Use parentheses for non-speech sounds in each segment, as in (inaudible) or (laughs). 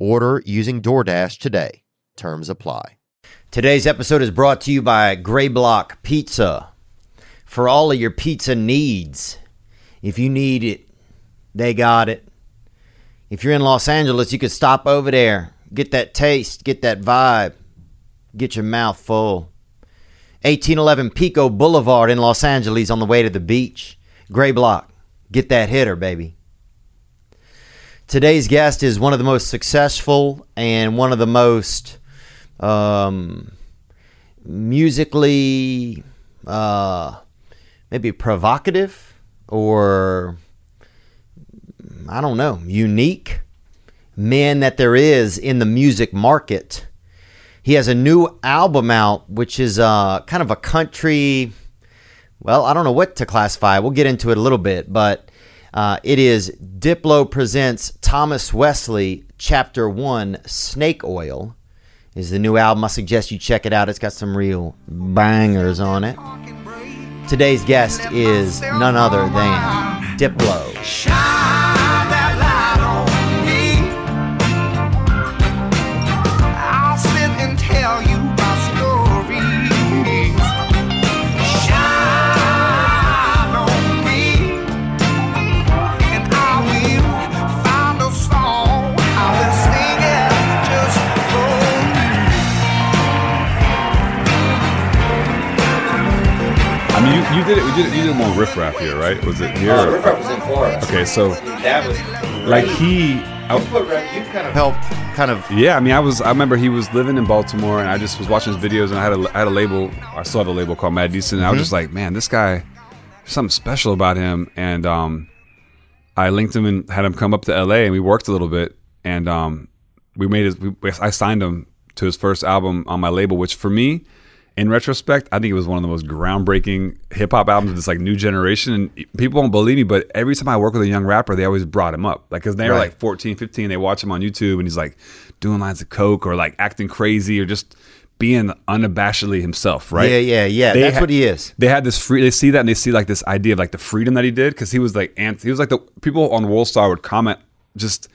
Order using DoorDash today. Terms apply. Today's episode is brought to you by Gray Block Pizza. For all of your pizza needs, if you need it, they got it. If you're in Los Angeles, you could stop over there, get that taste, get that vibe, get your mouth full. 1811 Pico Boulevard in Los Angeles on the way to the beach. Gray Block, get that hitter, baby. Today's guest is one of the most successful and one of the most um, musically uh, maybe provocative or I don't know, unique men that there is in the music market. He has a new album out, which is uh, kind of a country. Well, I don't know what to classify. We'll get into it a little bit, but uh, it is Diplo presents Thomas Wesley, Chapter One, Snake Oil. Is the new album. I suggest you check it out. It's got some real bangers on it. Today's guest is none other than Diplo. Mean, you, you did it. You did it. You did more riff raff here, right? Was it here? Uh, or- was in Florida. Okay, so That was like he, I, you kind of helped kind of yeah. I mean, I was. I remember he was living in Baltimore, and I just was watching his videos, and I had a, I had a label. I still have a label called Mad Decent, and I was just like, man, this guy, something special about him, and um, I linked him and had him come up to L.A. and we worked a little bit, and um, we made his. We, I signed him to his first album on my label, which for me, in retrospect, I think it was one of the most groundbreaking hip hop albums of this like new generation. And people won't believe me, but every time I work with a young rapper, they always brought him up. Like, cause they were Right. like 14, 15, they watch him on YouTube and he's like doing lines of coke or like acting crazy or just being unabashedly himself, right? Yeah, yeah, yeah. They That's ha- what he is. They had this free. They see that and they see like this idea of like the freedom that he did because he was like ant. He was like the people on Worldstar would comment just.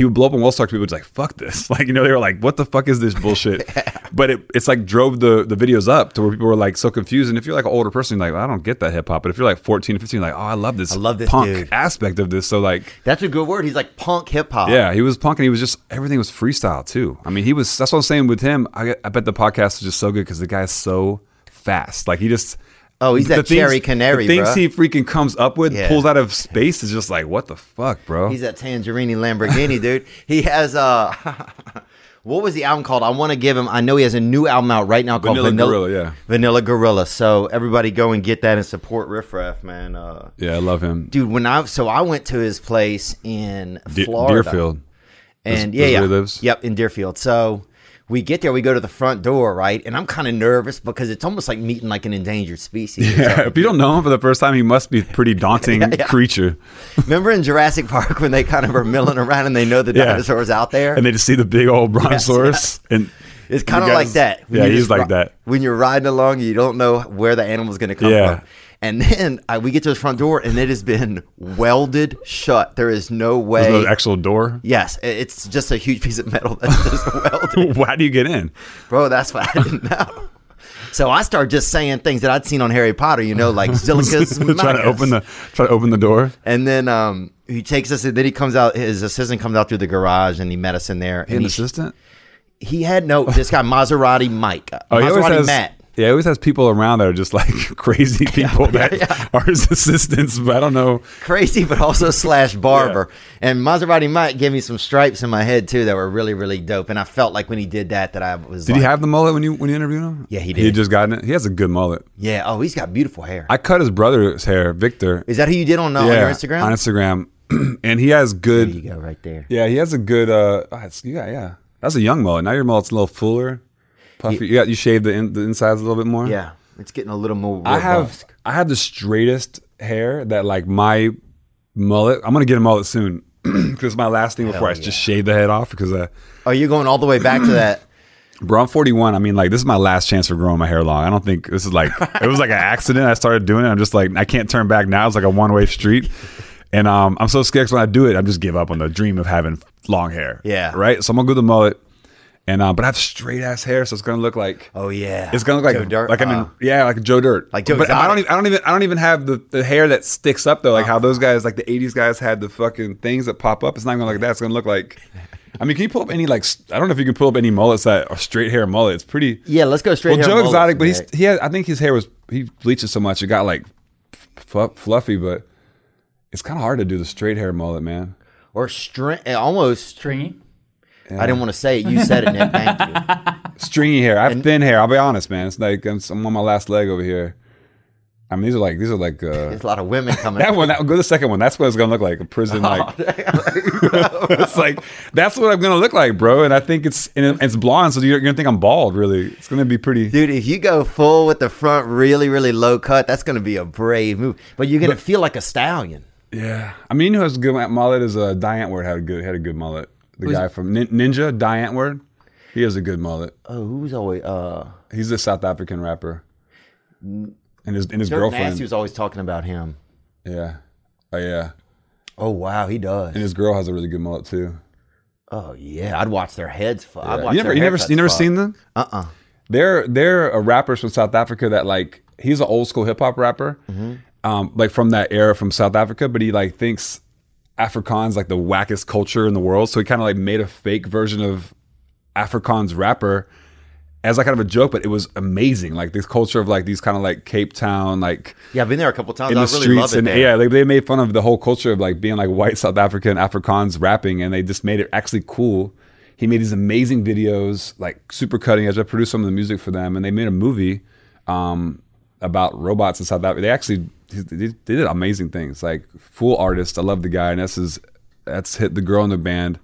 He would blow up on Worldstar. People would like fuck this. (laughs) Like you know they were like what the fuck is this bullshit? (laughs) but it, it's like drove the the videos up to where people were like so confused. And if you're like an older person, you're like I don't get that hip hop. But if you're like 14, 15, like oh I love this. I love this punk dude. aspect of this. So like That's a good word. He's like punk hip hop. yeah, he was punk and he was just everything was freestyle too. I mean, he was. That's what I'm saying with him. I, I bet the podcast is just so good because the guy's so fast. Like he just. Oh, he's that the things- cherry canary, The things bruh. he freaking comes up with, Yeah. pulls out of space, is just like what the fuck, bro. He's that Tangerini Lamborghini, (laughs) dude. He has uh (laughs) what was the album called? I want to give him I know he has a new album out right now called Vanilla Vanilla Gorilla, yeah. Vanilla Gorilla. So everybody go and get that and support Riff Raff, man. Uh yeah, I love him. dude, when I so I went to his place in De- Florida. Deerfield. And That's- yeah, that's yeah. where he lives? Yep, in Deerfield. So we get there, we go to the front door, right? And I'm kind of nervous because it's almost like meeting like an endangered species. Yeah, if you don't know him for the first time, he must be a pretty (laughs) daunting Yeah, yeah. creature. Remember in Jurassic Park when they kind of are milling around and they know the Yeah. dinosaurs out there? And they just see the big old brontosaurus, and It's kind of like that. When Yeah, he's like that. When you're riding along, you don't know where the animal's going to come Yeah. from. And then uh, we get to the front door, and it has been welded shut. There is no way. There's no actual door. yes, it's just a huge piece of metal that's just (laughs) welded. How do you get in? Bro, that's what I didn't (laughs) know. So I started just saying things that I'd seen on Harry Potter, you know, like (laughs) Silicus trying to open the try to open the door. And then um, he takes us, and then he comes out, his assistant comes out through the garage, and he met us in there. An assistant. he had no this guy Maserati Mike, Oh, he always Maserati has, Matt. Yeah, he always has people around that are just like (laughs) crazy people that are his assistants. But I don't know. crazy, but also (laughs) slash barber. And Maserati Mike gave me some stripes in my head too that were really, really dope. And I felt like when he did that, that I was. Did like, he have the mullet when you when you interviewed him? Yeah, he He did. had just gotten it. He has a good mullet. Yeah. Oh, he's got beautiful hair. I cut his brother's hair, Victor. Is that who you did on, uh, on your Instagram? On Instagram, (clears throat) and he has there good. you go, right there. Yeah, he has a good. uh oh, Yeah, yeah. That's a young mullet. Now your mullet's a little fuller, puffy. You got you shaved the in, the insides a little bit more. Yeah, it's getting a little more. I have. I have the straightest hair that like my mullet. I'm gonna get a mullet soon (clears throat) because it's my last thing before I Hell just shave the head off because uh, Oh, you're going all the way back to that. (clears throat) bro, I'm 41. I mean, like this is my last chance for growing my hair long. I don't think this is like it was like an accident. I started doing it. I'm just like I can't turn back now. It's like a one way street, and um, I'm so scared when I do it, I just give up on the dream of having long hair. Yeah. right. So I'm gonna go the mullet, and um, but I have straight ass hair, so it's gonna look like Oh yeah, It's gonna look Joe like Dirt. like I'm Uh, yeah like Joe Dirt Like Joe But I don't even I don't even I don't even have the, the hair that sticks up though like how those guys like the '80s guys had the fucking things that pop up. It's not gonna look like that. It's gonna look like. I mean, can you pull up any like I don't know if you can pull up any mullets that are straight hair mullet. It's pretty. yeah, let's go straight. Well, hair Joe mullet. Exotic, but he's he had I think his hair was he bleaches so much it got like f- fluffy, but it's kind of hard to do the straight hair mullet, man. or string almost. Stringy. I didn't want to say it. You said it, Nick. Thank you. (laughs) Stringy hair. I have thin hair. I'll be honest, man. It's like I'm, I'm on my last leg over here. I mean, these are like these are like. Uh, (laughs) There's a lot of women (laughs) coming. That one, that, go to the second one. That's what it's gonna look like. A prison, like it's like that's what I'm gonna look like, bro. And I think it's and it's blonde, so you're, gonna think I'm bald. Really, it's gonna be pretty. Dude, if you go full with the front really, really low cut, that's going to be a brave move. But you're going to feel like a stallion. Yeah, I mean, you know a good mullet is uh, Die Antwoord had a good had a good mullet. The guy from Nin- Ninja, Die Antwoord, he has a good mullet. Oh, who's always uh? He's a South African rapper, and his and his Dirt girlfriend. Nasty was always talking about him. Yeah, oh yeah, Oh wow, he does. and his girl has a really good mullet too. oh yeah, I'd watch their heads. Fu- I'd watch You never, you never, you never fuck. seen them? Uh uh They're they're a rappers from South Africa that like he's an old school hip hop rapper, um, like from that era from South Africa, but he like thinks Afrikaans like the wackest culture in the world, so he kind of like made a fake version of Afrikaans rapper as like kind of a joke, but it was amazing. Like this culture of like these kind of like Cape Town like Yeah, I've been there a couple times. in I the really love streets it and there. yeah, like they made fun of the whole culture of like being like white South African Afrikaans rapping, and they just made it actually cool. He made these amazing videos, like super cutting edge. I produced some of the music for them, and they made a movie um, about robots in South Africa. They actually they they did amazing things. Like full artist. I love the guy, and that's his, that's hit the girl in the band.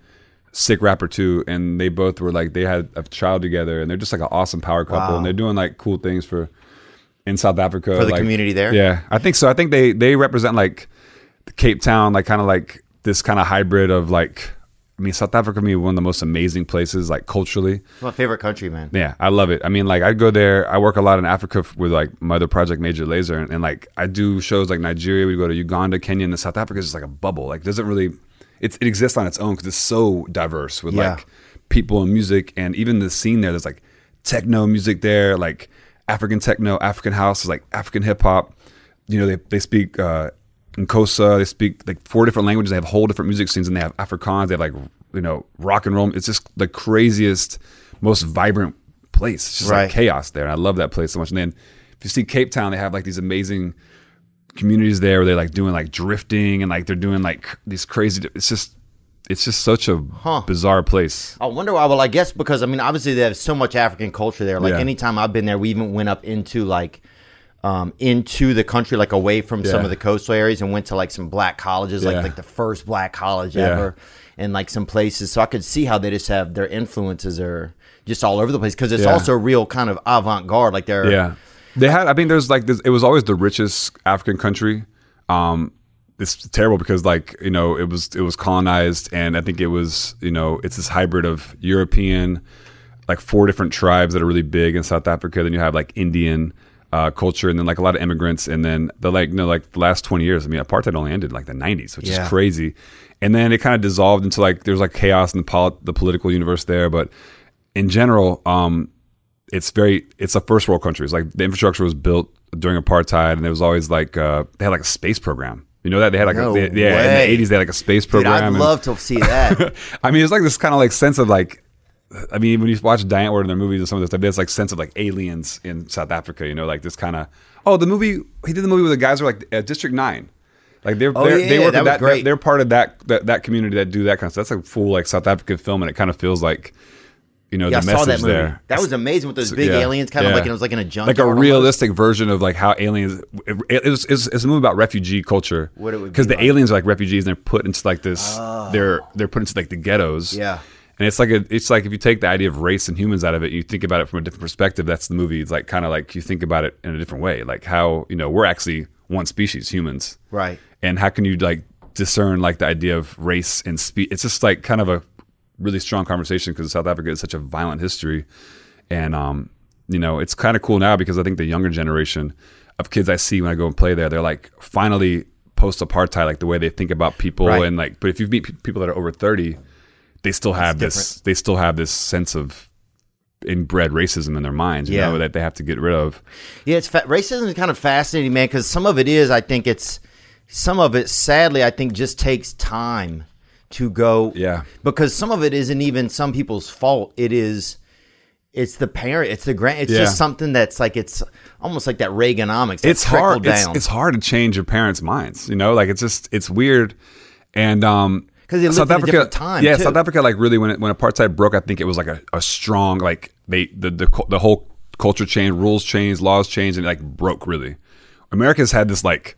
Sick rapper too, and they both were like they had a child together, and they're just like an awesome power couple, Wow. and they're doing like cool things for in South Africa For the like- community there? Yeah, I think so. I think they they represent like the Cape Town, like kind of like this kind of hybrid of like. I mean, South Africa, to me, one of the most amazing places, like culturally. It's my favorite country, man. Yeah, I love it. I mean, like I go there. I work a lot in Africa with like my other project, Major Lazer, and, and like I do shows like Nigeria. We go to Uganda, Kenya, and South Africa is just like a bubble. Like, it doesn't really, it's it exists on its own because it's so diverse with Yeah. like people and music, and even the scene there. There's like techno music there, like African techno, African house, like African hip hop. You know, they they speak. uh Xhosa, they speak like four different languages. They have whole different music scenes, and they have Afrikaans. They have like you know rock and roll. It's just the craziest, most vibrant place. It's just Right. like chaos there, and I love that place so much. And then if you see Cape Town, they have like these amazing communities there where they're like doing like drifting and like they're doing like these crazy. It's just it's just such a bizarre place. I wonder why. Well, I guess because I mean, obviously they have so much African culture there. Like Yeah. anytime I've been there, we even went up into like um, into the country, like away from some of the coastal areas, and went to like some black colleges, like Yeah. like the first black college Yeah. ever, and like some places. So I could see how they just have their influences are just all over the place because it's Yeah. also real kind of avant garde. Like they're Yeah, they had. I mean, there's like this, it was always the richest African country. Um, it's terrible because like you know it was it was colonized, and I think it was you know it's this hybrid of European, like four different tribes that are really big in South Africa. Then you have like Indian. Uh, culture and then like a lot of immigrants and then the like you know like the last 20 years i mean apartheid only ended in, like the 90s which Yeah. is crazy and then it kind of dissolved into like there's like chaos in the, polit- the political universe there but in general um it's very it's a first world country. It's like the infrastructure was built during apartheid, and there was always like uh, they had like a space program. You know that they had like No a, they, yeah in the eighties they had like a space Dude, program. I'd and- love to see that. (laughs) I mean, it's like this kind of like sense of like I mean, when you watch Die Antwoord in their movies and some of this stuff, there's like sense of like aliens in South Africa. You know, like this kind of oh, the movie he did the movie with the guys who are like uh, District Nine. Like they're, Oh, they're yeah, they yeah, work that with that they're, they're part of that, that that community that do that kind of stuff. That's a full like South African film, and it kind of feels like you know Yeah, I the saw that movie. there. That was amazing with those big Yeah, aliens, kind of like it was like in a junkyard. like a almost. realistic version of like how aliens. It, it, it's, it's, it's a movie about refugee culture. What it would be because the like. aliens are like refugees and they're put into like this. They're they're put into like the ghettos. Yeah. And it's like a, it's like if you take the idea of race and humans out of it, you think about it from a different perspective. That's the movie. It's like kind of like you think about it in a different way, like how you know we're actually one species, humans, Right. and how can you like discern like the idea of race and speed? It's just like kind of a really strong conversation because South Africa is such a violent history, and um, you know, it's kind of cool now because I think the younger generation of kids I see when I go and play there, they're like finally post apartheid, like the way they think about people, Right. and like, but if you meet pe- people that are over thirty, they still have this, they still have this sense of inbred racism in their minds, you Yeah. know, that they have to get rid of. Yeah, it's fa- racism is kind of fascinating, man, because some of it is, I think it's, some of it, sadly, I think just takes time to go. Yeah. Because some of it isn't even some people's fault. It is, it's the parent, it's the grand, it's Yeah. just something that's like, it's almost like that Reaganomics. that it's hard. It's, it's hard to change your parents' minds. You know, like it's just it's weird. And um, 'Cause they lived South in a Africa, different time, yeah, too. South Africa, like really when it, when apartheid broke, I think it was like a, a strong like they the, the the whole culture changed, rules changed, laws changed, and it like broke really. America's had this like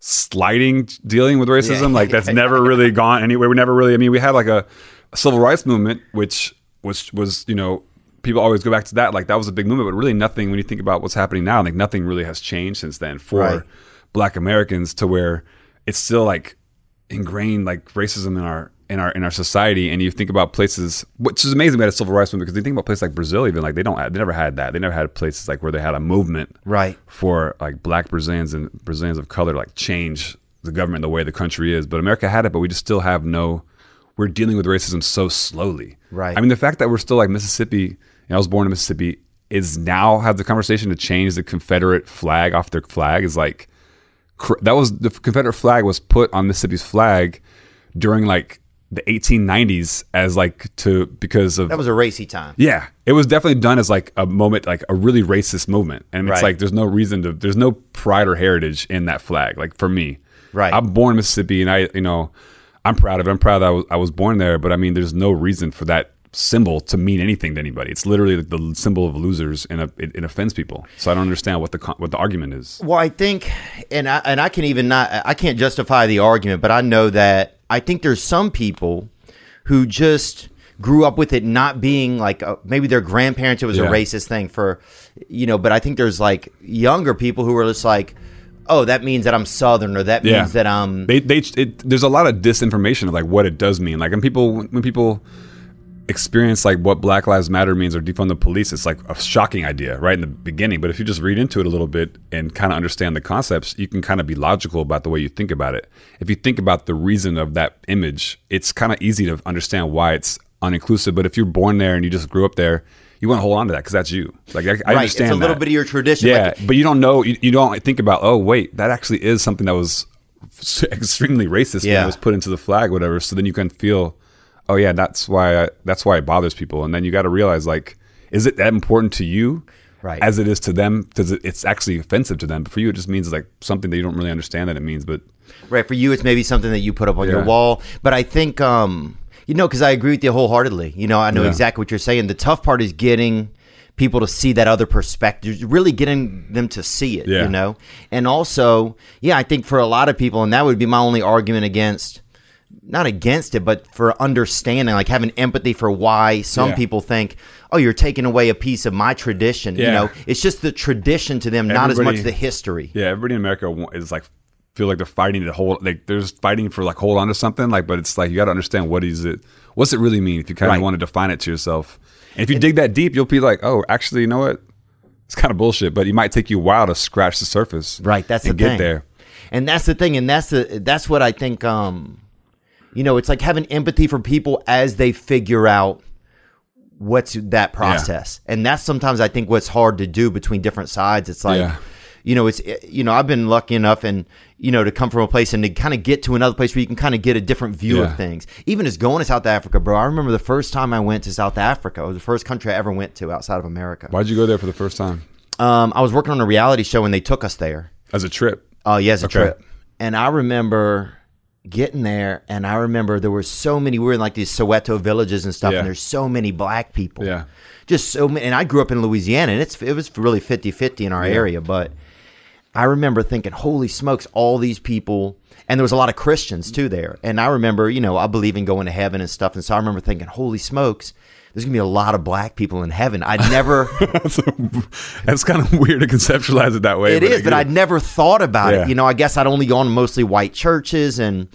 sliding dealing with racism, Yeah. like (laughs) that's never really gone anywhere. We never really. I mean, we had like a, a civil rights movement, which was was you know people always go back to that. Like that was a big movement, but really nothing when you think about what's happening now. Like nothing really has changed since then for Right. Black Americans to where it's still like ingrained like racism in our in our in our society. And you think about places, which is amazing about a civil rights movement because you think about places like Brazil, even like they don't they never had that. They never had places like where they had a movement Right. for like black Brazilians and Brazilians of color like change the government the way the country is. But America had it, but we just still have no. We're dealing with racism so slowly. Right. I mean, the fact that we're still like Mississippi. I was born in Mississippi. Is now have the conversation to change the Confederate flag off their flag is like that was the Confederate flag was put on Mississippi's flag during like the 1890s as like to because of that was a racy time. yeah, it was definitely done as like a moment, like a really racist movement, and it's Right. like there's no reason to, there's no pride or heritage in that flag. Like for me, Right. I'm born in Mississippi, and I, you know, I'm proud of it. I'm proud that I was, I was born there, but I mean, there's no reason for that symbol to mean anything to anybody. It's literally like the symbol of losers, and uh, it, it offends people. So I don't understand what the what the argument is. Well, I think, and I and I can even not, I can't justify the argument, but I know that I think there's some people who just grew up with it not being like a, maybe their grandparents it was a racist thing for, you know. But I think there's like younger people who are just like, oh, that means that I'm Southern or that Yeah. means that I'm. they they it, there's a lot of disinformation of like what it does mean. Like when people when people experience like what Black Lives Matter means or defund the police, it's like a shocking idea right in the beginning. But if you just read into it a little bit and kind of understand the concepts, you can kind of be logical about the way you think about it. If you think about the reason of that image, it's kind of easy to understand why it's uninclusive. But if you're born there and you just grew up there, you want to hold on to that because that's you. Like I, I right, understand it's a little that. bit of your tradition. Yeah, like, but you don't know. You, you don't think about. Oh, wait, that actually is something that was (laughs) extremely racist when Yeah. it was put into the flag, whatever. So then you can feel, oh yeah, that's why. I, that's why it bothers people. And then you got to realize, like, is it that important to you? Right. As it is to them, because it, it's actually offensive to them. But for you, it just means like something that you don't really understand that it means. But Right. For you, it's maybe something that you put up on your wall. But I think, um, you know, because I agree with you wholeheartedly. You know, I know Yeah. exactly what you're saying. The tough part is getting people to see that other perspective, really getting them to see it, Yeah. you know? And also, yeah, I think for a lot of people, and that would be my only argument against. Not against it, but for understanding, like having empathy for why some Yeah. people think, "Oh, you're taking away a piece of my tradition." You know, it's just the tradition to them, not as much the history. yeah, everybody in America is like feel like they're fighting to hold. Like there's fighting for like hold on to something. Like, but it's like you got to understand what is it. What's it really mean? If you kind of Right. want to define it to yourself, and if you dig that deep, you'll be like, oh, actually, you know what? It's kind of bullshit. But it might take you a while to scratch the surface. Right, that's and the get thing. there. And that's the thing, and that's the that's what I think. Um, you know, it's like having empathy for people as they figure out what's that process, and that's sometimes I think what's hard to do between different sides. It's like, Yeah. you know, it's you know, I've been lucky enough and you know to come from a place and to kind of get to another place where you can kind of get a different view Yeah. of things. Even as going to South Africa, bro. I remember the first time I went to South Africa. It was the first country I ever went to outside of America. Why'd you go there for the first time? Um, I was working on a reality show and they took us there. As a trip. Oh, yeah, as a Okay. trip. And I remember getting there, and I remember there were so many. We were in like these Soweto villages and stuff, Yeah. and there's so many black people. Yeah. just so many. And I grew up in Louisiana, and it's it was really 50-50 in our area. But I remember thinking, "Holy smokes! All these people." And there was a lot of Christians too there. And I remember, you know, I believe in going to heaven and stuff. And so I remember thinking, holy smokes, there's going to be a lot of black people in heaven. I'd never, (laughs) that's, that's kind of weird to conceptualize it that way. It is, but I I'd never thought about Yeah. it. You know, I guess I'd only gone to mostly white churches, and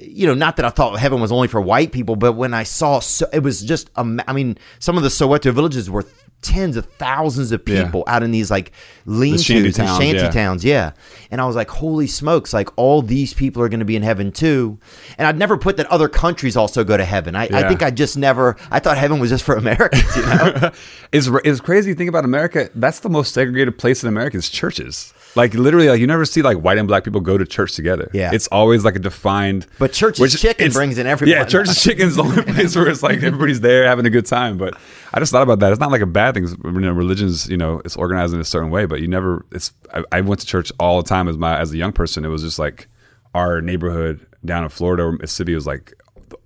you know, not that I thought heaven was only for white people, but when I saw, so, it was just, am- I mean, some of the Soweto villages were tens of thousands of Yeah. people out in these like lean shanty tos and towns, shanty yeah. towns, yeah. And I was like, holy smokes, like all these people are going to be in heaven too. And I'd never put that other countries also go to heaven. I, I think I just never, I thought heaven was just for (laughs) Americans, you know? (laughs) it's it's crazy to think about America. That's the most segregated place in America is churches. Like literally, like you never see like white and black people go to church together. Yeah. it's always like a defined. But church which chicken brings in everyone. Yeah, church's chicken is the only (laughs) place where it's like everybody's there having a good time. But I just thought about that. It's not like a bad thing. You know, religion's you know it's organized in a certain way, but you never. It's I, I went to church all the time as my as a young person. It was just like our neighborhood down in Florida or Mississippi was like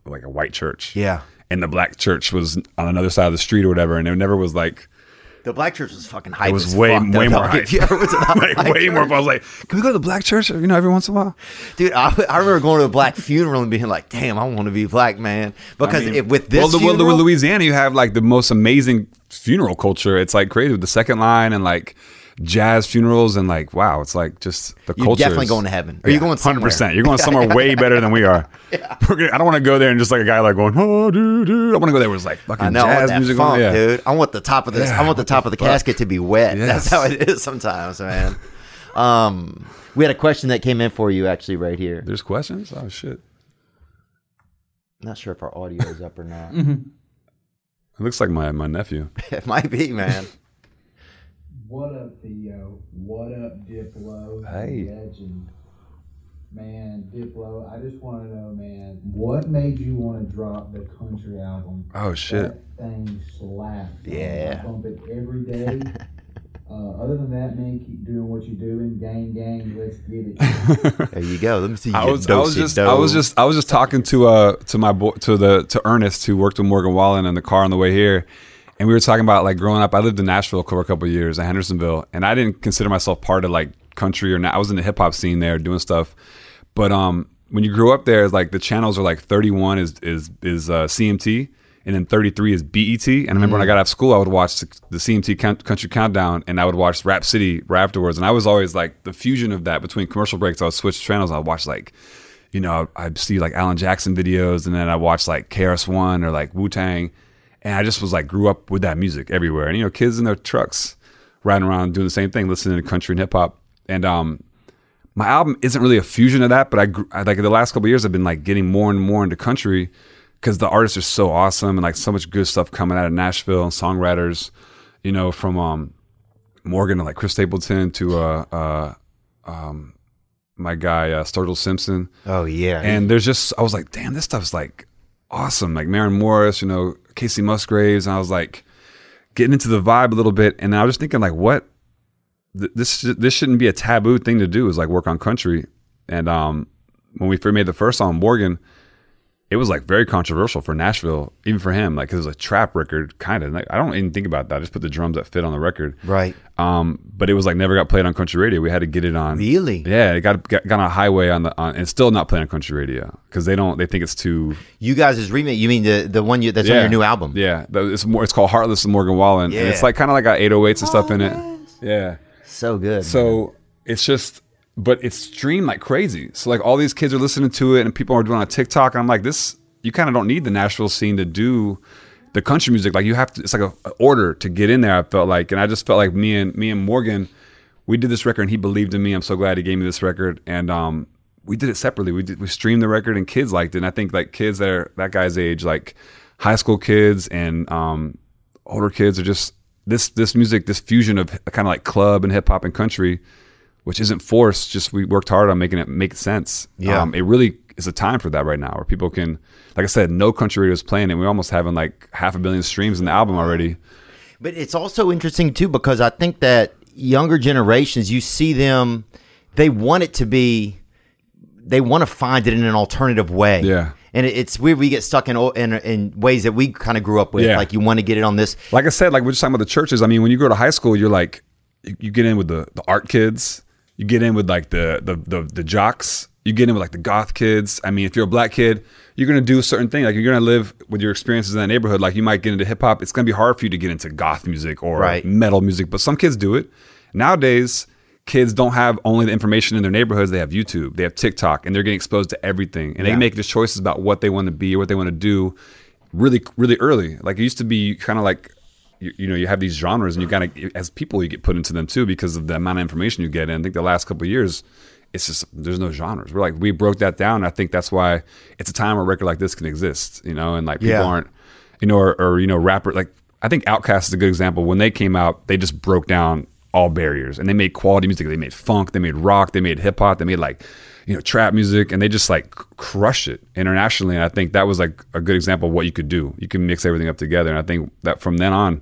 like a white church. Yeah. and the black church was on another side of the street or whatever, and it never was like. The black church was fucking hype. It was as way fuck, way more (laughs) hype. If you ever went to the like way more. church- I was like, can we go to the black church? You know, every once in a while. Dude, I, I remember going to a black funeral and being like, "Damn, I want to be black, man." Because I mean, if, with this well, the, well, the- with Louisiana, you have like the most amazing funeral culture. It's like crazy with the second line and like jazz funerals and like wow, it's like just the culture. You're culture. definitely is- going to heaven. Are you going somewhere? Hundred percent. You're going (laughs) somewhere way better than we are. (laughs) We're gonna, I don't want to go there and just like a guy like going oh dude, dude. I want to go there where it's like fucking I know, I want jazz music. funk, going, yeah. dude. I want the top of this. Yeah, I want the top the of the fuck? casket to be wet. (laughs) That's how it is sometimes, man. um, we had a question that came in for you actually right here. There's questions. Oh shit. Not sure if our audio is up or not. It looks like my my nephew. it might be, man. What up, Theo? What up, Diplo? Hey. Legend. Man, Diplo, I just want to know, man, what made you want to drop the country album? Oh shit. That thing slapped. Yeah. I bump it every day. (laughs) uh, other than that, man, keep doing what you're doing. Gang, gang, let's get it. (laughs) There you go. Let me see. I you was, I was do-si-do. just I was just I was just talking to uh to my boy to the to Ernest who worked with Morgan Wallen in the car on the way here, and we were talking about like growing up. I lived in Nashville for a couple of years at Hendersonville, and I didn't consider myself part of like country or not. I was in the hip hop scene there doing stuff, but um when you grew up there, like the channels are like 31 is is is uh, CMT. And then 33 is BET. And I remember when I got out of school, I would watch the, the CMT Count- Country Countdown and I would watch Rap City right afterwards. And I was always like the fusion of that between commercial breaks. I would switch channels. I would watch like you know, I'd see like Alan Jackson videos and then I watched like KRS One or like Wu Tang. And I just was like, grew up with that music everywhere. And, you know, kids in their trucks riding around doing the same thing, listening to country and hip hop. And, um, my album isn't really a fusion of that, but I, I like the last couple of years, I've been like getting more and more into country because the artists are so awesome and like so much good stuff coming out of Nashville and songwriters, you know, from, um, Morgan to like Chris Stapleton to, uh, uh, um, my guy, uh, Sturgill Simpson Oh yeah. and there's just I was like, damn, this stuff's like awesome. Like Maren Morris, you know, Kacey Musgraves, and I was like getting into the vibe a little bit, and I was just thinking like, what this this shouldn't be a taboo thing to do is like work on country. And um, when we made the first song, Morgan, it was like very controversial for Nashville, even for him, like 'cause it was a trap record, kind of. Like, I don't even think about that. I just put the drums that fit on the record. right. Um, but it was like never got played on country radio. We had to get it on. Really? Yeah, it got got, got on a highway on the on, and still not playing on country radio because they don't they think it's too. You guys' is remake. You mean the the one you, that's on your new album? Yeah, it's more. It's called Heartless of Morgan Wallen, and it's like kind of like got 808s and stuff in it. Yeah. So good. man. So it's just, but it's streamed like crazy. So like all these kids are listening to it, and people are doing it on TikTok. And I'm like, this, you kind of don't need the Nashville scene to do the country music. Like you have to, it's like a, a order to get in there. I felt like, and I just felt like me and me and Morgan, we did this record, and he believed in me. I'm so glad he gave me this record, and um, we did it separately. We did we streamed the record, and kids liked it. And I think like kids that are that guy's age, like high school kids and um, older kids, are just this this music, this fusion of kind of like club and hip hop and country which isn't forced. Just we worked hard on making it make sense. Yeah. Um, it really is a time for that right now, where people can, like I said, no country radio is playing it. We're almost having like half a billion streams in the album already. But it's also interesting too because I think that younger generations, you see them, they want it to be, they want to find it in an alternative way. Yeah. And it's weird. We get stuck in in, in ways that we kind of grew up with. Yeah. Like you want to get it on this. like I said, like we're just talking about the churches. I mean, when you go to high school, you're like, you, you get in with the, the art kids, you get in with like the, the the the jocks, you get in with like the goth kids. I mean, if you're a black kid, you're gonna do a certain thing. Like you're gonna live with your experiences in that neighborhood. Like you might get into hip hop. It's gonna be hard for you to get into goth music or Right. metal music, but some kids do it. Nowadays, kids don't have only the information in their neighborhoods. They have YouTube, they have TikTok, and they're getting exposed to everything. And Yeah. they make the choices about what they want to be or what they want to do really, really early. Like it used to be kind of like, you, you know, you have these genres and you kind of, as people, you get put into them too because of the amount of information you get. And I think the last couple of years, it's just, there's no genres. We're like, we broke that down. I think that's why it's a time where a record like this can exist, you know, and like people Yeah. aren't, you know, or, or, you know, rapper, like, I think Outkast is a good example. When they came out, they just broke down all barriers and they made quality music. They made funk, they made rock, they made hip hop, they made like, you know, trap music, and they just like crush it internationally. And I think that was like a good example of what you could do. You can mix everything up together. And I think that from then on,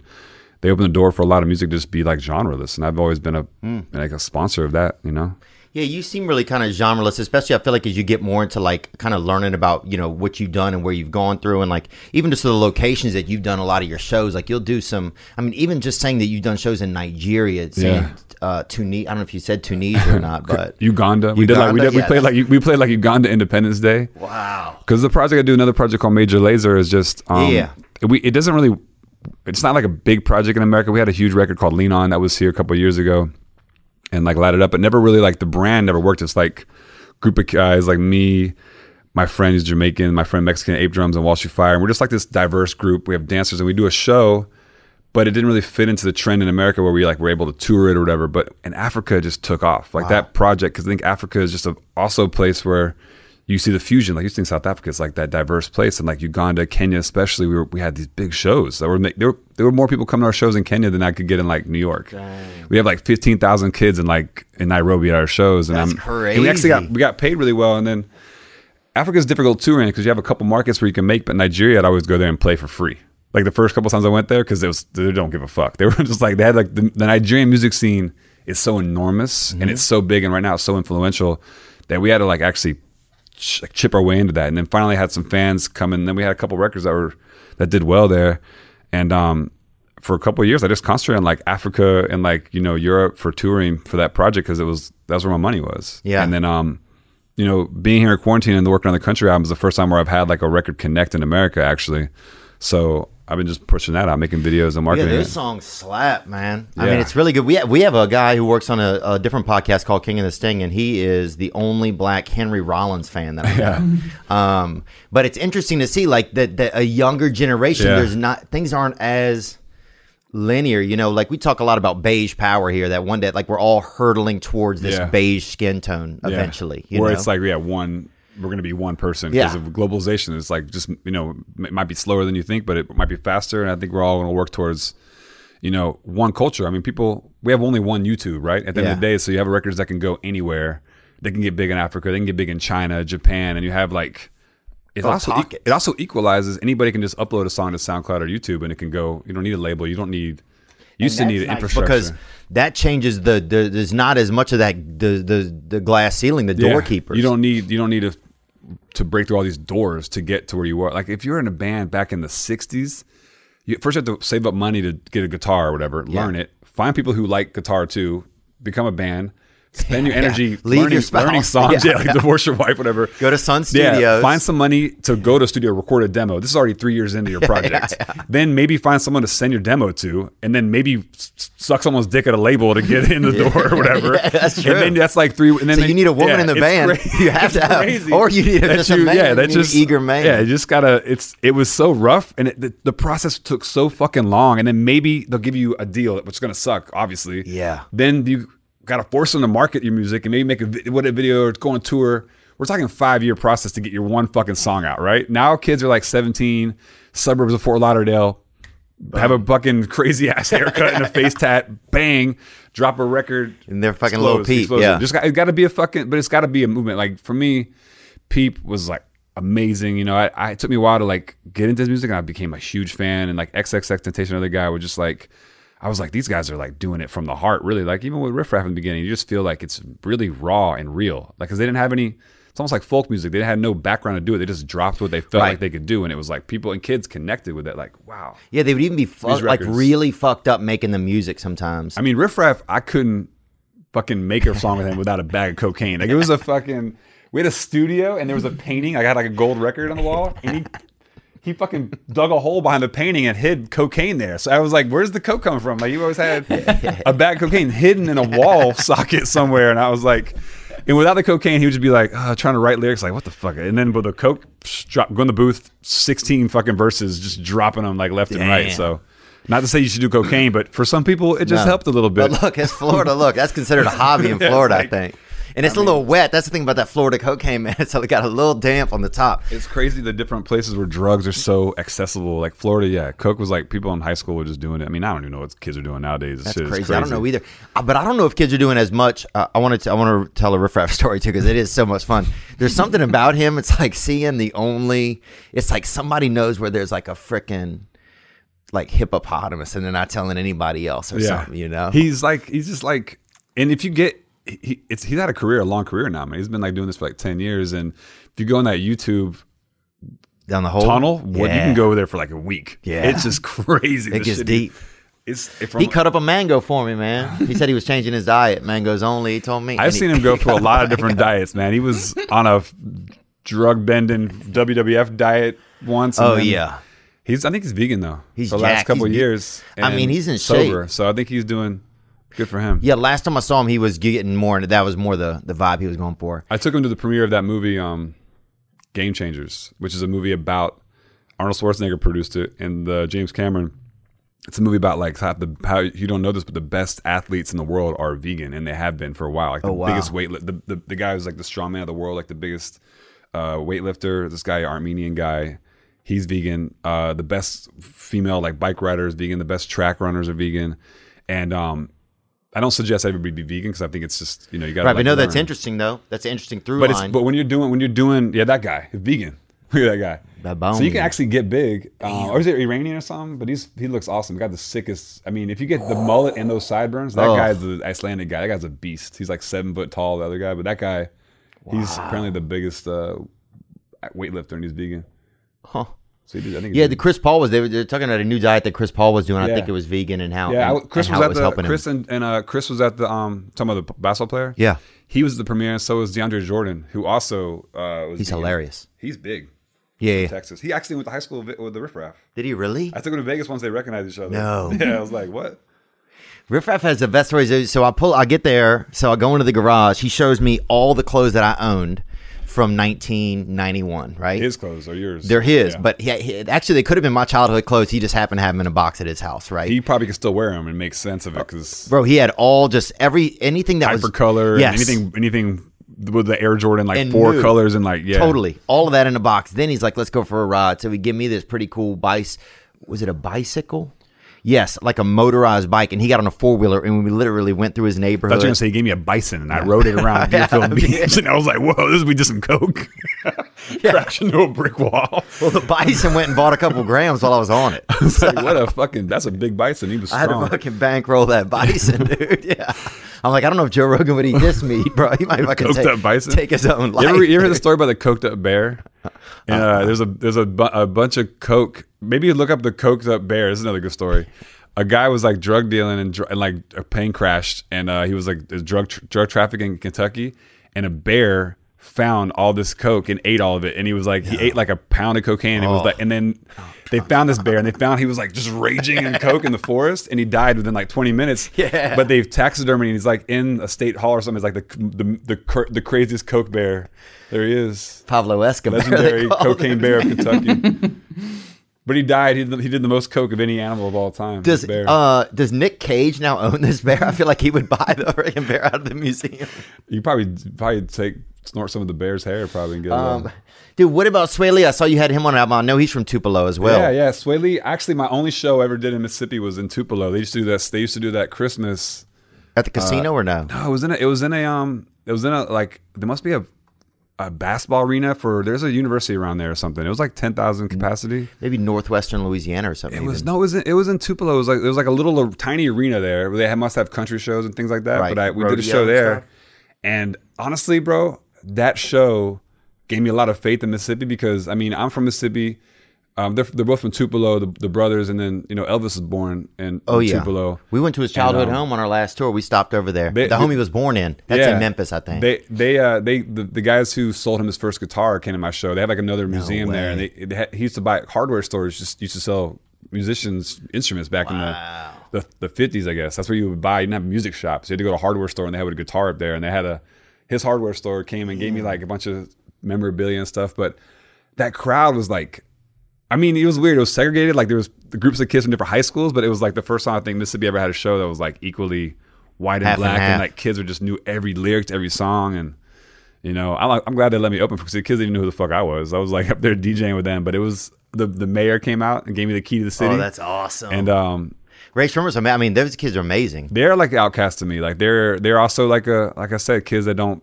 they opened the door for a lot of music to just be like genreless. And I've always been a hmm. like a sponsor of that, you know. Yeah, you seem really kind of genreless, especially I feel like as you get more into like kind of learning about, you know, what you've done and where you've gone through and like even just the locations that you've done a lot of your shows. Like you'll do some I mean, even just saying that you've done shows in Nigeria, saying Yeah. Uh Tunisia I don't know if you said Tunisia or not, (laughs) but Uganda. We did like we Uganda, did we played like we played like Uganda Independence Day. Wow. Because the project I do, another project called Major Lazer, is just um, Yeah. We it doesn't really. It's not like a big project in America. We had a huge record called Lean On that was here a couple of years ago, and like light it up, but never really like the brand never worked. It's like group of guys like me, my friend who's Jamaican, my friend Mexican, Ape Drums, and Walshy Fire, and we're just like this diverse group. We have dancers and we do a show. But it didn't really fit into the trend in America where we like were able to tour it or whatever. But in Africa, just took off. Like that project, because I think Africa is just a, also a place where you see the fusion. Like you think South Africa is like that diverse place, and like Uganda, Kenya, especially, we were, we had these big shows that were make, there. Were, there were more people coming to our shows in Kenya than I could get in like New York. We have like fifteen thousand kids in like in Nairobi at our shows, and That's I'm and we actually got we got paid really well, and then Africa's difficult touring because you have a couple markets where you can make, but Nigeria, I'd always go there and play for free. Like the first couple times I went there, because it was they don't give a fuck. They (laughs) were just like they had like the, the Nigerian music scene is so enormous and it's so big and right now it's so influential that we had to like actually ch- like, chip our way into that. And then finally had some fans come in. And then we had a couple records that were that did well there, and um, for a couple of years I just concentrated on like Africa and like you know Europe for touring for that project because it was that's where my money was. Yeah. and then um you know, being here in quarantine and working on the country album is the first time where I've had like a record connect in America, actually. So I've been just pushing that out, making videos and Yeah, marketing. those it. songs slap, man. I mean, it's really good. We have, we have a guy who works on a, a different podcast called King of the Sting, and he is the only black Henry Rollins fan that I know. (laughs) um, but it's interesting to see, like that, a younger generation. Yeah. There's not things aren't as linear. You know, like we talk a lot about beige power here. That one day, like we're all hurtling towards this Yeah. beige skin tone Yeah. eventually. You Where know? it's like, yeah, one, we're going to be one person Yeah. because of globalization. It's like just, you know, it might be slower than you think, but it might be faster. And I think we're all going to work towards, you know, one culture. I mean, people, we have only one YouTube, right? At the end of the day. So you have records that can go anywhere. They can get big in Africa. They can get big in China, Japan, and you have like, it Oh, also pockets. it also equalizes. Anybody can just upload a song to SoundCloud or YouTube, and it can go. You don't need a label. You don't need. You used to need an nice infrastructure because that changes the, the there's not as much of that the the, the glass ceiling the Yeah. doorkeepers You don't need you don't need to to break through all these doors to get to where you are. Like if you're in a band back in the '60s, you first have to save up money to get a guitar or whatever, learn it, find people who like guitar too, become a band. Spend your (laughs) energy Leave learning, your learning (laughs) songs, Yeah, yeah, like divorce your wife, whatever. Go to Sun Studios. Yeah, find some money to go to studio, record a demo. This is already three years into your (laughs) project. Then maybe find someone to send your demo to, and then maybe suck someone's dick at a label to get in the door or whatever. Yeah, that's true. And then that's like three. And then So they- you need a woman yeah, in the band. crazy. You have to have- crazy. or you need just a man. Yeah, You that need an just eager man. Yeah, you just gotta. It's it was so rough, and it, the, the process took so fucking long. And then maybe they'll give you a deal, which is gonna suck, obviously. Yeah. Then you gotta force them to market your music and maybe make a what a video or go on tour. We're talking five year process to get your one fucking song out. Right now, kids are like 17, suburbs of Fort Lauderdale have a fucking crazy ass haircut and a face (laughs) tat, bang, drop a record. And they're fucking Lil Peep, yeah. Just got, it got to be a fucking, but it's got to be a movement. Like for me, Peep was like amazing. You know, I, I it took me a while to like get into his music, and I became a huge fan. And like XXXTentacion, another guy, was just like. I was like, these guys are like doing it from the heart, really. Like even with Riff Raff in the beginning, you just feel like it's really raw and real. Like, cause they didn't have any. It's almost like folk music. They had no background to do it. They just dropped what they felt Right. like they could do, and it was like people and kids connected with it. Like, wow. Yeah, they would even be fuck, like really fucked up making the music sometimes. I mean, Riff Raff, I couldn't fucking make a song with him without a bag of cocaine. Like it was a fucking. We had a studio and there was a painting. I got like a gold record on the wall, and he he fucking dug a hole behind the painting and hid cocaine there. So I was like, "Where's the coke come from?" Like you always had a bag of cocaine hidden in a wall (laughs) socket somewhere, and I was like. And without the cocaine, he would just be like uh, trying to write lyrics, like what the fuck. And then with the coke, drop, go in the booth, sixteen fucking verses, just dropping them like left and right. So, not to say you should do cocaine, but for some people, it just No. helped a little bit. But look, it's Florida. Look, that's considered a hobby in (laughs) Yeah, Florida, like- I think. And it's a little wet. That's the thing about that Florida cocaine, (laughs) man. So it got a little damp on the top. It's crazy the different places where drugs are so accessible. Like Florida, yeah, coke was like people in high school were just doing it. I mean, I don't even know what kids are doing nowadays. That's is crazy. I don't know either. Uh, But I don't know if kids are doing as much. Uh, I wanted to. I want to tell a riff raff (laughs) story too because it is so much fun. There's something about him. It's like seeing the only. It's like somebody knows where there's like a freaking like hippopotamus, and they're not telling anybody else or something. You know. he's like he's just like, and if you get, he, it's he's had a career, a long career now, man. He's been like doing this for like ten years, and if you go on that YouTube down the hole tunnel, what you can go over there for like a week. Yeah. it's just (laughs) crazy. It gets deep. It's it He cut up a mango for me, man. He said he was changing his diet. Mangoes only. He told me. I've And he- seen him go (laughs) through a lot of different diets, man. He was on a drug bending WWF diet once. Oh yeah. He's I think he's vegan though. He's for the last couple He's years. I mean, he's in sober, shape. so I think he's doing good for him. Yeah, last time I saw him, he was getting more that was more the the vibe he was going for. I took him to the premiere of that movie, um, Game Changers, which is a movie about Arnold Schwarzenegger produced it, and the James Cameron. It's a movie about like how the how you don't know this, but the best athletes in the world are vegan, and they have been for a while. Like the Oh, wow. biggest weight, the, the the guy who's like the strongman of the world, like the biggest uh, weightlifter. This guy, Armenian guy, he's vegan. Uh, the best female like bike riders vegan. The best track runners are vegan, and um, I don't suggest everybody be vegan because I think it's just you know you got Right, like, but no, that's interesting though. That's an interesting through But it's line. but when you're doing when you're doing yeah that guy vegan. (laughs) Look at that guy. That So you can actually get big, uh, or is it Iranian or something? But he's he looks awesome. He got the sickest. I mean, if you get the mullet and those sideburns, that Oh. guy's the Icelandic guy. That guy's a beast. He's like seven foot tall. The other guy, but that guy, he's apparently the biggest uh, weightlifter, and he's vegan. Huh. So he did, I think. Yeah, he the Chris Paul was they were, they were talking about a new diet that Chris Paul was doing. I Yeah. think it was vegan and how yeah. And, Chris and was how at was the helping Chris him. and, and uh, Chris was at the um talking about the basketball player. Yeah, he was the premier, and So was DeAndre Jordan, who also uh, was. he's vegan. hilarious. He's big. Yeah, yeah. Texas. He actually went to high school with with the Riff Raff. Did he really? I took him to Vegas once they recognized each other. No. (laughs) Yeah, I was like, what? Riff Raff has the best stories. So I pull, I get there. So I go into the garage. He shows me all the clothes that I owned from 1991. Right, His clothes are yours. they're his. Yeah. But he, actually, they could have been my childhood clothes. He just happened to have them in a box at his house. Right, he probably could still wear them and make sense of it because bro. He had all just every anything that was hypercolor, Yes. anything, anything with the Air Jordan, like And four colors and like yeah, Totally. All of that in a box. Then he's like, let's go for a ride. So he give me this pretty cool bice. Was it a bicycle? Yes, like a motorized bike. And he got on a four wheeler and we literally went through his neighborhood. I neighborhood. were gonna say he gave me a bison and I rode it around (laughs) Deerfield Beach and I was like, whoa, this would be just some coke. (laughs) Crash into a brick wall. well, the bison went and bought a couple grams while I was on it. (laughs) I was like, what a fucking that's a big bison. He was I had to fucking bankroll that bison, dude. Yeah. I'm like, I don't know if Joe Rogan would eat this meat, bro. He might fucking Coked take, up bison? take his own life. You ever, you ever heard the story about the coked up bear? And, uh, there's a there's a, bu- a bunch of coke. Maybe you look up the coked up bear. This is another good story. A guy was like drug dealing and, dr- and like a plane crashed, and uh, he was like drug tr- drug trafficking in Kentucky, and a bear found all this coke and ate all of it, and he was like he ate like a pound of cocaine. And it was like, and then they found this bear, and they found he was like just raging in coke in the (laughs) forest, and he died within like 20 minutes. (laughs) Yeah. But they've taxidermy, and he's like in a state hall or something. It's like the the the, the craziest coke bear. There he is. Pablo Escobar. Legendary cocaine bear of Kentucky. (laughs) But he died. He did, he did the most coke of any animal of all time. Does bear. uh does Nick Cage now own this bear? I feel like he would buy the freaking bear out of the museum. you probably probably take snort some of the bear's hair probably and get. Um, dude, what about Swae Lee? I saw you had him on an album. I know he's from Tupelo as well. yeah, yeah. Swae Lee. Actually, my only show I ever did in Mississippi was in Tupelo. They used to do that. They used to do that Christmas. At the casino or no? No, it was in a. It was in a. Um. It was in a like. There must be a. A basketball arena for there's a university around there or something. It was like ten thousand mm. capacity. Maybe northwestern Louisiana or something. It was even. no, it was in, it was in Tupelo. It was like it was like a little tiny arena there. Where they had, must have country shows and things like that. Right. But I, we did a show there, and honestly, bro, that show gave me a lot of faith in Mississippi because I mean I'm from Mississippi. Um, they're, they're both from Tupelo, the, the brothers, and then you know Elvis was born in, Oh in yeah, Tupelo. we went to his childhood um, home on our last tour. We stopped over there. They- the home he was born in. That's Yeah. in Memphis, I think. They they uh they the, the guys who sold him his first guitar came to my show. They have like another museum there, and they, they had, he used to buy hardware stores. Just used to sell musicians instruments back in the the the fifties, I guess. That's where you would buy. You didn't have music shops. You had to go to a hardware store, and they had a guitar up there, and they had a his hardware store came and gave me like a bunch of memorabilia and stuff. But that crowd was like. I mean, it was weird. It was segregated. Like there was the groups of kids from different high schools, but it was like the first time I think Mississippi ever had a show that was like equally white and Half black, and, half. like kids were just knew every lyric to every song, and you know, I'm I'm glad they let me open because the kids didn't know who the fuck I was. I was like up there DJing with them, but it was the the mayor came out and gave me the key to the city. oh, that's awesome. and um, Ray ama- I mean, those kids are amazing. they're like outcasts to me. Like they're they're also like a like I said, kids that don't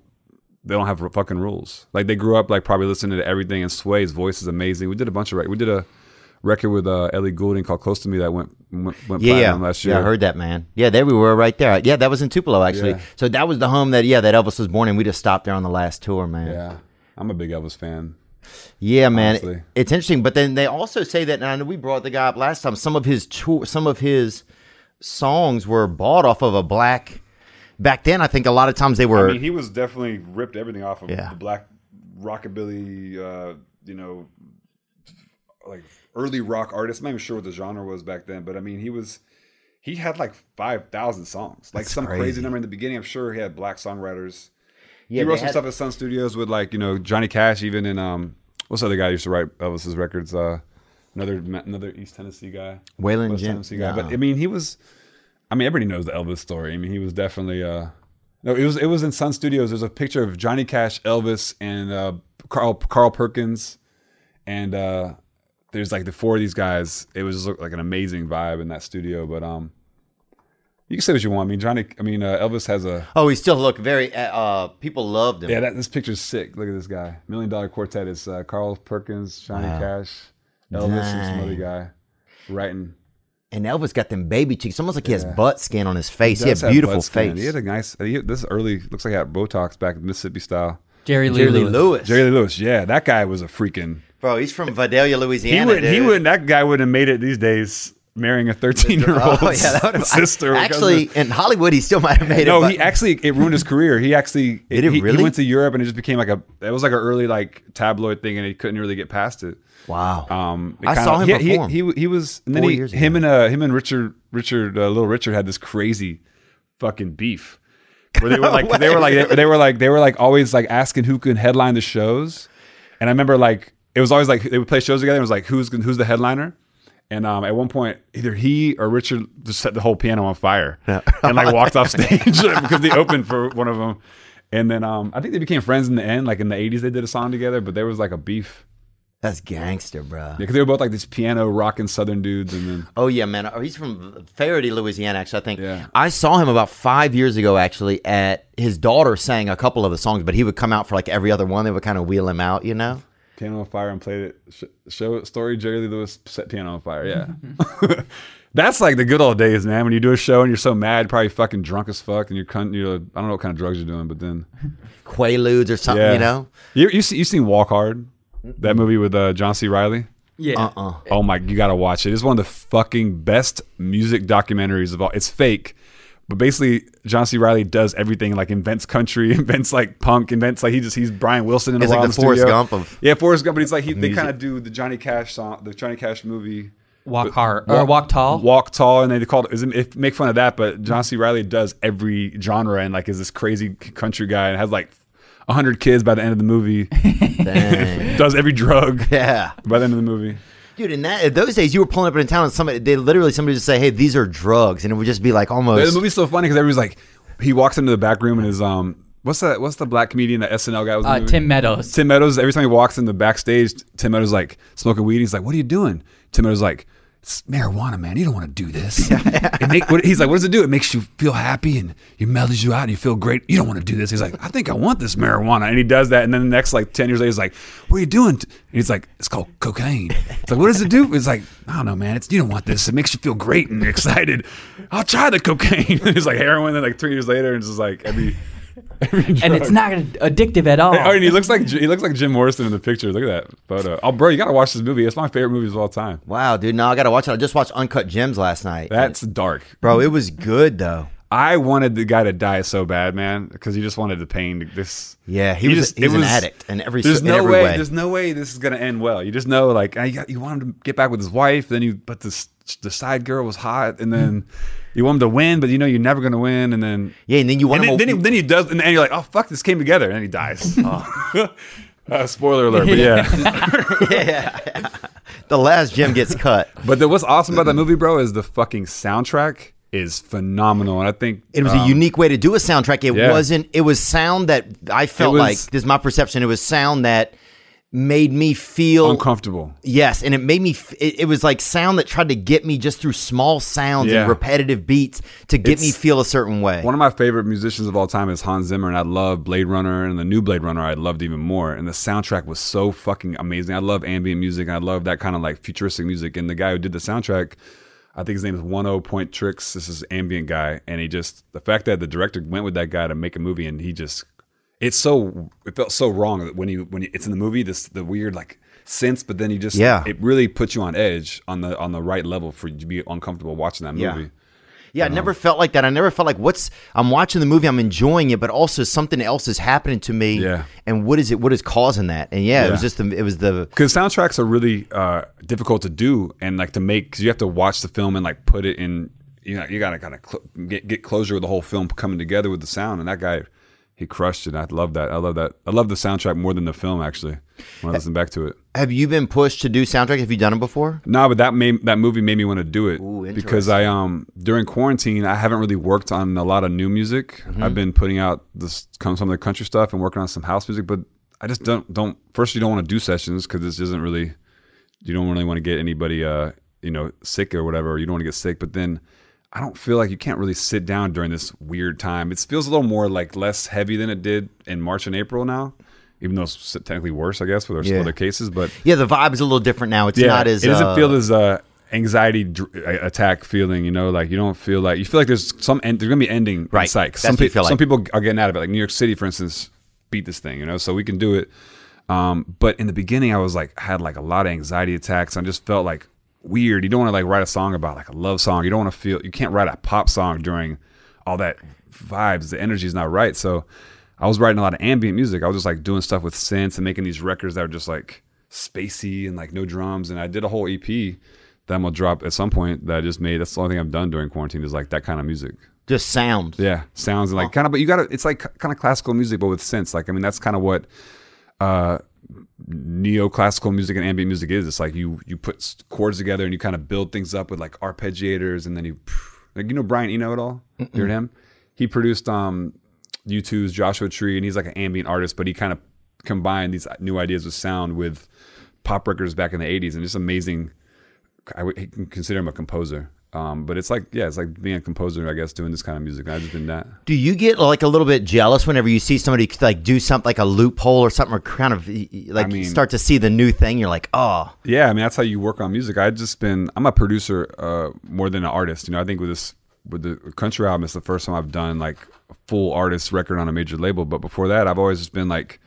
they don't have fucking rules. Like they grew up like probably listening to everything. And Swae's voice is amazing. We did a bunch of we did a record with uh, Ellie Goulding called "Close to Me" that went went, went Yeah, yeah, platinum last year. yeah. I heard that, man. Yeah, there we were right there. Yeah, that was in Tupelo actually. Yeah. So that was the home that yeah that Elvis was born in. We just stopped there on the last tour, man. Yeah, I'm a big Elvis fan. Yeah, man, it's interesting. But then they also say that, and I know we brought the guy up last time. Some of his tour, some of his songs were bought off of a black. Back then, I think a lot of times they were. I mean, he was definitely ripped everything off of Yeah. the black rockabilly, uh, you know, like early rock artist. I'm not even sure what the genre was back then, but I mean, he was he had like five thousand songs, like That's some crazy. crazy. number in the beginning. I'm sure he had black songwriters. yeah, he wrote some had- stuff at Sun Studios with like you know Johnny Cash, even in um, what's the other guy who used to write Elvis's records? Uh, another another East Tennessee guy, Waylon Jen- Tennessee guy. no. But I mean, he was. I mean, everybody knows the Elvis story. I mean, he was definitely. Uh, no, it was it was in Sun Studios. There's a picture of Johnny Cash, Elvis, and uh, Carl Carl Perkins, and uh, there's like the four of these guys. It was just like an amazing vibe in that studio. But um, you can say what you want. I mean, Johnny. I mean, uh, Elvis has a Oh, he still look very. Uh, uh, people loved him. yeah. That this picture's sick. Look at this guy. Million Dollar Quartet is uh, Carl Perkins, Johnny Wow. Cash, Elvis, and some other guy writing. And Elvis got them baby cheeks, almost like he has butt skin on his face. He, does had have beautiful butt skin. face. He had a nice. He, this early looks like he had Botox back in Mississippi style. Jerry Lee Jerry Lee Lewis. Lewis, Jerry Lee Lewis, yeah, that guy was a freaking. bro, he's from Vidalia, He Louisiana. would. He dude. would. That guy wouldn't have made it these days, marrying a thirteen-year-old Oh yeah, that would have sister. Actually, in Hollywood, he still might have made no, it. No, he actually it ruined his career. He actually (laughs) Did it he, really? he went to Europe and it just became like a. It was like an early like tabloid thing, and he couldn't really get past it. wow. Um, it I saw him he, perform. He, he he was and then Four he, him ago. and uh him and Richard Richard uh, little Richard had this crazy fucking beef where they (laughs) were like they were like they, they were like they were like always like asking who could headline the shows, and I remember like it was always like they would play shows together and it was like who's who's the headliner. And um, at one point, either he or Richard just set the whole piano on fire and like walked off (laughs) stage (laughs) because they opened for one of them. And then um, I think they became friends in the end. Like in the '80s, they did a song together, but there was like a beef. That's gangster, bro. Yeah, because they were both like these piano rocking Southern dudes, and then Oh yeah, man. Oh, he's from Ferriday, Louisiana. Actually, I think. Yeah. I saw him about five years ago. Actually, at his daughter sang a couple of the songs, but he would come out for like every other one. They would kind of wheel him out, you know. Piano on fire and played it. Sh- show story Jerry Lee Lewis set piano on fire. Yeah, (laughs) (laughs) that's like the good old days, man. When you do a show and you're so mad, probably fucking drunk as fuck, and you're con- you know I don't know what kind of drugs you're doing, but then (laughs) Quaaludes or something, yeah, you know. you you see, you seen Walk Hard, that movie with uh, John C. Reilly. Yeah. Uh. Oh my, you gotta watch it. It's one of the fucking best music documentaries of all. It's fake, but basically John C. Reilly does everything. Like invents country, (laughs) invents like punk, invents like he just he's Brian Wilson in a He's like while the in Forrest studio. Gump of yeah, Forrest Gump. But it's like he, they kind of do the Johnny Cash song, the Johnny Cash movie. Walk hard or walk tall. Walk tall, and they called it. is- It make fun of that, but John C. Reilly does every genre and like is this crazy country guy and has like hundred kids by the end of the movie. (laughs) Does every drug yeah. by the end of the movie. Dude, in that those days, you were pulling up in town and somebody, they literally somebody would say, "Hey, these are drugs," and it would just be like almost The almost. movie's so funny because everybody's like, he walks into the back room and is um, what's that? What's the black comedian that SNL guy was? Uh. Tim Meadows. Tim Meadows. Every time he walks in the backstage, Tim Meadows like smoking weed. He's like, "What are you doing?" Tim Meadows like, "It's marijuana, man. You don't want to do this." (laughs) make, what, he's like, "What does it do? It makes you feel happy and it mellows you out and you feel great. You don't want to do this." He's like, "I think I want this marijuana," and he does that. And then the next like ten years later, he's like, "What are you doing?" And he's like, "It's called cocaine." It's like, "What does it do?" It's like, "I don't know, man. It's you don't want this. It makes you feel great and (laughs) excited. I'll try the cocaine." (laughs) and it's like heroin. And like three years later, and it's just like every. (laughs) every and it's not addictive at all. Oh, and he looks like he looks like Jim Morrison in the picture. Look at that photo. Oh, bro, you gotta watch this movie. It's my favorite movie of all time. wow, dude, no, I gotta watch it. I just watched Uncut Gems last night. That's dark. bro, it was good though. I wanted the guy to die so bad, man, because he just wanted the pain. This, Yeah, he was- just- he was it an addict and every- There's no every way. way. There's no way this is gonna end well. You just know, like, I got, you want him to get back with his wife, then you, but this the side girl was hot, and then you want him to win, but you know you're never gonna win, and then Yeah, and then you want and him. then, then, he, then he does, and then you're like, oh fuck, this came together, and then he dies. (laughs) (laughs) uh, spoiler alert, but (laughs) yeah. the last gem gets cut. But the, what's awesome about that movie, bro, is the fucking soundtrack is phenomenal, and I think It was um, a unique way to do a soundtrack. It yeah. wasn't. It was sound that I felt was- like this is my perception. It was sound that made me feel uncomfortable. Yes, and it made me. f- It, it was like sound that tried to get me just through small sounds Yeah. and repetitive beats to get me feel a certain way. One of my favorite musicians of all time is Hans Zimmer, and I love Blade Runner and the new Blade Runner. I loved even more, and the soundtrack was so fucking amazing. I love ambient music. I love that kind of like futuristic music. And the guy who did the soundtrack, I think his name is One O Point Tricks. This is ambient guy, and he just the fact that the director went with that guy to make a movie, and he just it's so it felt so wrong that when you when you, it's in the movie this the weird like sense, but then you just Yeah. it really puts you on edge on the on the right level for you to be uncomfortable watching that Yeah. movie. Yeah, I never felt like that. I never felt like what's I'm watching the movie, I'm enjoying it, but also something else is happening to me. Yeah. And what is it? What is causing that? And yeah, it was just the, it was the because soundtracks are really uh, difficult to do and like to make because you have to watch the film and like put it in you know you gotta kind of cl- get, get closure with the whole film coming together with the sound and that guy he crushed it i love that i love that i love the soundtrack more than the film actually when i listen back to it Have you been pushed to do soundtrack? Have you done it before? no but that made that movie made me want to do it Ooh, because i um during quarantine i haven't really worked on a lot of new music Mm-hmm. i've been putting out this some of the country stuff and working on some house music but i just don't don't first you don't want to do sessions because this isn't really you don't really want to get anybody uh you know sick or whatever or you don't want to get sick but then i don't feel like you can't really sit down during this weird time. It feels a little more like less heavy than it did in march and april now even though it's technically worse i guess with some other cases but Yeah, the vibe is a little different now. It's not as it doesn't uh, feel as uh anxiety dr- attack feeling you know? Like you don't feel like you feel like there's some end, there's gonna be ending in Right. That's some, pe- like. some people are getting out of it. Like new york city for instance beat this thing you know? So we can do it. Um but in the beginning i was like I had like a lot of anxiety attacks. I just felt like weird. You don't want to like write a song about like a love song. You don't want to feel you can't write a pop song during all that vibes. The energy is not right. So i was writing a lot of ambient music. I was just like doing stuff with synths and making these records that were just like spacey and like no drums. And i did a whole ep that i'm gonna drop at some point that i just made. That's the only thing i've done during quarantine is like that kind of music. Just sound. yeah sounds and like kind of but you gotta it's like kind of classical music but with synths. Like i mean that's kind of what uh neoclassical music and ambient music is it's like you you put chords together and you kind of build things up with like arpeggiators and then you like you know brian eno at all? You heard him? He produced um u2's joshua tree and he's like an ambient artist but he kind of combined these new ideas with sound with pop records back in the 80s and just amazing i would consider him a composer um, but it's like yeah it's like being a composer i guess doing this kind of music i've just been that Do you get like a little bit jealous whenever you see somebody like do something like a loophole or something, or kind of like I mean- start to see the new thing? You're like, oh, Yeah, I mean that's how you work on music. I just been I'm a producer uh, more than an artist. You know, I think with this with the country album, it's the first time I've done like a full artist record on a major label. But before that, I've always just been like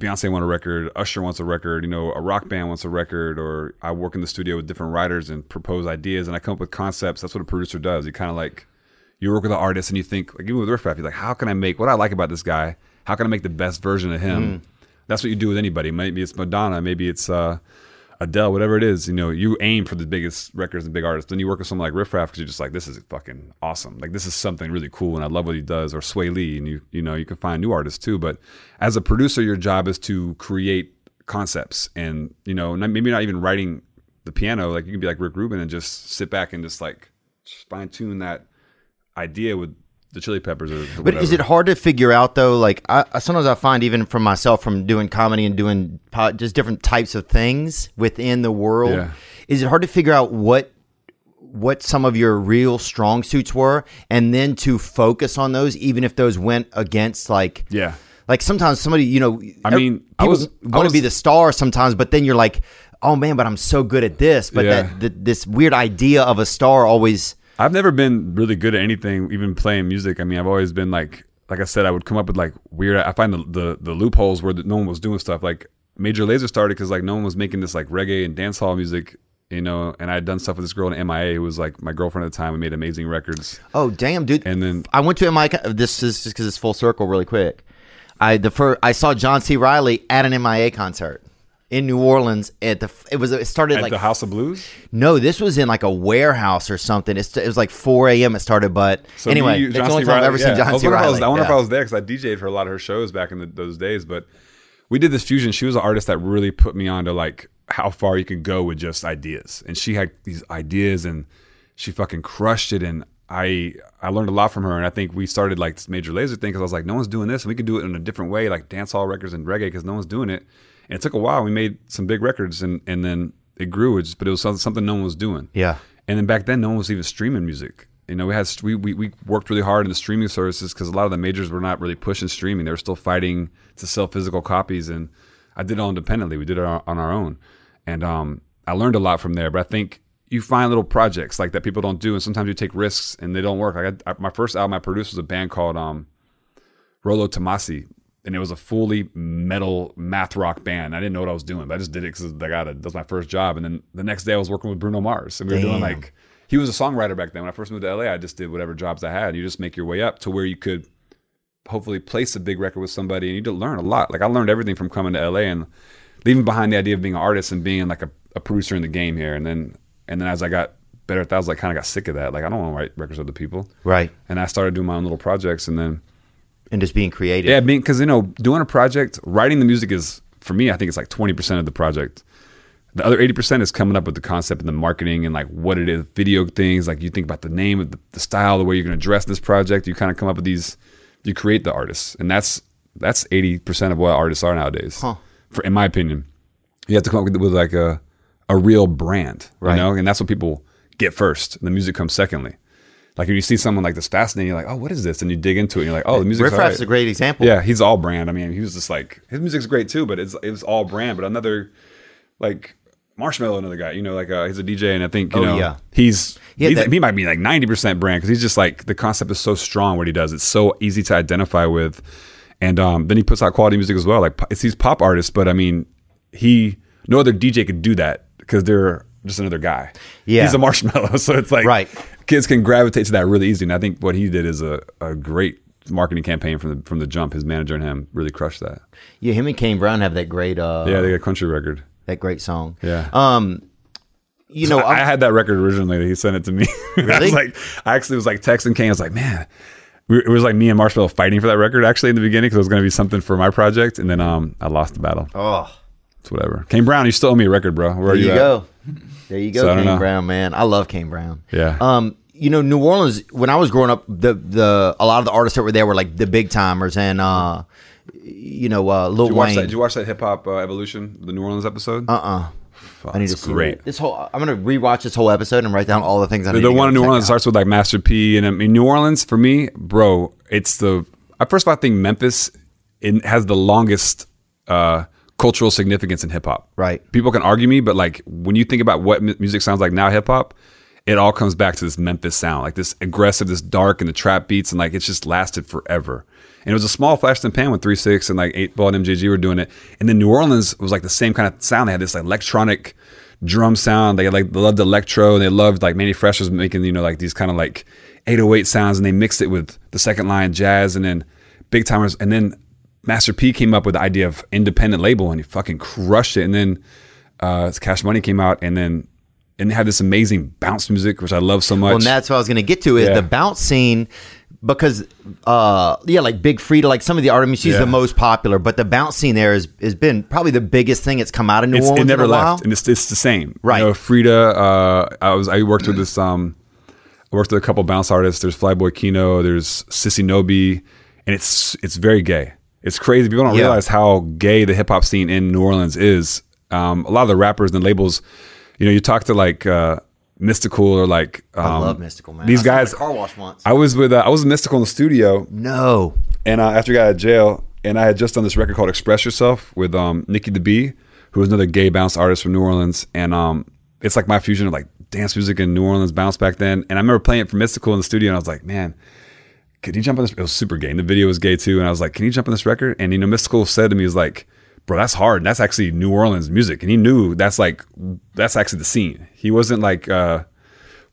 Beyonce wants a record, Usher wants a record, you know, a rock band wants a record, or I work in the studio with different writers and propose ideas and I come up with concepts. That's what a producer does. You kind of like you work with an artist and you think like even with Riff Raff, you're like, how can I make what I like about this guy? How can I make the best version of him? That's what you do with anybody. Maybe it's Madonna, maybe it's uh, Adele, whatever it is. You know, you aim for the biggest records and big artists. Then you work with someone like Riff Raff because you're just like, this is fucking awesome. Like this is something really cool, and I love what he does. Or Swae Lee, and you you know you can find new artists too. But as a producer, your job is to create concepts and you know maybe not even writing the the piano, like you can be like Rick Rubin and just sit back and just like fine tune that idea with the Chili Peppers. Or, But is it hard to figure out though? Like I, I sometimes I find even from myself from doing comedy and doing po- just different types of things within the world. Yeah. Is it hard to figure out what what some of your real strong suits were, and then to focus on those, even if those went against like Yeah. like sometimes somebody you know I mean, I was- want to be the star sometimes, but then you're like, oh man, but I'm so good at this. But Yeah. that th- this weird idea of a star always. I've never been really good at anything, even playing music. I mean, I've always been like, like I said, I would come up with like weird. I find the the, the loopholes where no one was doing stuff. Like Major Lazer started because like no one was making this like reggae and dancehall music, you know. And I had done stuff with this girl in MIA who was like my girlfriend at the time. We made amazing records. Oh damn, dude! And then- I went to MIA. This is just because it's full circle, really quick. I the first I saw John C. Reilly at an MIA concert in New Orleans. At the it was it started At like the House of Blues. no, this was in like a warehouse or something. It's, it was like 4 a.m. It started, but So anyway, me, you, that's John the only time I've Reilly- ever seen yeah. John I C. if I was- I wonder if I was there because I DJ'd for a lot of her shows back in the, those days. But we did this fusion. She was an artist that really put me on to like how far you can go with just ideas. And she had these ideas and she fucking crushed it. And I I learned a lot from her. And I think we started like this major lazer thing because I was like, no one's doing this. And we can do it in a different way, like dancehall records and reggae because no one's doing it. And it took a while. We made some big records and, and then it grew. It just, but it was something, something no one was doing. Yeah. And then back then, no one was even streaming music. You know, we had we we, we worked really hard in the streaming services because a lot of the majors were not really pushing streaming. They were still fighting to sell physical copies, and I did it all independently. We did it on, on our own, and um, I learned a lot from there. But I think you find little projects like that people don't do, and sometimes you take risks and they don't work. Like I, I, my first album I produced was a band called um, Rolo Tomasi, and it was a fully metal math rock band. I didn't know what I was doing, but I just did it because I got it. That was my first job. And then the next day I was working with Bruno Mars, and we were doing like he was a songwriter back then. When I first moved to LA, I just did whatever jobs I had. You just make your way up to where you could hopefully place a big record with somebody, and you did learn a lot. Like I learned everything from coming to LA and leaving behind the idea of being an artist and being like a, a producer in the game here. And then and then as I got better at that, I was like kind of got sick of that. Like I don't want to write records with other people. Right. And I started doing my own little projects, and then. And just being creative. Yeah, being because you know doing a project, writing the music is for me. I think it's like twenty percent of the project. The other eighty percent is coming up with the concept and the marketing and like what it is, video things. Like you think about the name, the, the style, the way you're going to dress this project. You kind of come up with these. You create the artists, and that's that's eighty percent of what artists are nowadays. Huh. For in my opinion, you have to come up with, with like a a real brand, Right. you know, and that's what people get first. The music comes secondly. Like if you see someone like this fascinating, you're like, oh, what is this? And you dig into it, and you're like, oh, the music. Riff Raff's right. a great example. Yeah, he's all brand. I mean, he was just like his music's great too, but it's it was all brand. But another like Marshmello, another guy, you know, like uh, he's a DJ, and I think you Oh, know yeah. he's, Yeah, he's that- he might be like ninety percent brand because he's just like the concept is so strong what he does. It's so easy to identify with, and um, then he puts out quality music as well. Like it's these pop artists, but I mean, he no other DJ could do that because they're just another guy. Yeah. he's a marshmallow, (laughs) so it's like Right. Kids can gravitate to that really easy. And I think what he did is a, a great marketing campaign from the from the jump. His manager and him really crushed that. Yeah, him and Kane Brown have that great uh Yeah, they got a country record. that great song. Yeah. Um you know, (laughs) I, I had that record originally. He sent it to me. (laughs) I was like, I actually was like texting Kane. I was like, man, we, it was like me and Marshmello fighting for that record actually in the beginning because it was going to be something for my project, and then um, I lost the battle. oh, It's whatever. Kane Brown, you still owe me a record, bro. Where there are you, you, at? go. There you go, So Kane. Brown, man. I love Kane Brown. Yeah. Um, you know, New Orleans. When I was growing up, the the a lot of the artists that were there were like the big timers, and uh, you know, uh, Lil Did you watch Wayne. that? Did you watch that Hip Hop uh, Evolution, the New Orleans episode? uh uh I need to it's see great. This whole. I'm gonna rewatch this whole episode and write down all the things I need. The to one in New Orleans out. starts with like Master P, and I mean New Orleans for me, bro. It's the I first of all I think Memphis it has the longest uh, cultural significance in hip hop. Right. People can argue me, but like when you think about what mu- music sounds like now, hip hop, it all comes back to this Memphis sound, like this aggressive, this dark, and the trap beats, and like it's just lasted forever. And it was a small flash in the pan when Three Six and like Eight Ball and MJG were doing it, and then New Orleans was like the same kind of sound. They had this like electronic drum sound. They like they loved electro, and they loved like Mannie Fresh was making you know like these kind of like 808 sounds, and they mixed it with the second line jazz, and then big timers, and then Master P came up with the idea of independent label, and he fucking crushed it. And then uh, Cash Money came out, and then and they had this amazing bounce music, which I love so much. Well, and that's what I was going to get to is Yeah. the bounce scene. because uh yeah like big freedia like some of the artists she's Yeah. the most popular but the bounce scene there has, has been probably the biggest thing that's come out of new It's, orleans it never in a left, while. and it's it's the same. Right. You know, Freedia. Uh, I was I worked with this. Um, I worked with a couple bounce artists. There's Flyboy Kino. There's Sissy Nobby, and it's it's very gay. It's crazy. People don't Yeah. realize how gay the hip hop scene in New Orleans is. Um, a lot of the rappers and labels, you know, you talk to like uh, Mystikal or like um, i love mystikal man These I saw him at guys. car wash once I was with uh, I was with Mystikal in the studio, no and uh, after he got out of jail, and I had just done this record called "Express Yourself" with um, Nicky Da B, who was another gay bounce artist from New Orleans, and um, it's like my fusion of like dance music and New Orleans bounce back then. And I remember playing it for Mystikal in the studio, and I was like, man. Could you jump on this? It was super gay. And the video was gay too. And I was like, can you jump on this record? And, you know, Mystikal said to me, he's like, bro, that's hard. That's actually New Orleans music. And he knew that's like, that's actually the scene. He wasn't like, uh,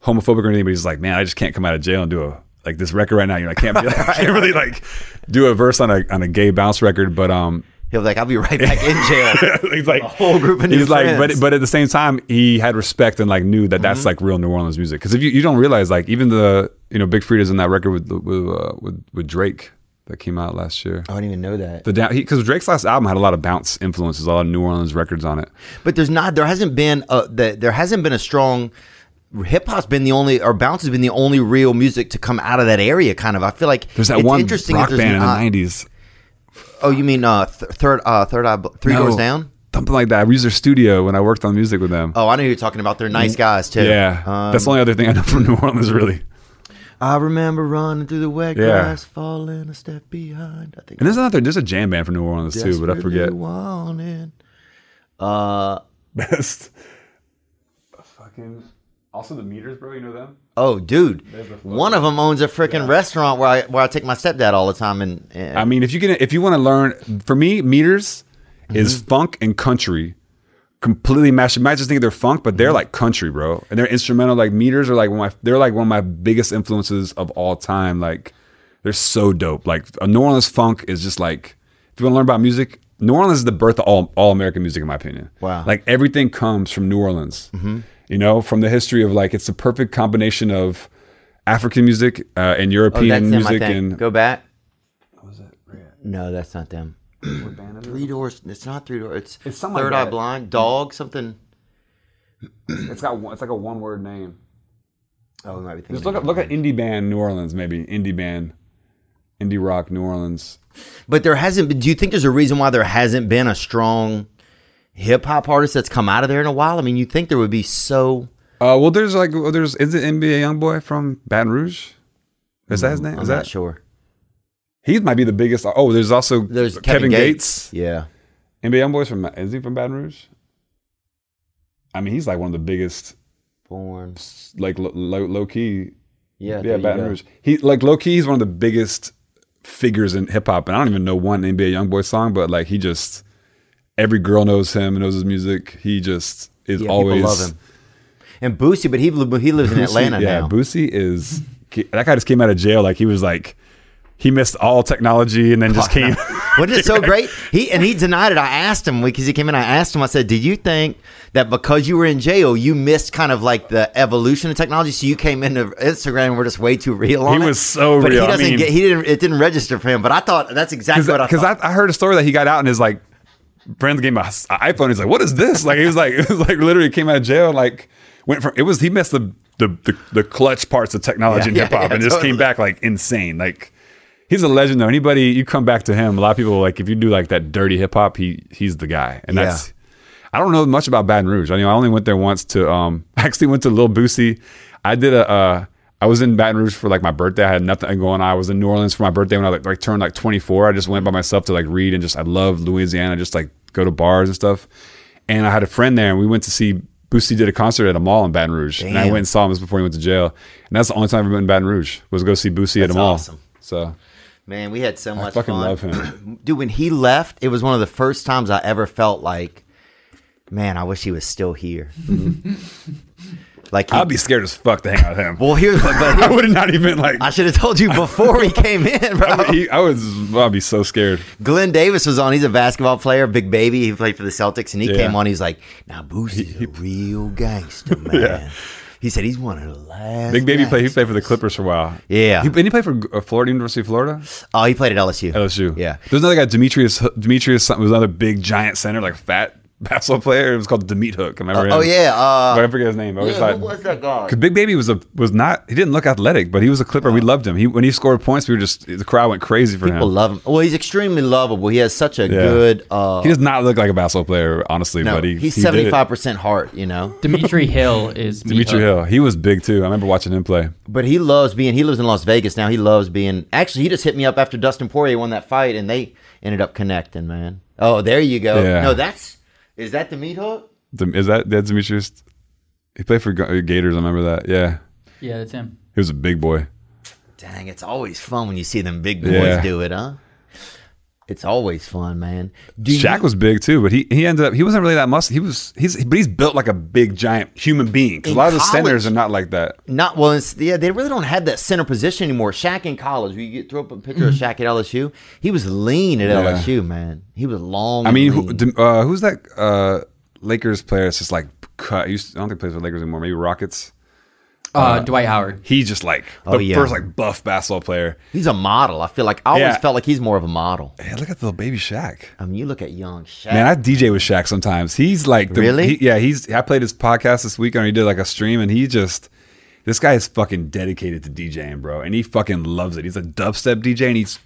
homophobic or anything, but he's like, man, I just can't come out of jail and do a like this record right now. You know, I can't, be, like, (laughs) I can't really like do a verse on a on a gay bounce record. But um, he'll be like i'll be right back in jail (laughs) he's like A whole group of new He's like, but but at the same time, he had respect and like knew that that's like real New Orleans music. Because if you, you don't realize, like even the you know Big Freedia's in that record with with uh, with, with Drake that came out last year. i didn't even know that The down because Drake's last album had a lot of bounce influences, a lot of New Orleans records on it. but there's not there hasn't been a the, there hasn't been a strong hip hop's been the only or bounce has been the only real music to come out of that area kind of i feel like There's that it's one interesting rock that band in the '90s. oh you mean uh th- third uh third eye three doors down something like that. I used their studio when I worked on music with them. oh i know you're talking about they're nice guys too yeah, um, that's the only other thing I know from New Orleans, really. I remember running through the wet Yeah. grass, falling a step behind. I think And there's another, there's a jam band from New Orleans too, but I forget. wanted. Uh Best. Fucking. Also the meters, bro. You know them? oh, dude, one of them owns a freaking restaurant where I where I take my stepdad all the time, and, and I mean, if you can, if you want to learn, for me, meters is Mm-hmm. funk and country completely mashed. You might just think they're funk, but Mm-hmm. they're like country, bro. And they're instrumental. Like meters are like one of my, they're like one of my biggest influences of all time. Like they're so dope. Like a New Orleans funk is just like, if you want to learn about music, New Orleans is the birth of all all American music, in my opinion. Wow. Like everything comes from New Orleans. Mm-hmm. You know, from the history of like it's the perfect combination of African music uh, and oh, European. I music and Go back. No, that's not them. Three doors. It's not three doors. It's, It's something like third eye blind dog something. it's got one, it's like a one word name. Oh, might be thinking. Just look at look at indie band New Orleans, maybe indie band, indie rock New Orleans. But there hasn't been. Do you think there's a reason why there hasn't been a strong hip hop artist that's come out of there in a while? I mean, you think there would be so. Uh, well, there's like well, there's is it NBA YoungBoy from Baton Rouge? Is that his name? I'm Is not that sure. He might be the biggest? Oh, there's also There's Kevin, Gates. Yeah. NBA Young Boys from is he from Baton Rouge? I mean, he's like one of the biggest, Born. like low, low, low key. Yeah. Yeah, Baton. Rouge. He like low key. He's one of the biggest figures in hip hop, and I don't even know one NBA YoungBoy song, but like he just every girl knows him and knows his music. He just is Yeah, always love him. And Boosie, but he he lives in Atlanta yeah, now. Boosie is (laughs) that guy just came out of jail like he was like he missed all technology and then just (laughs) came. Wasn't it so (laughs) great? He and he denied it. I asked him because he came in. I asked him. I said, "Did you think that because you were in jail, you missed kind of like the evolution of technology? So you came into Instagram and were just way too real on He it? was so but real. He doesn't mean- get. He didn't. It didn't register for him. But I thought that's exactly what I because thought. I, I heard a story that he got out and his like friends gave him an iPhone. He's like, "What is this?" Like he was like, (laughs) it was like literally came out of jail like went from it was he missed the the the, the clutch parts of technology Yeah, yeah, hip hop yeah, and just came back like insane. Like he's a legend though. Anybody you come back to him, a lot of people like if you do like that dirty hip hop, he he's the guy. And Yeah. that's I don't know much about Baton Rouge. I mean, I only went there once to um (laughs) I actually went to Lil Boosie. I did a uh I was in Baton Rouge for like my birthday. I had nothing going on. I was in New Orleans for my birthday when I like, like turned like 24. I just went by myself to like read and just I love Louisiana, just like go to bars and stuff. And I had a friend there and we went to see Boosie did a concert at a mall in Baton Rouge. And I went and saw him before he went to jail. And that's the only time I've ever been in Baton Rouge was go see Boosie at That's a mall. awesome. So Man, we had so much I fucking fun. love him. (clears throat) Dude, when he left, it was one of the first times I ever felt like, man, I wish he was still here. (laughs) like, he, I'd be scared as fuck to hang out with him. well, here's (laughs) but I would not even like I should have told you before he came in, bro. I, he, I was I'd be so scared. Glen Davis was on. He's a basketball player, big baby. He played for the Celtics, and he Yeah. came on. He's like, "Now Boosie's a real gangster, (laughs) man." He said he's one of the last. Big Baby guys. played. He played for the Clippers for a while. Yeah. He, and he played for uh, Florida University of Florida. Oh, he played at LSU. LSU. Yeah. There's another guy, Demetrius. Demetrius something was another big giant center, like fat (laughs) basketball player. It was called Demet Hook. I remember. Oh him. yeah. Uh, But I forget his name. I always yeah, thought. who was that guy? Cause Big Baby was a was not he didn't look athletic, but he was a Clipper. We loved him. He when he scored points, we were just the crowd went crazy for People him. People love him. Well, he's extremely lovable. He has such a Yeah. good. Uh, he does not look like a basketball player, honestly. no, but he, he's he did it. seventy five percent heart. You know, Dimitri (laughs) Hill is Dimitri Hook. Hill. He was big too. I remember watching him play. but he loves being. He lives in Las Vegas now. He loves being. Actually, he just hit me up after Dustin Poirier won that fight, and they ended up connecting. Man. Oh, there you go. Yeah. No, that's is that the meat hook? Dem- Is that that's Demetrius? He played for uh, Gators. I remember that. Yeah, Yeah, that's him. he was a big boy. Dang, it's always fun when you see them big boys Yeah. do it, huh? It's always fun, man. Do Shaq you- was big too, but he, he ended up he wasn't really that muscle. He was he's but he's built like a big giant human being. 'Cause a lot of the college- centers are not like that. Not well. It's, yeah, they really don't have that center position anymore. Shaq in college, we get throw up a picture of Shaq at LSU. He was lean at Yeah. LSU, man. He was long. I mean, who, uh, who's that uh, Lakers player? that's just like cut. I don't think he plays for Lakers anymore. Maybe Rockets. Uh, Dwight Howard. He's just like Oh, the yeah. first like buff basketball player. he's a model. I feel like I always Yeah. felt like he's more of a model. Hey, look at the baby Shaq. I mean, you look at young Shaq. Man, I DJ with Shaq sometimes. He's like, the, Really? he- yeah, he's. I played his podcast this week weekend. He did like a stream, and he just, this guy is fucking dedicated to DJing, bro, and he fucking loves it. He's a dubstep DJ, and he's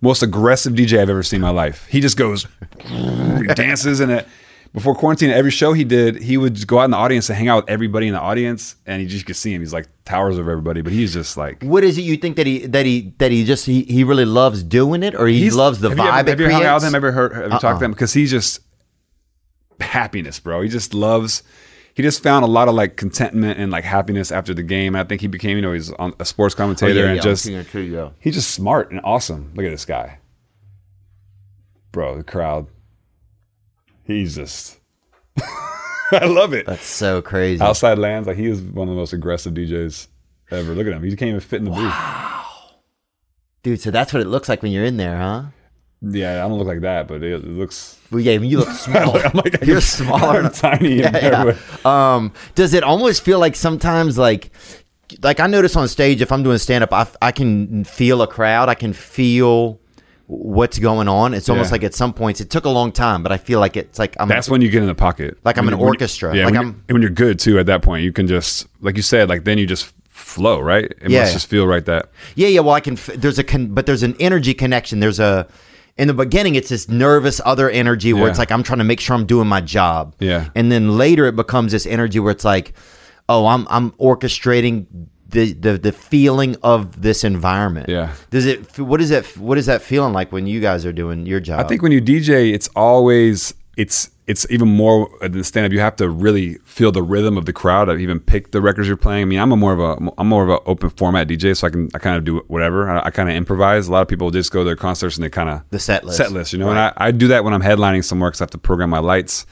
most aggressive DJ I've ever seen in my life. He just goes, (laughs) he dances, and it. Before quarantine, every show he did, he would just go out in the audience and hang out with everybody in the audience, and he just could see him. He's like towers over everybody, but he's just like. what is it you think that he that he that he just he, he really loves doing it, or he loves the have vibe You ever, it have you hung out with him? Ever heard? Have you talked Uh-uh. to him? Because he's just happiness, bro. He just loves. He just found a lot of like contentment and like happiness after the game. I think he became, you know, he's on a sports Oh, commentator yeah, and yeah, just I'm seeing it too, yeah. he's just smart and awesome. Look at this guy, bro. The crowd. He's just. (laughs) I love it. That's so crazy. Outside lands, like he is one of the most aggressive DJs ever. Look at him. He can't even fit in the booth. Dude, so that's what it looks like when you're in there, huh? Yeah, I don't look like that, but it, it looks. Well, yeah, you look (laughs) small. I'm like you're smaller. I'm tiny. in Yeah, there, yeah. Um, does it almost feel like sometimes like like I notice on stage if I'm doing stand up, I, I can feel a crowd. I can feel what's going on. It's almost Yeah. like at some points it took a long time, but I feel like it's like I'm That's when you get in the pocket. Like I'm When an you- when you- orchestra. Yeah, Like when, I'm- you're, when you're good too. At that point, you can just, like you said, like then you just flow, right? It Yeah. must just feel right. That Yeah, yeah. Well, I can. There's a con, but there's an energy connection. There's a. In the beginning, it's this nervous other energy where Yeah. it's like I'm trying to make sure I'm doing my job. Yeah. And then later it becomes this energy where it's like, oh, I'm I'm orchestrating the the the feeling of this environment. Yeah. Does it? What is that? What is that feeling like when you guys are doing your job? I think when you DJ, it's always it's it's even more than stand up. You have to really feel the rhythm of the crowd. to even pick the records you're playing. I mean, I'm a more of a I'm more of an open format DJ, so I can I kind of do whatever. I, I kind of improvise. A lot of people just go to their concerts and they kind of The set list. set list, you know. And I, I do that when I'm headlining somewhere because I have to program my lights.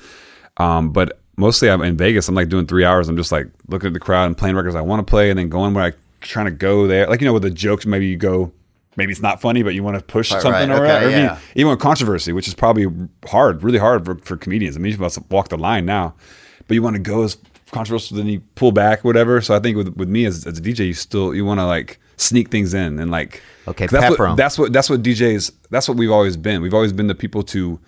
Um, but mostly I'm in Vegas. I'm like doing three hours. I'm just like looking at the crowd and playing records I want to play, and then going where I trying to go there. Like you know, with the jokes, maybe you go. Maybe it's not funny, but you want to push Right, something right. or, Okay, or even- yeah. even with controversy, which is probably hard, really hard for, for comedians. I mean, you must walk the line now, but you want to go as controversial, then you pull back, whatever. So I think with with me as, as a DJ, you still you want to like sneak things in and like okay, that's what, that's what that's what DJs. That's what we've always been. We've always been the people to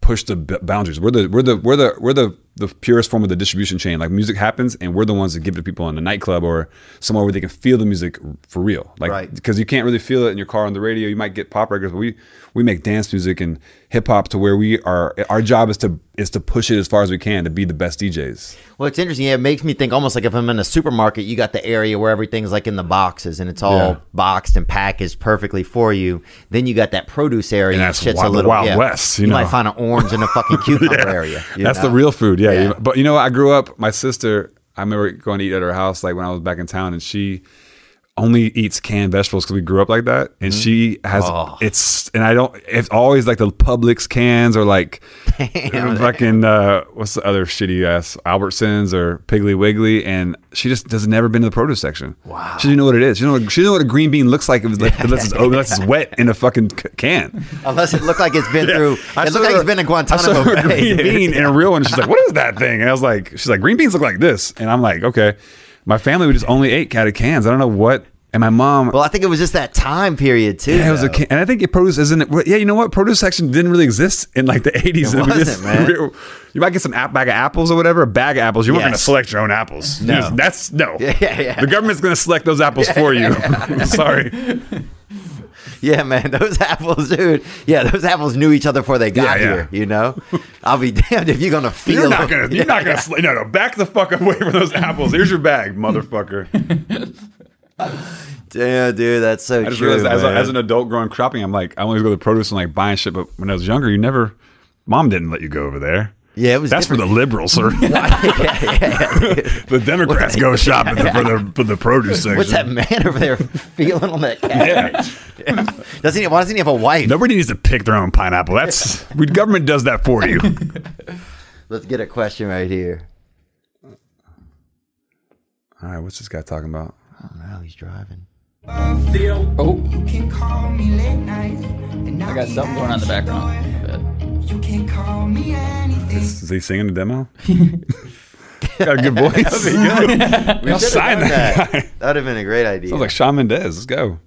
push the b- boundaries. We're the we're the we're the we're the the purest form of the distribution chain. Like music happens, and we're the ones that give it to people in a nightclub or somewhere where they can feel the music for real. Like Right. because you can't really feel it in your car on the radio. You might get pop records, but we we make dance music and hip hop to where we are. Our job is to is to push it as far as we can to be the best DJs. Well, it's interesting. Yeah, it makes me think almost like if I'm in a supermarket, you got the area where everything's like in the boxes and it's all Yeah. boxed and packaged perfectly for you. Then you got that produce area. And and that's shit's wild- a little Wild yeah. West, you might know. find an orange in a fucking (laughs) cucumber area. you That's know? the real food. Yeah. Yeah. You- But you know. I grew up. My sister. I remember going to eat at her house like when I was back in town, and she only eats canned vegetables because we grew up like that. And Mm-hmm. she has Oh. it's and I don't. It's always like the Publix cans or like (laughs) fucking uh, what's the other shitty ass Albertsons or Piggly Wiggly, and she just has never been to the produce section. Wow. She didn't know what it is. She didn't know, she didn't know what a green bean looks like. It was like unless, it's, unless it's (laughs) wet in a fucking can. Unless it looked like it's been (laughs) through. It I looked like her- it's been in I saw Guantanamo her Bay. green bean and a real one. She's like, "What is that thing?" And I was like, "She's like, green beans look like this." And I'm like, "Okay." My family we just only ate out of cans. I don't know what. And my mom, Well, I think it was just that time period too. yeah, it was a can, and I think it produce isn't it? Yeah, you know what? Produce section didn't really exist in like the eighties. It wasn't, man. (laughs) You might get some app, bag of apples or whatever, a bag of apples. You weren't going to select your own apples. No. just- that's no. Yeah, (laughs) yeah, yeah. The government's going to select those apples for you. (laughs) Sorry. (laughs) Yeah, man, those (laughs) apples, dude. Yeah, those apples knew each other before they got Yeah, yeah. here. You know, I'll be (laughs) damned if you're gonna feel. You're not gonna. You're not gonna. Sl- no, no. Back the fuck away from those apples. Here's your bag, motherfucker. Damn, dude, that's so I just true. realized as, a, as an adult growing cropping, I'm like, I always go to the produce and like buying shit. But when I was younger, you never. Mom didn't let you go over there. Yeah, it was. That's for the liberals, sir. (laughs) yeah, yeah, yeah, dude. the Democrats go shopping for the for the produce section. What's that man over there feeling on that cabbage? Yeah. Doesn't he? Why doesn't he have a wife? Nobody needs to pick their own pineapple. That's we government does that for you. (laughs) Let's get a question right here. All right, what's this guy talking about? Oh no, he's driving. Oh, You can call me late night. I got something going on in the background. But You can call me anything. Is he singing the demo? (laughs) Got a good (laughs) voice. (laughs) We I'll should've sign done that guy. That would have been a great idea. Sounds like Shawn Mendes. Let's go.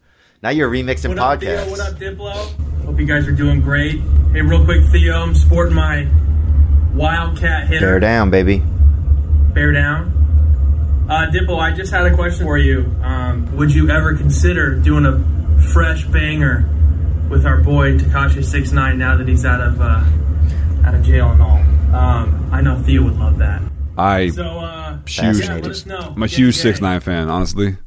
now you're remixing What up, Theo? What up, Diplo? Hope you guys are doing great. Hey, real quick, Theo, I'm sporting my Wildcat hitter. Bear down, baby. Bear down. Uh, Diplo, I just had a question for you. Um, would you ever consider doing a fresh banger with our boy Tekashi Six Nine now that he's out of uh, out of jail and all? Um, I know Theo would love that. I So, uh, Huge. yeah, let us know. I'm a Get huge today. six nine fan. Honestly,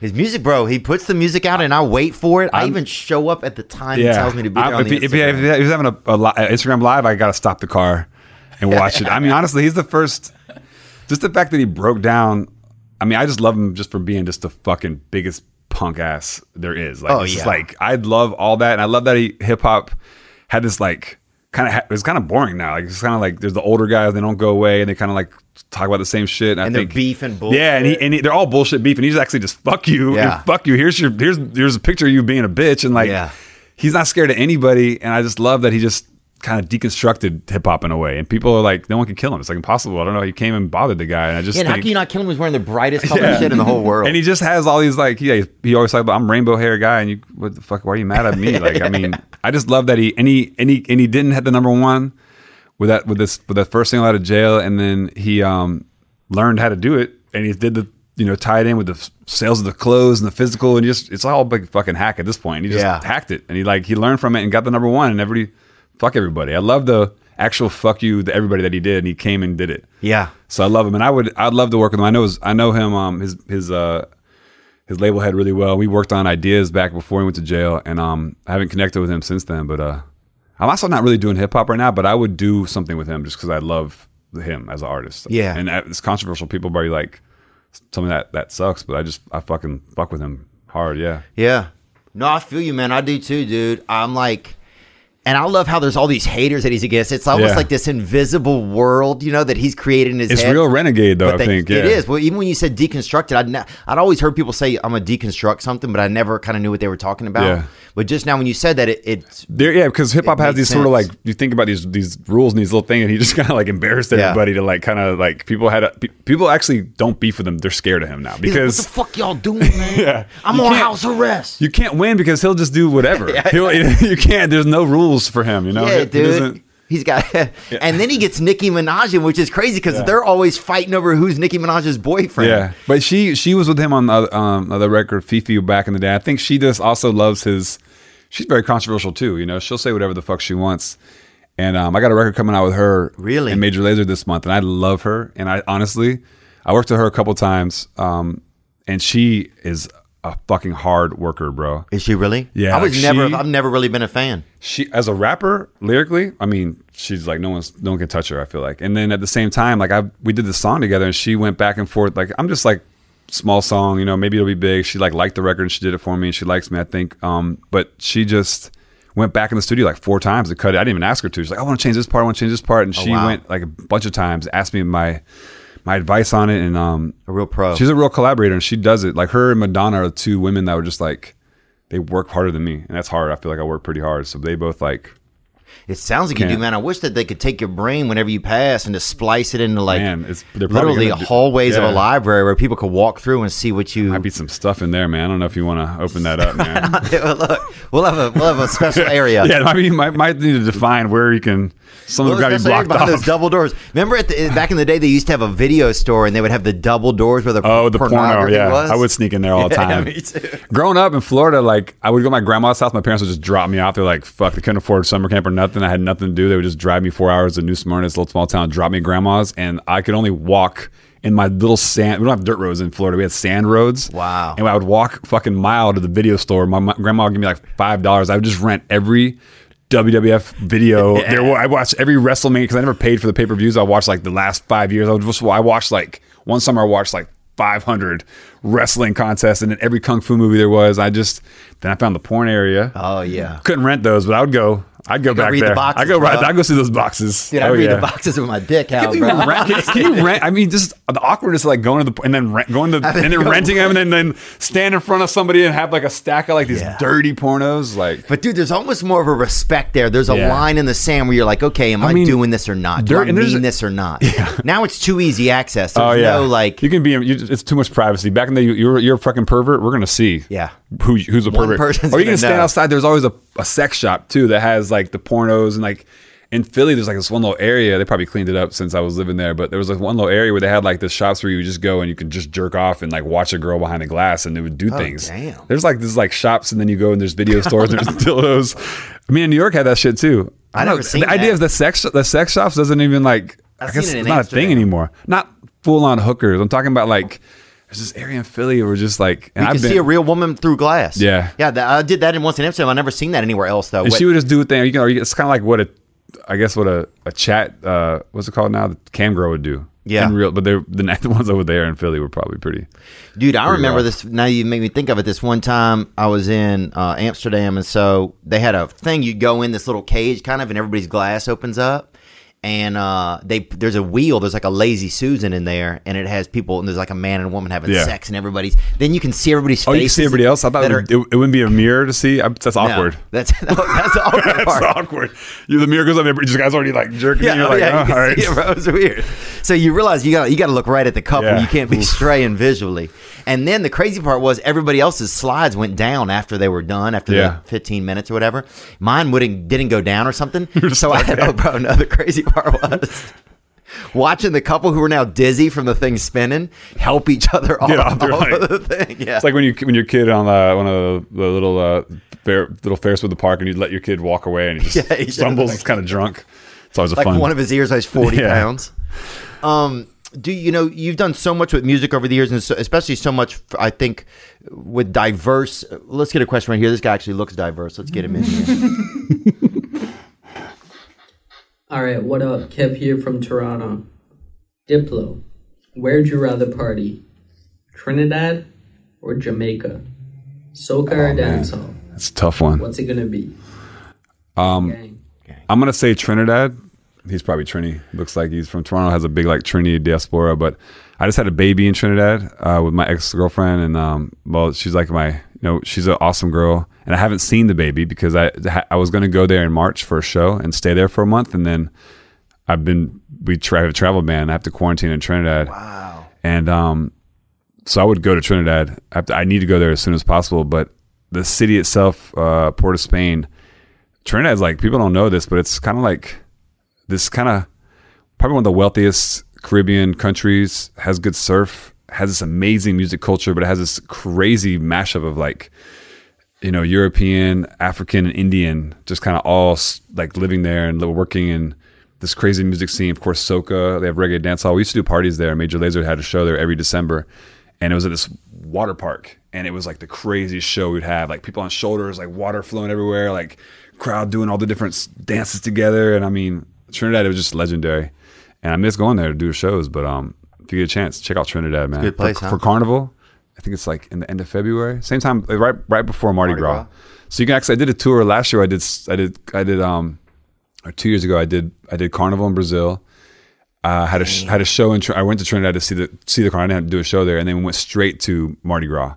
His music, bro. He puts the music out, and I wait for it. I even show up at the time he tells me to be there I'm- on if, the he, if, he, if Instagram. he was having a, a li- a Instagram live, I got to stop the car and watch it. I mean, honestly, he's the first. Just the fact that he broke down. I mean, I just love him just for being just the fucking biggest punk ass there is. Like, Oh, it's just like I love all that, and I love that he hip hop had this like kind of ha- it's kind of boring now. Like it's kind of like there's the older guys they don't go away and they kind of like talk about the same shit. And, I And they're think, beef and bullshit. Yeah, and, he, and he, they're all bullshit beef, and he's actually just fuck you Yeah. and fuck you. Here's your here's here's a picture of you being a bitch, and like Yeah. he's not scared of anybody. And I just love that he just kind of deconstructed hip hop in a way. And people are like, no one can kill him. It's like impossible. I don't know. He came and bothered the guy, and I just Yeah, and how can you not kill him? He's wearing the brightest (laughs) color Yeah. shit in the whole world. And he just has all these like he he always talk about I'm rainbow hair guy and you what the fuck why are you mad at me (laughs) like I mean I just love that he and he and he and he didn't hit the number one with that with this with that first single out of jail and then he um learned how to do it and he did the you know tie it in with the sales of the clothes and the physical and just it's all big fucking hack at this point he just Yeah. hacked it and he like he learned from it and got the number one and everybody fuck everybody I love the actual fuck you to everybody that he did and he came and did it yeah. so I love him, and I would I'd love to work with him. I know his, I know him. Um, his his uh his label head really well. We worked on ideas back before he went to jail, and um I haven't connected with him since then. But uh, I'm also not really doing hip hop right now. But I would do something with him just because I love him as an artist. Yeah. and uh, it's controversial. People probably like something that that sucks, but I just I fucking fuck with him hard. Yeah. Yeah. No, I feel you, man. I do too, dude. I'm like, and I love how there's all these haters that he's against. It's almost Yeah. like this invisible world, you know, that he's created in his It's head. real renegade though. But I they- think yeah. it is. Well, even when you said deconstructed, I'd, ne- I'd always heard people say I'm gonna deconstruct something, but I never kind of knew what they were talking about. Yeah. But just now, when you said that, it, it There, yeah, because hip hop has these sort of like you think about these these rules and these little things, and he just (laughs) kind of like embarrassed Yeah. everybody to like kind of like people had a, pe- people actually don't beef with him; they're scared of him now he's like, because what the fuck y'all doing, man? (laughs) Yeah. I'm You on house arrest. you can't win because he'll just do whatever. (laughs) he'll, you can't. There's no rules for him. You know, yeah, He dude. doesn't- He's got, (laughs) and then he gets Nicki Minaj in, which is crazy because they're always fighting over who's Nicki Minaj's boyfriend. Yeah, but she she was with him on the um, other record, FEFE, back in the day. I think she just also loves his. She's very controversial too. You know, she'll say whatever the fuck she wants. And um, I got a record coming out with her, Really? in Major Lazer this month, and I love her. And I honestly, I worked with her a couple times, um, and she is a fucking hard worker, bro. Is she really? Yeah, I was like never. I've never really been a fan. she as a rapper lyrically i mean she's like no one's no one can touch her i feel like and then at the same time like i we did this song together and she went back and forth like i'm just like small song you know maybe it'll be big she like liked the record and she did it for me and she likes me i think um but she just went back in the studio like four times to cut it i didn't even ask her to she's like i want to change this part i want to change this part and she Oh, wow. went like a bunch of times asked me my my advice on it and um A real pro. She's a real collaborator and she does it. Like her and Madonna are two women that were just like they work harder than me. And that's hard. I feel like I work pretty hard. So they both like It sounds like you do, man. I wish that they could take your brain whenever you pass and just splice it into like Man, it's- literally do- hallways of a library where people could walk through and see what you. Might be some stuff in there, man. I don't know if you want to open that up, man. (laughs) Look, we'll have a we'll have a special (laughs) area. yeah, might be might, might need to define where you can. Someone's Well, got to be blocked off. those double doors. Remember, at the, back in the day, they used to have a video store, and they would have the double doors where the Oh, the porno. Yeah, was. I would sneak in there all (laughs) the Yeah, time. me too. Growing up in Florida, like I would go to my grandma's house. My parents would just drop me off. They're like, "Fuck, they couldn't afford summer camp or nothing. I had nothing to do. They would just drive me four hours to New Smyrna, this little small town, drop me at grandma's, and I could only walk in my little sand. We don't have dirt roads in Florida. We had sand roads. Wow. And I would walk fucking mile to the video store. My, my grandma would give me like five dollars. I would just rent every. WWF video. (laughs) There, were- I watched every WrestleMania because I never paid for the pay per views. I watched like the last five years. I would just I watched like one summer. I watched like 500 wrestling contests and then every kung fu movie there was. I just then I found the porn area. Oh yeah, Couldn't rent those, but I would go. I'd go go back read the there. boxes, I go right. I go see those boxes. dude, I Oh, read yeah. the boxes with my dick out, Can you, bro. rent, can, (laughs) can you rent? I mean, just the awkwardness of like going to the and then rent, going to (laughs) and then go- renting them and then, then stand in front of somebody and have like a stack of like these Yeah. dirty pornos. Like But dude, there's almost more of a respect there. There's a Yeah. line in the sand where you're like, okay, am I, I mean, doing this or not? Do I mean this or not? (laughs) Yeah. Now it's too easy access. There's oh yeah, no like you can be. You, it's too much privacy. Back in the you, you're you're a fucking pervert. We're gonna see. Yeah. Who who's a One person's (laughs) or you gonna can stand know. outside. There's always a, a sex shop too that has like the pornos and like. In Philly, there's like this one little area. They probably cleaned it up since I was living there, but there was like one little area where they had like the shops where you would just go and you could just jerk off and like watch a girl behind the glass and they would do oh, things. Oh, damn. There's like this like shops and then you go and there's video (laughs) stores and there's (laughs) dildos. I mean, in New York had that shit too. I don't never know, seen the idea of the sex the sex shops doesn't even like. I've I guess it it's not a thing anymore. Not full on hookers. I'm talking about like there's this area in Philly where just like and you can been, see a real woman through glass. Yeah. yeah. That, I did that in once in Amsterdam. I never seen that anywhere else though. and she would just do a thing. You can, it's kind of like what a, I guess what a, a chat, uh, what's it called now? The cam girl would do. Yeah. In real, but they're the, the (laughs) ones over there in Philly were probably pretty. Dude, I Pretty remember rough. this. Now you make me think of it. This one time I was in uh, Amsterdam, and so they had a thing. You go in this little cage, kind of, and everybody's glass opens up, and uh, they there's a wheel. There's like a lazy Susan in there, and it has people, and there's like a man and a woman having Yeah. sex, and everybody's. Then you can see everybody's face. Oh, faces. you can see everybody else. I thought it, are- would, it, it wouldn't be a mirror to see. I, that's No, awkward. that's (laughs) that's the (laughs) awkward That's awkward. You the mirror goes up, there, but guys already like jerking. Yeah, and you're oh, like, yeah, oh, you all right. it, bro. It's weird. So you realize you got you got to look right at the couple. Yeah. You can't be straying visually. And then the crazy part was everybody else's slides went down after they were done after Yeah. the 15 minutes or whatever. Mine wouldn't didn't go down or something. (laughs) so I had oh, bro. Another crazy part was. Watching the couple who were now dizzy from the thing spinning help each other off, (laughs) off, off like- of the thing. Yeah, It's like when you when your kid on uh, one of the, the little uh, fair, little Ferris with the park, and you let your kid walk away, and he just (laughs) Yeah, he stumbles. Kind of drunk. It's always a like fun. one of his ears weighs 40 Yeah. pounds um do you know you've done so much with music over the years and so, especially so much i think with diverse let's get a question right here this guy actually looks diverse let's get him in here (laughs) All right, what up? Kev here from Toronto. Diplo, where'd you rather party? Trinidad or Jamaica? Soca or dancehall? It's a tough one. What's it gonna be? Um, Gang. I'm gonna say Trinidad. He's probably Trini. Looks like he's from Toronto. Has a big like Trini diaspora. But I just had a baby in Trinidad uh, with my ex girlfriend, and um, well, she's like my, you know, she's an awesome girl. And I haven't seen the baby because I I was gonna go there in March for a show and stay there for a month, and then I've been we tra- have a travel ban. I have to quarantine in Trinidad. Wow. And um, so I would go to Trinidad. I, have to, I need to go there as soon as possible. But the city itself, uh, Port of Spain, Trinidad's like people don't know this, but it's kind of like this kind of probably one of the wealthiest Caribbean countries. Has good surf, has this amazing music culture, but it has this crazy mashup of like you know European, African, and Indian, just kind of all like living there and working in this crazy music scene. Of course, soca. They have reggae dance hall. We used to do parties there. Major Lazer had a show there every December, and it was at this water park, and it was like the craziest show we'd have. Like people on shoulders, like water flowing everywhere, like crowd doing all the different dances together. And I mean, Trinidad it was just legendary. And I miss going there to do shows, but um, if you get a chance, check out Trinidad, man. good place, for, huh? for Carnival. I think it's like in the end of February, same time, right right before Mardi, Mardi Gras. Gras. So you can actually, I did a tour last year. I did, I did, I did, um, or two years ago, I did, I did Carnival in Brazil. Uh, had a sh- had a show in. Tr- I went to Trinidad to see the see the carnival. I didn't have to do a show there, and then we went straight to Mardi Gras.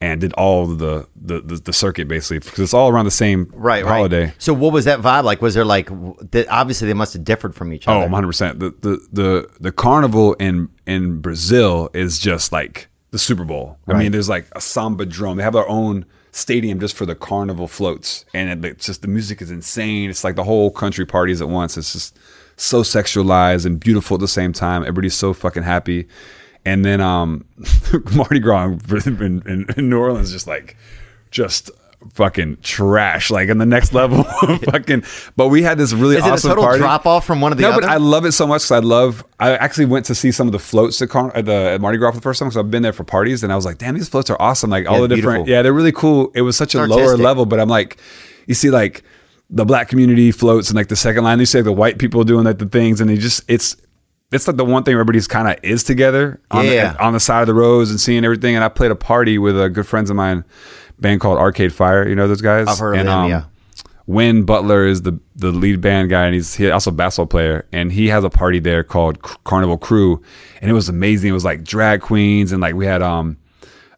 And did all the the, the, the circuit basically because it's all around the same Right, holiday. right. So what was that vibe like? Was there like that obviously they must have differed from each other? Oh, 100 percent. The the the the carnival in in Brazil is just like the Super Bowl. I mean, there's like a samba drum. They have their own stadium just for the carnival floats, and it, it's just the music is insane. It's like the whole country parties at once. It's just so sexualized and beautiful at the same time. Everybody's so fucking happy. And then um, (laughs) Mardi Gras in, in, in New Orleans, just like just fucking trash, like in the next level. (laughs) fucking. But we had this really Is it a awesome total party. drop off from one of the no, other? but I love it so much because I love. I actually went to see some of the floats at, Car- at the at Mardi Gras for the first time. because I've been there for parties, and I was like, "Damn, these floats are awesome!" Like all Yeah, the different, beautiful. yeah, they're really cool. It was such a It's lower level, but I'm like, you see, like the black community floats and like the second line. You say like, the white people doing like the things, and they just it's. It's like the one thing everybody's kind of is together on, Yeah. the, on the side of the roads and seeing everything. And I played a party with a good friends of mine, band called Arcade Fire. You know those guys? I've heard of and, them, um, yeah. Win Butler is the the lead band guy, and he's he also a basketball player, and he has a party there called C- Carnival Crew, and it was amazing. It was like drag queens, and like we had um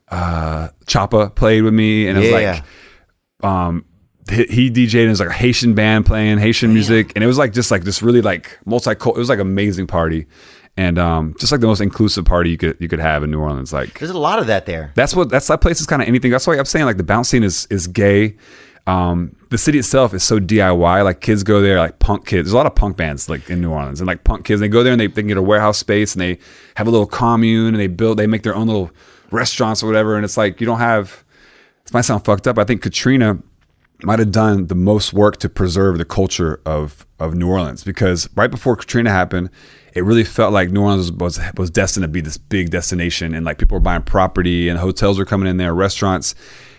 uh Choppa played with me, and it was Yeah. like um he, he DJ'd and it was like a Haitian band playing Haitian music, and it was like just like this really like multi It was like amazing party, and um just like the most inclusive party you could you could have in New Orleans, like There's a lot of that there. that's what that's that place is kind of anything. That's why I'm saying like the bounce scene is is gay. Um, the city itself is so DIY. Like kids go there, like punk kids. There's a lot of punk bands like in New Orleans, and like punk kids. They go there and they, they can get a warehouse space and they have a little commune and they build. They make their own little restaurants or whatever. And it's like you don't have. This might sound fucked up. I think Katrina might have done the most work to preserve the culture of of New Orleans because right before Katrina happened, it really felt like New Orleans was was destined to be this big destination, and like people were buying property and hotels were coming in there, restaurants,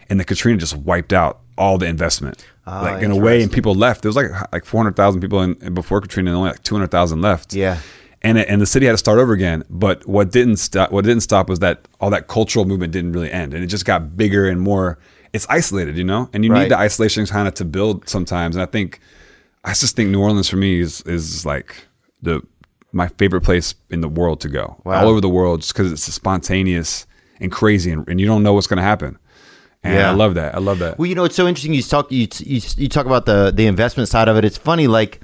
and the Katrina just wiped out all the investment, ah, like in a way, and people left. There was like like four hundred thousand people in, in before Katrina, and only like two hundred thousand left. Yeah. And, it, and the city had to start over again, but what didn't stop? What didn't stop was that all that cultural movement didn't really end, and it just got bigger and more. It's isolated, you know, and you Right. need the isolation kind of to build sometimes. And I think, I just think New Orleans for me is is like the my favorite place in the world to go, Wow. all over the world, just because it's spontaneous and crazy, and, and you don't know what's going to happen. And Yeah. I love that. I love that. Well, you know, it's so interesting. You talk, you, you, you talk about the the investment side of it. It's funny, like,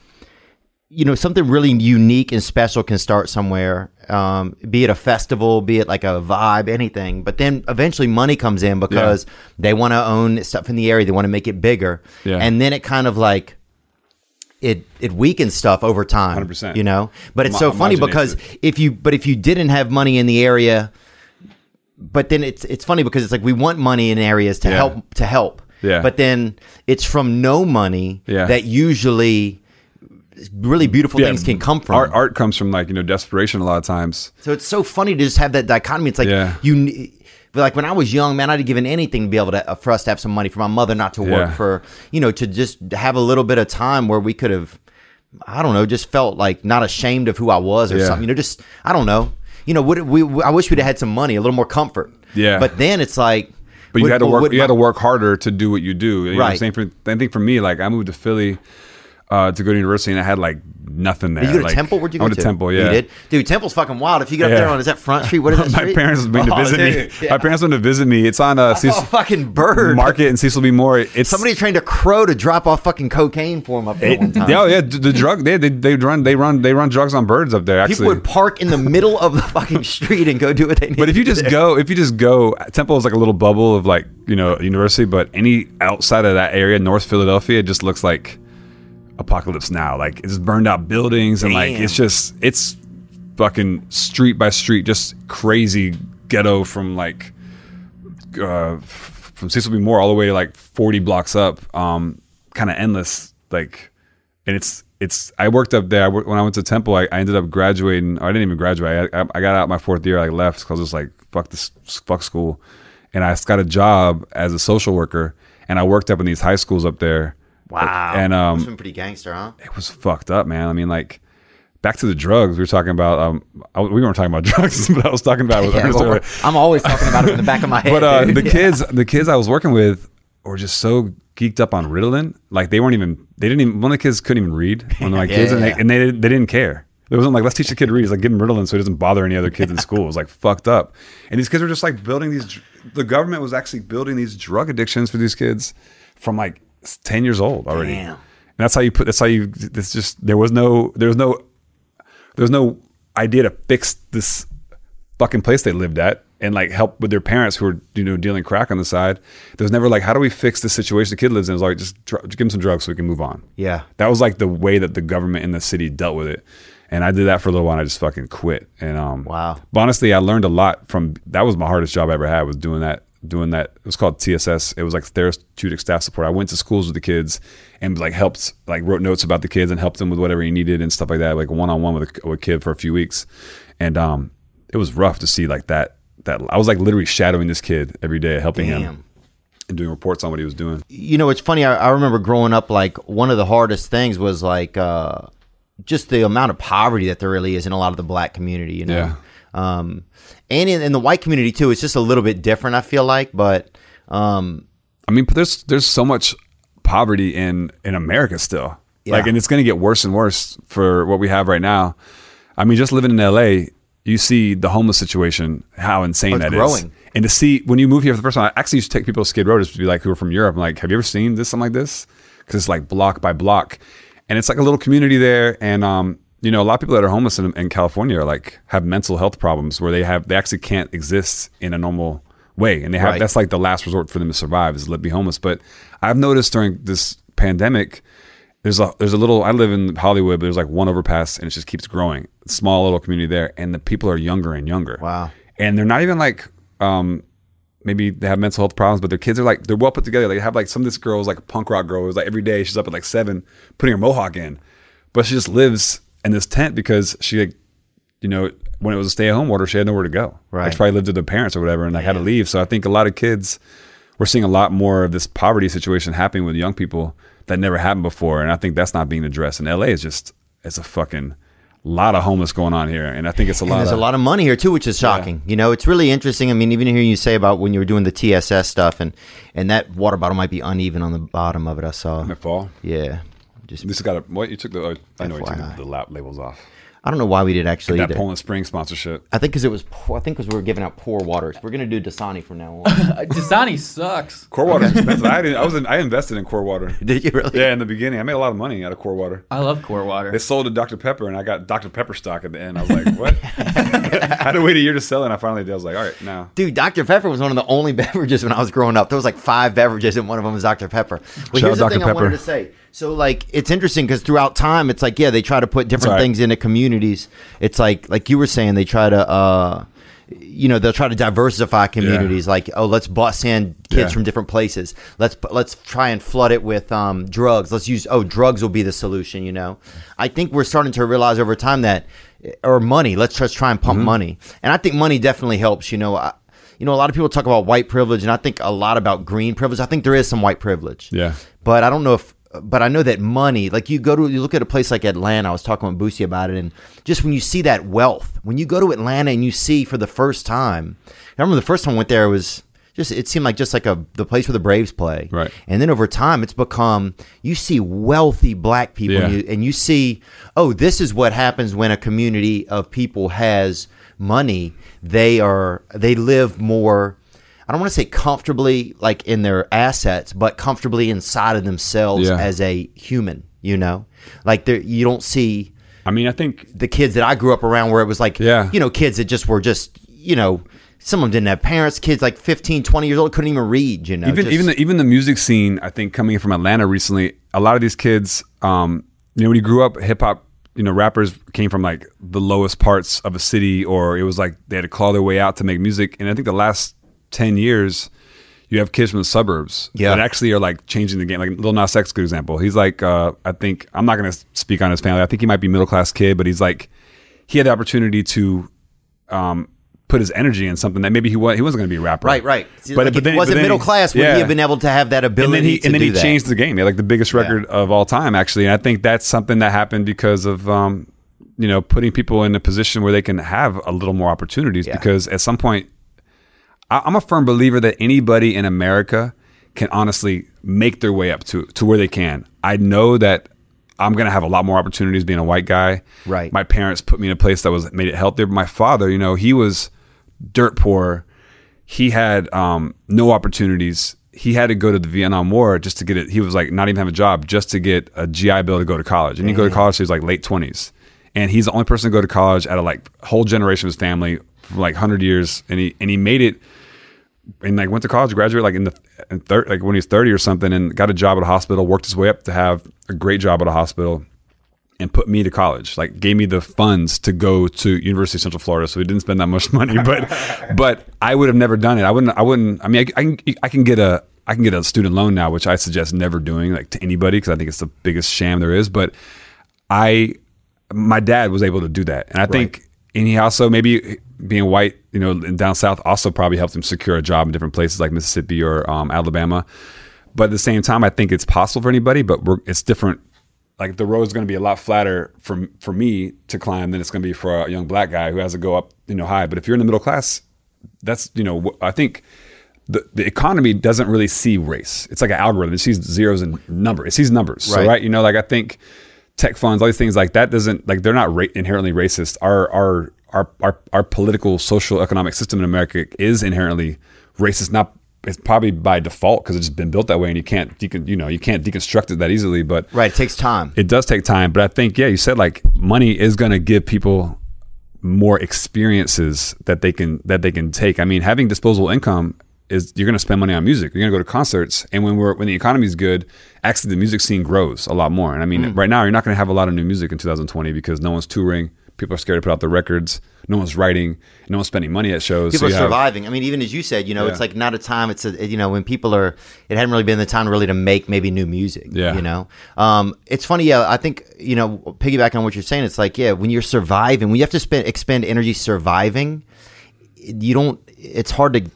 you know, something really unique and special can start somewhere, um, be it a festival, be it like a vibe, anything. But then eventually money comes in because they want to own stuff in the area. They want to make it bigger, Yeah. and then it kind of like it it weakens stuff over time. 100%. You know, but it's so funny because if you but if you didn't have money in the area, but then it's it's funny because it's like we want money in areas to Yeah. help to help. Yeah. But then it's from no money Yeah. that usually really beautiful things can come from. Art, art comes from like you know desperation a lot of times. So it's so funny to just have that dichotomy. It's like Yeah. you, but like when I was young, man, I'd have given anything to be able to uh, for us to have some money for my mother not to work Yeah. for you know to just have a little bit of time where we could have, I don't know, just felt like not ashamed of who I was or Yeah. something. You know, just I don't know. You know, would we? I wish we'd have had some money, a little more comfort. Yeah. But then it's like, But you would- had to work. You had to work harder to do what you do. You know what I'm Right. saying? For, I think for me, like I moved to Philly uh, to go to university, and I had like nothing there. Did you go to like, Temple? Where'd you I go went to Temple. Yeah, You did, dude. Temple's fucking wild. If you get up Yeah. there on is that Front Street? What is (laughs) that? My parents went to Oh, visit me. yeah. My parents went to visit me. It's on uh, I a Cecil fucking bird. Market and Cecil B. Moore. It's Somebody trained a crow to drop off fucking cocaine for him up there It, one time. yeah, yeah, the drug they, they they run they run they run drugs on birds up there. Actually, people would park in the middle of the fucking (laughs) street and go do what they need. But if you just do. go, if you just go, Temple is like a little bubble of like you know university. But any outside of that area, North Philadelphia, it just looks like apocalypse now. Like it's burned out buildings and like it's just it's fucking street by street, just crazy ghetto from like uh, from Cecil B. Moore all the way to like forty blocks up, um, kind of endless. Like, and it's it's. I worked up there I wor- when I went to Temple. I, I ended up graduating. Or I didn't even graduate. I, I, I got out my fourth year. I left because I was like fuck this fuck school, and I got a job as a social worker. And I worked up in these high schools up there. Wow, And um, Must've been pretty gangster, huh? it was fucked up, man. I mean, like back to the drugs we were talking about. Um, I, we weren't talking about (laughs) drugs, but I was talking about it with Yeah, Ernest well. I'm always talking about it in the back of my head. (laughs) But uh, the (laughs) Yeah. kids, the kids I was working with were just so geeked up on Ritalin. Like they weren't even, they didn't even, one of the kids couldn't even read. One of my Yeah, kids, and, yeah. they, and they they didn't care. It wasn't like let's teach the kid to read. It's like give him Ritalin so he doesn't bother any other kids in school. It was like fucked up. And these kids were just like building these. The government was actually building these drug addictions for these kids from like ten years old already. Damn. And that's how you put. That's how you. It's just there was no. There was no. There was no idea to fix this fucking place they lived at and like help with their parents who were you know dealing crack on the side. There was never like how do we fix the situation the kid lives in? It was like just, dr- just give him some drugs so we can move on. Yeah. That was like the way that the government in the city dealt with it. And I did that for a little while and I just fucking quit. And um Wow. But honestly, I learned a lot from that was my hardest job I ever had was doing that doing that. It was called TSS. It was like therapeutic staff support. I went to schools with the kids and like helped like wrote notes about the kids and helped them with whatever he needed and stuff like that, like one on one with a, kid for a few weeks. And um it was rough to see like that that I was like literally shadowing this kid every day, helping him and doing reports on what he was doing. you know, it's funny. I, I remember growing up, like one of the hardest things was like uh, just the amount of poverty that there really is in a lot of the black community. You know, Yeah. Um, and in, in the white community too. It's just a little bit different. I feel like, but um, I mean, but there's there's so much poverty in in America still. Like, and it's going to get worse and worse for what we have right now. I mean, just living in LA, you see the homeless situation, how insane Oh, that is, growing. And to see when you move here for the first time, I actually used to take people to Skid Row just to be like, who are from Europe. I'm like, have you ever seen this something like this? Because it's like block by block, and it's like a little community there. And um, you know, a lot of people that are homeless in, in California are like have mental health problems where they have they actually can't exist in a normal way, and they have Right. that's like the last resort for them to survive is let be homeless. But I've noticed during this pandemic, there's a there's a little. I live in Hollywood, but there's like one overpass, and it just keeps growing. Small little community there, and the people are younger and younger. Wow. And they're not even like um maybe they have mental health problems, but their kids are like they're well put together. They have like some of this girl is like a punk rock girl. Who's like every day she's up at like seven putting her mohawk in, but she just lives in this tent because she like you know when it was a stay at home order she had nowhere to go. Right. Like she probably lived with her parents or whatever, and like had to leave. So I think a lot of kids we're seeing a lot more of this poverty situation happening with young people that never happened before, and I think that's not being addressed. And LA is just it's a fucking lot of homeless going on here, and I think it's a And lot. there's of, a lot of money here too, which is shocking. You know, it's really interesting. I mean, even hearing you say about when you were doing the TSS stuff, and and that water bottle might be uneven on the bottom of it. I saw. in the fall. Yeah, just This has got a what you took the. Oh, I know you took the, the lap labels off. I don't know why we did actually. That either. Poland Spring sponsorship. I think because it was. Pour, I think because we were giving out poor waters. We're gonna do Dasani from now on. (laughs) Dasani sucks. Core water is expensive. I, didn't, I was in, I invested in core water. (laughs) did you really? Yeah, in the beginning, I made a lot of money out of core water. I love core water. They sold to Dr Pepper, and I got Dr Pepper stock at the end. I was like, what? (laughs) I had to wait a year to sell it. and I finally did. I was like, all right, now. Dude, Dr. Pepper was one of the only beverages when I was growing up. There was like five beverages, and one of them was Dr. Pepper. Well, Shout here's the out thing Dr. I wanted to say. So, like, it's interesting because throughout time, it's like, yeah, they try to put different right. things into communities. It's like, like you were saying, they try to, uh, you know, they'll try to diversify communities. Like, oh, let's bus in kids Yeah. from different places. Let's let's try and flood it with um, drugs. Let's use oh, drugs will be the solution. You know, I think we're starting to realize over time that, or money. Let's just try and Mm-hmm. pump money, and I think money definitely helps. You know, I, you know, a lot of people talk about white privilege, and I think a lot about green privilege. I think there is some white privilege. Yeah. But I don't know if, but I know that money, like you go to, you look at a place like Atlanta. I was talking with Boosie about it, and just when you see that wealth, when you go to Atlanta and you see for the first time, I remember the first time I went there it was just, it seemed like just like a the place where the Braves play, Right. And then over time, it's become you see wealthy black people, and, you, and you see, oh, this is what happens when a community of people has money. They are they live more. I don't want to say comfortably like in their assets, but comfortably inside of themselves Yeah. as a human, you know? Like there you don't see I mean, I think the kids that I grew up around where it was like Yeah. you know, kids that just were just, you know, some of them didn't have parents, kids like 15, 20 years old couldn't even read, you know. even just- even the, even the music scene, I think coming from Atlanta recently, a lot of these kids, um, you know, when you grew up, hip hop, you know, rappers came from like the lowest parts of a city, or it was like they had to claw their way out to make music. And I think the last ten years, you have kids from the suburbs Yeah. that actually are like changing the game. Like Lil Nas X, good example. He's like, uh, I think I'm not going to speak on his family. I think he might be middle class kid, but he's like, he had the opportunity to. Um, Put his energy in something that maybe he was he wasn't going to be a rapper, Right, right. Like, if then- he wasn't then middle class, would yeah. he have been able to have that and ability then he and then he that? changed the game. He like the biggest record of all time, actually. And I think that's something that happened because of um, you know putting people in a position where they can have a little more opportunities. Yeah. Because at some point, I, I'm a firm believer that anybody in America can honestly make their way up to to where they can. I know that I'm gonna have a lot more opportunities being a white guy. Right. My parents put me in a place that was made it healthier. But my father, you know, he was dirt poor. He had um, no opportunities. He had to go to the Vietnam War just to get it. He was like not even have a job just to get a GI Bill to go to college. And he go to college. He was like late twenties, and he's the only person to go to college out of like whole generation of his family for like hundred years. And he and he made it and like went to college, graduated like in the in thir- like when he was thirty or something, and got a job at a hospital. Worked his way up to have a great job at a hospital, and put me to college. Like gave me the funds to go to University of Central Florida. So he didn't spend that much (laughs) money, but (laughs) but I would have never done it. I wouldn't. I wouldn't. I mean, I, I can I can get a I can get a student loan now, which I suggest never doing like to anybody because I think it's the biggest sham there is. But I my dad was able to do that, and I think, and he also maybe being white, you know, down south also probably helped him secure a job in different places like Mississippi or um, Alabama. But at the same time, I think it's possible for anybody, but we're, it's different. Like the road's going to be a lot flatter for for me to climb than it's going to be for a young black guy who has to go up, you know, high. But if you're in the middle class, that's you know, I think the, the economy doesn't really see race. It's like an algorithm. It sees zeros and numbers. It sees numbers. So, Right. right? You know, like I think tech funds, all these things like that doesn't like they're not ra- inherently racist. Our our our our our political social economic system in America is inherently racist. Not it's probably by default because it's been built that way, and you can't decon, you know you can't deconstruct it that easily. But Right. It takes time. it does take time, but I think yeah, you said like money is going to give people more experiences that they can that they can take. I mean, having disposable income is you're going to spend money on music. You're going to go to concerts, and when we're when the economy is good, actually the music scene grows a lot more. And I mean, mm. right now you're not going to have a lot of new music in 2020 because no one's touring. People are scared to put out their records. No one's writing. No one's spending money at shows. People so are you have- surviving. I mean, even as you said, you know, it's like not a time. It's a you know when people are. It hadn't really been the time really to make maybe new music. Yeah. You know, um, it's funny. Yeah, I think you know, piggybacking on what you're saying, it's like yeah, when you're surviving, when you have to spend expend energy surviving, you don't. It's hard to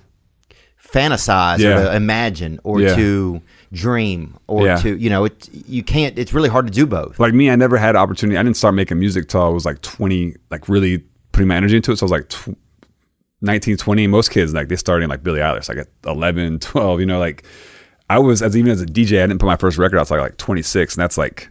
fantasize or to imagine or Yeah. to dream or Yeah. to you know it. You can't. It's really hard to do both. like me, I never had opportunity. I didn't start making music till I was like 20, like really putting my energy into it. So I was like tw- 19, 20. Most kids, like they started like Billie Eilish, like at 11, (laughs) 12, you know, like I was, as even as a DJ, I didn't put my first record out until like 26. And that's like,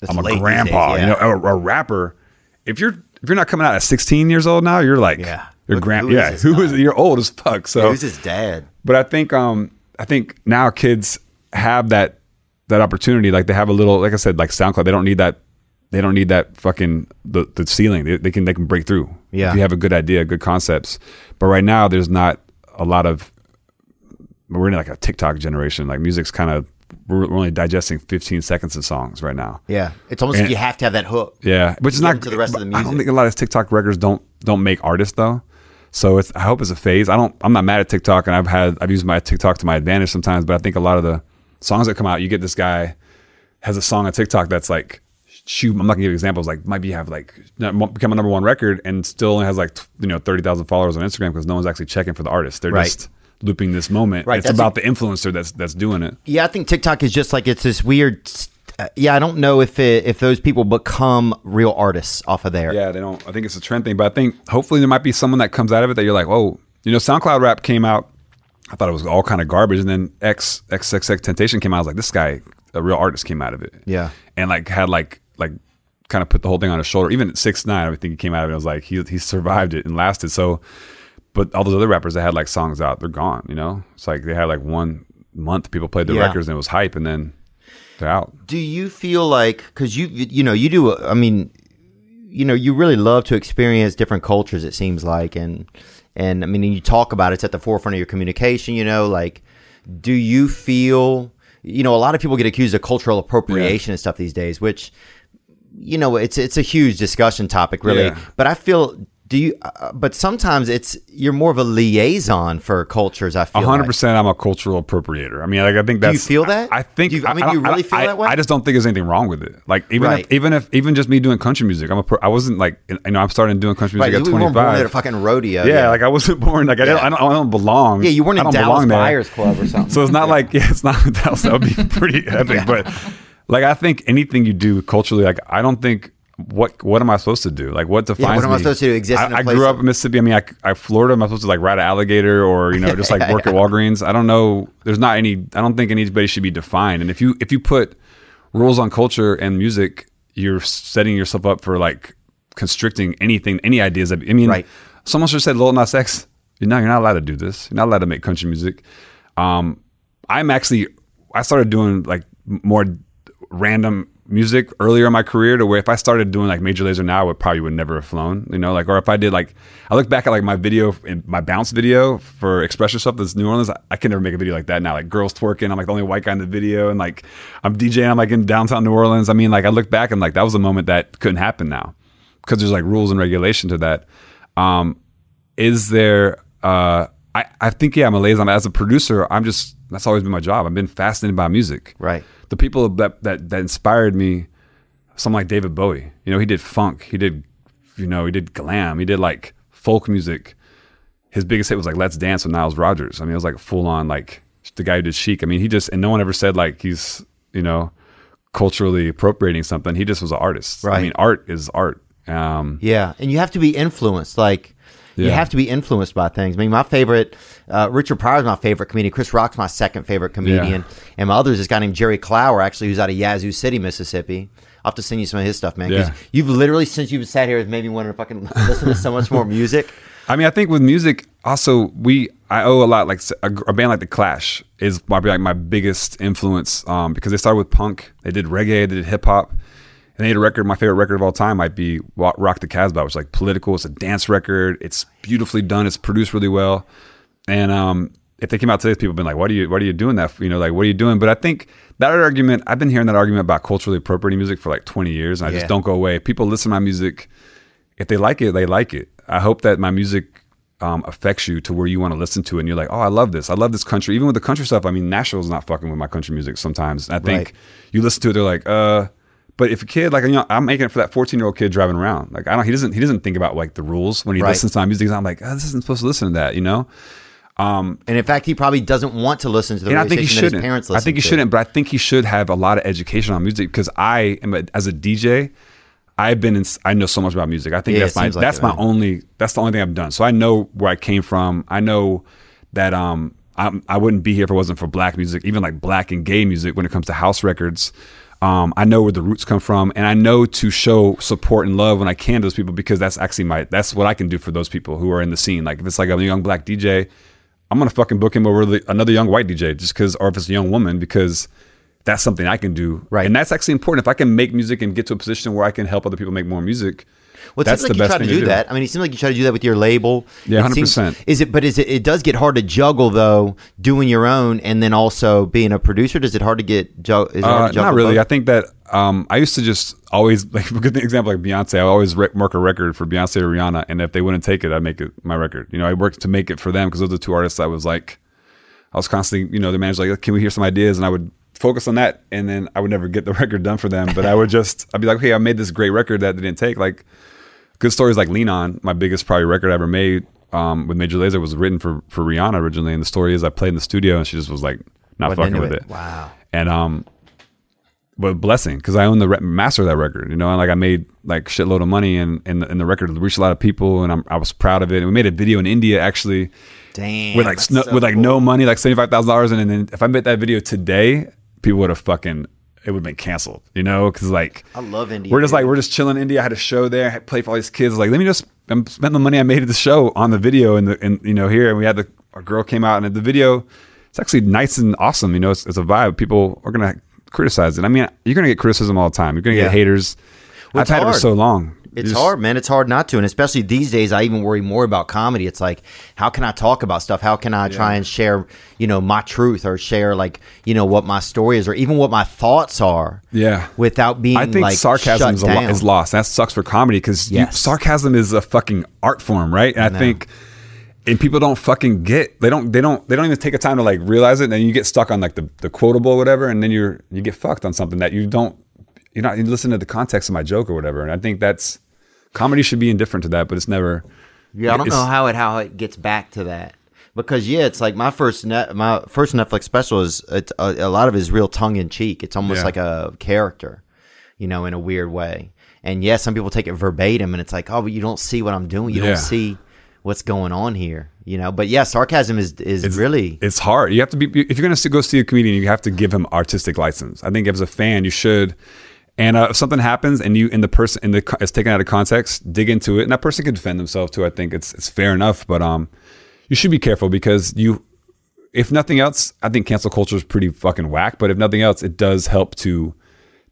That's I'm a grandpa, days, you know, a, a rapper. If you're, if you're not coming out at 16 years old now, you're like, Yeah. you're Who- grand, yeah, (laughs) who is, you're old as fuck. So Who's his dad? but I think um I think now kids have that that opportunity. Like they have a little like I said, like SoundCloud, they don't need that they don't need that fucking the, the ceiling. They, they can they can break through. Yeah. If you have a good idea, good concepts. But right now there's not a lot of we're in like a TikTok generation. Like music's kind of we're, only digesting 15 seconds of songs right now. Yeah, it's almost like you have to have that hook. Yeah, which is not to the rest of the music. I don't think a lot of TikTok records don't don't make artists though. So it's I hope it's a phase. I don't. I'm not mad at TikTok, and I've had I've used my TikTok to my advantage sometimes. But I think a lot of the songs that come out, you get this guy has a song on TikTok that's like shoot. I'm not gonna give examples. Like might be have like become a number one record and still only has like you know thirty thousand followers on Instagram because no one's actually checking for the artist. They're Right. just looping this moment. Right, It's about the influencer that's that's doing it. Yeah, I think TikTok is just like it's this weird. Uh, yeah, I don't know if it, if those people become real artists off of there. Yeah, they don't. I think it's a trend thing, but I think hopefully there might be someone that comes out of it that you're like, oh, you know, SoundCloud rap came out. I thought it was all kind of garbage, and then X x XXXTentacion came out. I was like, this guy, a real artist, came out of it. Yeah. and like had like like kind of put the whole thing on his shoulder. Even at six nine, I think he came out of it. I was like, he he survived it and lasted. So, but all those other rappers that had like songs out, they're gone. You know, it's like they had like one month people played their Yeah. records and it was hype, and then they're out. Do you feel like because you you know you do? I mean, you know, you really love to experience different cultures. It seems like, and and I mean, you talk about it, it's at the forefront of your communication. You know, like, do you feel? You know, a lot of people get accused of cultural appropriation and stuff these days, which you know it's it's a huge discussion topic, really. Yeah. But I feel. Do you? Uh, but sometimes it's you're more of a liaison for cultures. I feel A hundred like. percent, I'm a cultural appropriator. I mean, like I think Do you feel that? I, I think. Do you- I mean, do you really feel I- that way? I just don't think there's anything wrong with it. Like even Right. if, even if even just me doing country music, I'm a. Pro, I wasn't like you know I'm starting doing country Right, music you at weren't born 25. at a fucking rodeo. yeah, like I wasn't (laughs) born like I, don't, I, don't, I don't belong. Yeah, you weren't I in Dallas there. Buyers Club or (laughs) something. So it's not like (laughs) yeah, it's not Dallas. That would be pretty epic. But like I think anything you do culturally, like I don't think what what am I supposed to do? Like what defines what am I me? supposed to do? Exist I, in a I place grew up in Mississippi. I mean, I, I Florida. Am I supposed to like ride an alligator or you know just like (laughs) work at Walgreens? I don't know. There's not any. I don't think anybody should be defined. And if you if you put rules on culture and music, you're setting yourself up for like constricting anything, any ideas. That, I mean, Right. someone should have said Lil Nas X. You know, you're not allowed to do this. You're not allowed to make country music. Um, I'm actually, I started doing like more random music earlier in my career to where if I started doing like Major Lazer now, I would probably would never have flown, you know, like, or if I did like, I look back at like my video, my bounce video for Express Yourself, this New Orleans, I, I can never make a video like that now. Like girls twerking, I'm like the only white guy in the video, and like I'm DJing, I'm like in downtown New Orleans. I mean, like I look back and like that was a moment that couldn't happen now because there's like rules and regulation to that. Um, is there uh I, I think yeah I'm a liaison as a producer I'm just that's always been my job I've been fascinated by music Right. The people that that, that inspired me someone like David Bowie. You know he did funk he did you know he did glam he did like folk music. His biggest hit was like Let's Dance with Niles Rodgers I mean it was like full on like the guy who did Chic. I mean he just and no one ever said like he's you know culturally appropriating something. He just was an artist. I mean art is art. Um Yeah, and you have to be influenced. Like you have to be influenced by things. I mean, my favorite, uh, Richard Pryor's my favorite comedian. Chris Rock's my second favorite comedian, and my other is this guy named Jerry Clower, actually, who's out of Yazoo City, Mississippi. I'll have to send you some of his stuff, man. 'cause Yeah. you've literally since you've sat here, has made me want to fucking (laughs) listen to so much more music. (laughs) I mean, I think with music, also we I owe a lot. Like a, a band like the Clash is probably like my biggest influence um, because they started with punk. They did reggae, they did hip hop, and they had a record. My favorite record of all time might be Rock the Casbah, which is like political. It's a dance record. It's beautifully done. It's produced really well. And um, if they came out today, people have been like, "What are you? What are you doing that? For? You know, like what are you doing?" But I think that argument. I've been hearing that argument about culturally appropriating music for like 20 years, and I Yeah. just don't go away. People listen to my music if they like it, they like it. I hope that my music um, affects you to where you want to listen to it and you're like, oh, I love this. I love this country. Even with the country stuff, I mean, Nashville's not fucking with my country music sometimes. I think Right. you listen to it, they're like, uh, but if a kid like you know, I'm making it for that 14 year old kid driving around. Like I don't, he doesn't, he doesn't think about like the rules when he Right. listens to my music. I'm like, oh, this isn't supposed to listen to that, you know? And in fact, he probably doesn't want to listen to the and I think he station that his shouldn't. parents I think he to. shouldn't, but I think he should have a lot of education on music because I am a, as a DJ. I've been in, I know so much about music. I think Yeah, that's my like that's it, my man. only that's the only thing I've done. So I know where I came from. I know that um I'm, I wouldn't be here if it wasn't for black music, even like black and gay music when it comes to house records. Um, I know where the roots come from, and I know to show support and love when I can to those people because that's actually my that's what I can do for those people who are in the scene. Like if it's like a young black DJ, I'm gonna fucking book him over the, another young white DJ just because, or if it's a young woman because that's something I can do. Right. and that's actually important. If I can make music and get to a position where I can help other people make more music, Well, it that's seems like the you best try to do, do. that. I mean, it seems like you try to do that with your label. Yeah, 100%. Is it? But is it? It does get hard to juggle though, doing your own and then also being a producer. Does it hard to get? Ju- is it hard Uh, to juggle not really. both? I think that um, I used to just always (laughs) like a good example like Beyonce. I always re- mark a record for Beyonce or Rihanna, and if they wouldn't take it, I'd make it my record. You know, I worked to make it for them because those are the two artists I was like, I was constantly, you know, the manager's like, can we hear some ideas? And I would focus on that, and then I would never get the (laughs) record done for them. But I would just, I'd be like, okay, I made this great record that they didn't take. Like good stories like Lean On, my biggest probably record I ever made um, with Major Lazer was written for for Rihanna originally, and the story is I played in the studio and she just was like not Wasn't fucking with it. it. Wow. And um, but blessing because I own the re- master of that record, you know, and like I made like shitload of money and and, and the record reached a lot of people, and I'm, I was proud of it. And we made a video in India actually Damn. with like that's so with like cool. no money, like seventy five thousand dollars, and then if I made that video today, people would have fucking it would have been canceled, you know, because like I love India. we're just like we're just chilling in India. I had a show there, I had play for all these kids. Like, let me just um, spend the money I made at the show on the video and the and you know here. And we had the a girl came out and the video. It's actually nice and awesome. You know, it's, it's a vibe. People are gonna criticize it. I mean, you're gonna get criticism all the time. You're gonna Yeah. get haters. Well, I've had it for so long. It's just- hard, man. It's hard not to, and especially these days, I even worry more about comedy. It's like, how can I talk about stuff? How can I try and share, you know, my truth or share like, you know, what my story is or even what my thoughts are. Yeah. Without being, I think like, sarcasm is, a lo- is lost. That sucks for comedy because Yes. sarcasm is a fucking art form, right? And I, know. think, and people don't fucking get. They don't. They don't. They don't even take a time to like realize it. And then you get stuck on like the, the quotable or whatever, and then you're you get fucked on something that you don't. You're not. You listen to the context of my joke or whatever, and I think that's comedy should be indifferent to that, but it's never. Yeah, I don't know how it how it gets back to that because yeah, it's like my first net my first Netflix special is it's a, a lot of it is real tongue in cheek. It's almost Yeah. like a character, you know, in a weird way. And yeah, some people take it verbatim, and it's like, oh, but you don't see what I'm doing. You Yeah. don't see what's going on here? You know, but yeah, sarcasm is is really it's hard. You have to be if you're going to go see a comedian, you have to give him artistic license. I think as a fan, you should. And uh, if something happens and you and the person in the is taken out of context, dig into it, and that person can defend themselves too. I think it's it's fair enough, but um, you should be careful because you, if nothing else, I think cancel culture is pretty fucking whack. But if nothing else, it does help to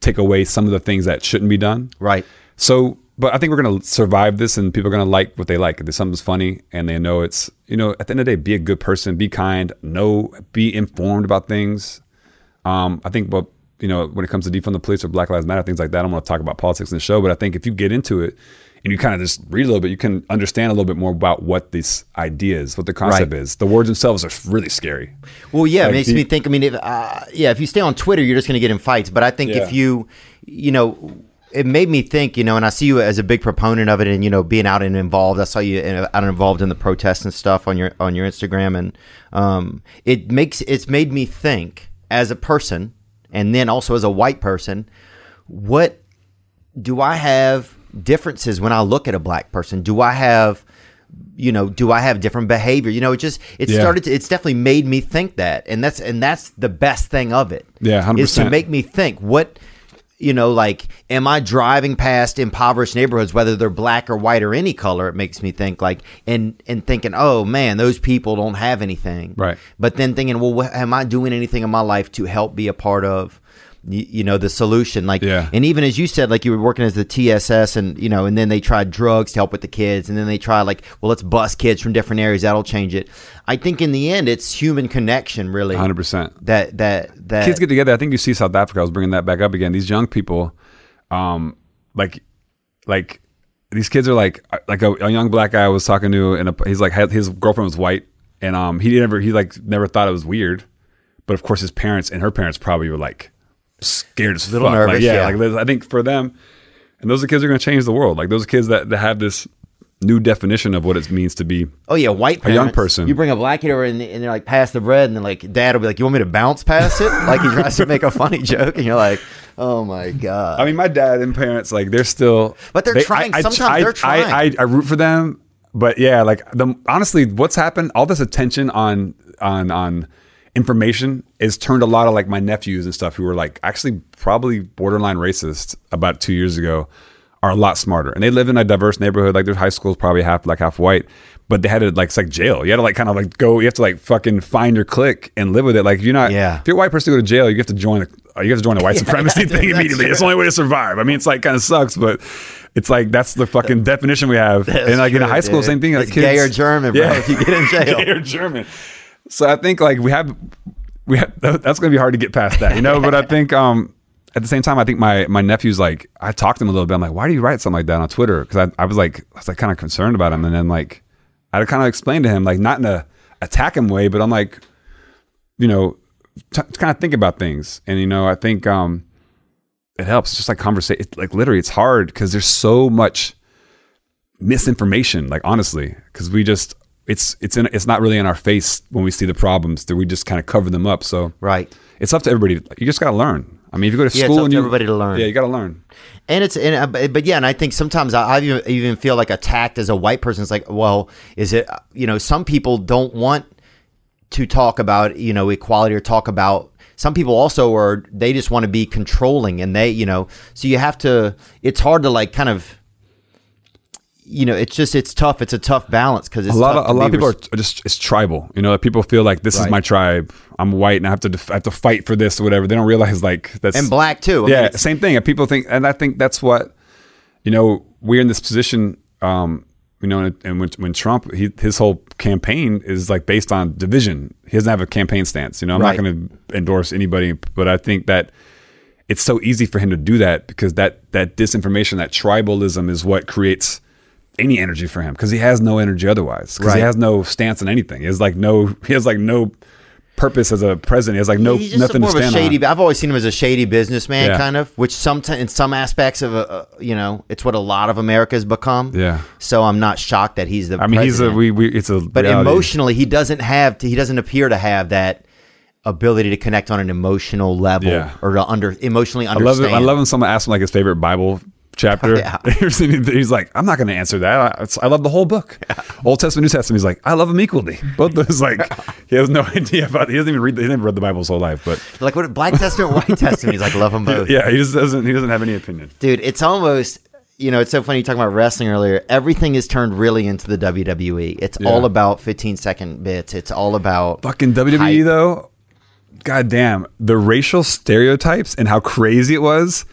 take away some of the things that shouldn't be done. right. So, but I think we're going to survive this and people are going to like what they like. If something's funny and they know it's, you know, at the end of the day, be a good person, be kind, know, be informed about things. Um, I think, but, you know, when it comes to defund the police or Black Lives Matter, things like that, I don't want to talk about politics in the show, but I think if you get into it and you kind of just read a little bit, you can understand a little bit more about what this idea is, what the concept Right. is. The words themselves are really scary. Well, yeah, Like, it makes the- me think. I mean, if, uh, yeah, if you stay on Twitter, you're just going to get in fights. But I think Yeah. if you, you know, it made me think. You know, and I see you as a big proponent of it, and you know, being out and involved. I saw you out and involved in the protests and stuff on your on your Instagram, and um, it makes it's made me think as a person, and then also as a white person, what do I have differences when I look at a black person? Do I have you know, do I have different behavior? You know, it just it Yeah. started to it's definitely made me think that. And that's and that's the best thing of it. Yeah, 100%. Is to make me think what you know, like, am I driving past impoverished neighborhoods, whether they're black or white or any color? It makes me think like, and and thinking, oh man, those people don't have anything, Right. But then thinking, well, what, am I doing anything in my life to help be a part of, you, you know, the solution? Like, Yeah. and even as you said, like you were working as the TSS, and you know, and then they tried drugs to help with the kids, and then they tried like, well, let's bus kids from different areas. That'll change it. I think in the end, it's human connection, really. 100%. That that that kids get together. I think you see South Africa. I was bringing that back up again. These young people, um, like, like these kids are like, like a, a young black guy I was talking to, and he's like, his girlfriend was white, and um, he never, he like never thought it was weird, but of course his parents and her parents probably were like scared as Little fuck. nervous, like, yeah, yeah. like I think for them, and those are kids who are going to change the world. Like those kids that, that have this new definition of what it means to be. Oh yeah, white A young person. You bring a black kid over and, and they're like, pass the bread, and then like dad will be like, you want me to bounce past it? (laughs) like he tries to make a funny joke, and you're like, oh my god. I mean, my dad and parents, like, they're still, But they're trying- sometimes I, they're I, trying. I, I root for them, but yeah, like, the honestly, what's happened? All this attention on on on information has turned a lot of like my nephews and stuff who were like actually probably borderline racist about two years ago are a lot smarter, and they live in a diverse neighborhood. Like their high school is probably half black, half white. But they had to like it's like jail. You had to like kind of like go. You have to like fucking find your clique and live with it. Like you're not. Yeah. If you're a white person to go to jail, you have to join. The, you have to join the white (laughs) supremacy thing immediately. It's the only way to survive. I mean, it's like kind of sucks, but it's like that's the fucking definition we have. and like in true, high school, dude. same thing. Like It's gay or German, bro, if you get in (laughs) jail. gay or German. So I think like we have, we have that's going to be hard to get past that, you know. but I think um at the same time, I think my my nephew's like I talked to him a little bit. I'm like, why do you write something like that on Twitter? Because I, I was like I was like kind of concerned about him, and then like I had to kind of explained to him like not in a attack him way, but I'm like, you know, t- kind of think about things, and you know, I think um it helps. It's just like conversation. Like literally, it's hard because there's so much misinformation. Like honestly, because we just it's it's in it's not really in our face when we see the problems. That we just kind of cover them up. So right. it's up to everybody. You just got to learn. I mean, if you go to Yeah, it's school up and to you, everybody to learn. Yeah, you got to learn. And it's and uh, but yeah, and I think sometimes I, I even, feel like attacked as a white person. It's like, well, is it you know some people don't want to talk about you know equality or talk about. Some people also are they just want to be controlling and they you know so you have to. It's hard to like kind of. You know, it's just it's tough. It's a tough balance because A lot of a lot of people are are just it's tribal. You know, people feel like this is my tribe. I'm white and I have to def- I have to fight for this or whatever. They don't realize like that's and black too. I yeah, it's- same thing. And people think, and I think that's what you know. We're in this position, um, you know, and, and when when Trump, he, his whole campaign is like based on division. He doesn't have a campaign stance. You know, I'm Right. not going to endorse anybody, but I think that it's so easy for him to do that because that that disinformation, that tribalism, is what creates any energy for him because he has no energy otherwise because Right. he has no stance on anything. He has like no he has like no purpose as a president. He has like no he's just nothing more to of a shady. on. I've always seen him as a shady businessman, Yeah. kind of. Which sometimes, in some aspects of, a, uh, you know, it's what a lot of America's become. Yeah. So I'm not shocked that he's the. I mean, he's a we, we it's a But reality. emotionally, he doesn't have. To, he doesn't appear to have that ability to connect on an emotional level Yeah. or to under emotionally I love understand. it. I love when someone asks him like his favorite Bible chapter. (laughs) Yeah. (laughs) He's like, I'm not going to answer that. I, I love the whole book, Old Testament, New Testament. He's like, I love them equally. (laughs) Both those like, he has no idea about. He doesn't even read. He never read the Bible his whole life, but Like what? Black Testament, White Testament. He's like, love them both. yeah, he just doesn't. He doesn't have any opinion. Dude, it's almost you know, it's so funny you talking about wrestling earlier. Everything is turned really into the WWE. It's Yeah. all about 15 second bits. It's all about Fucking WWE hype. though, god damn the racial stereotypes and how crazy it was.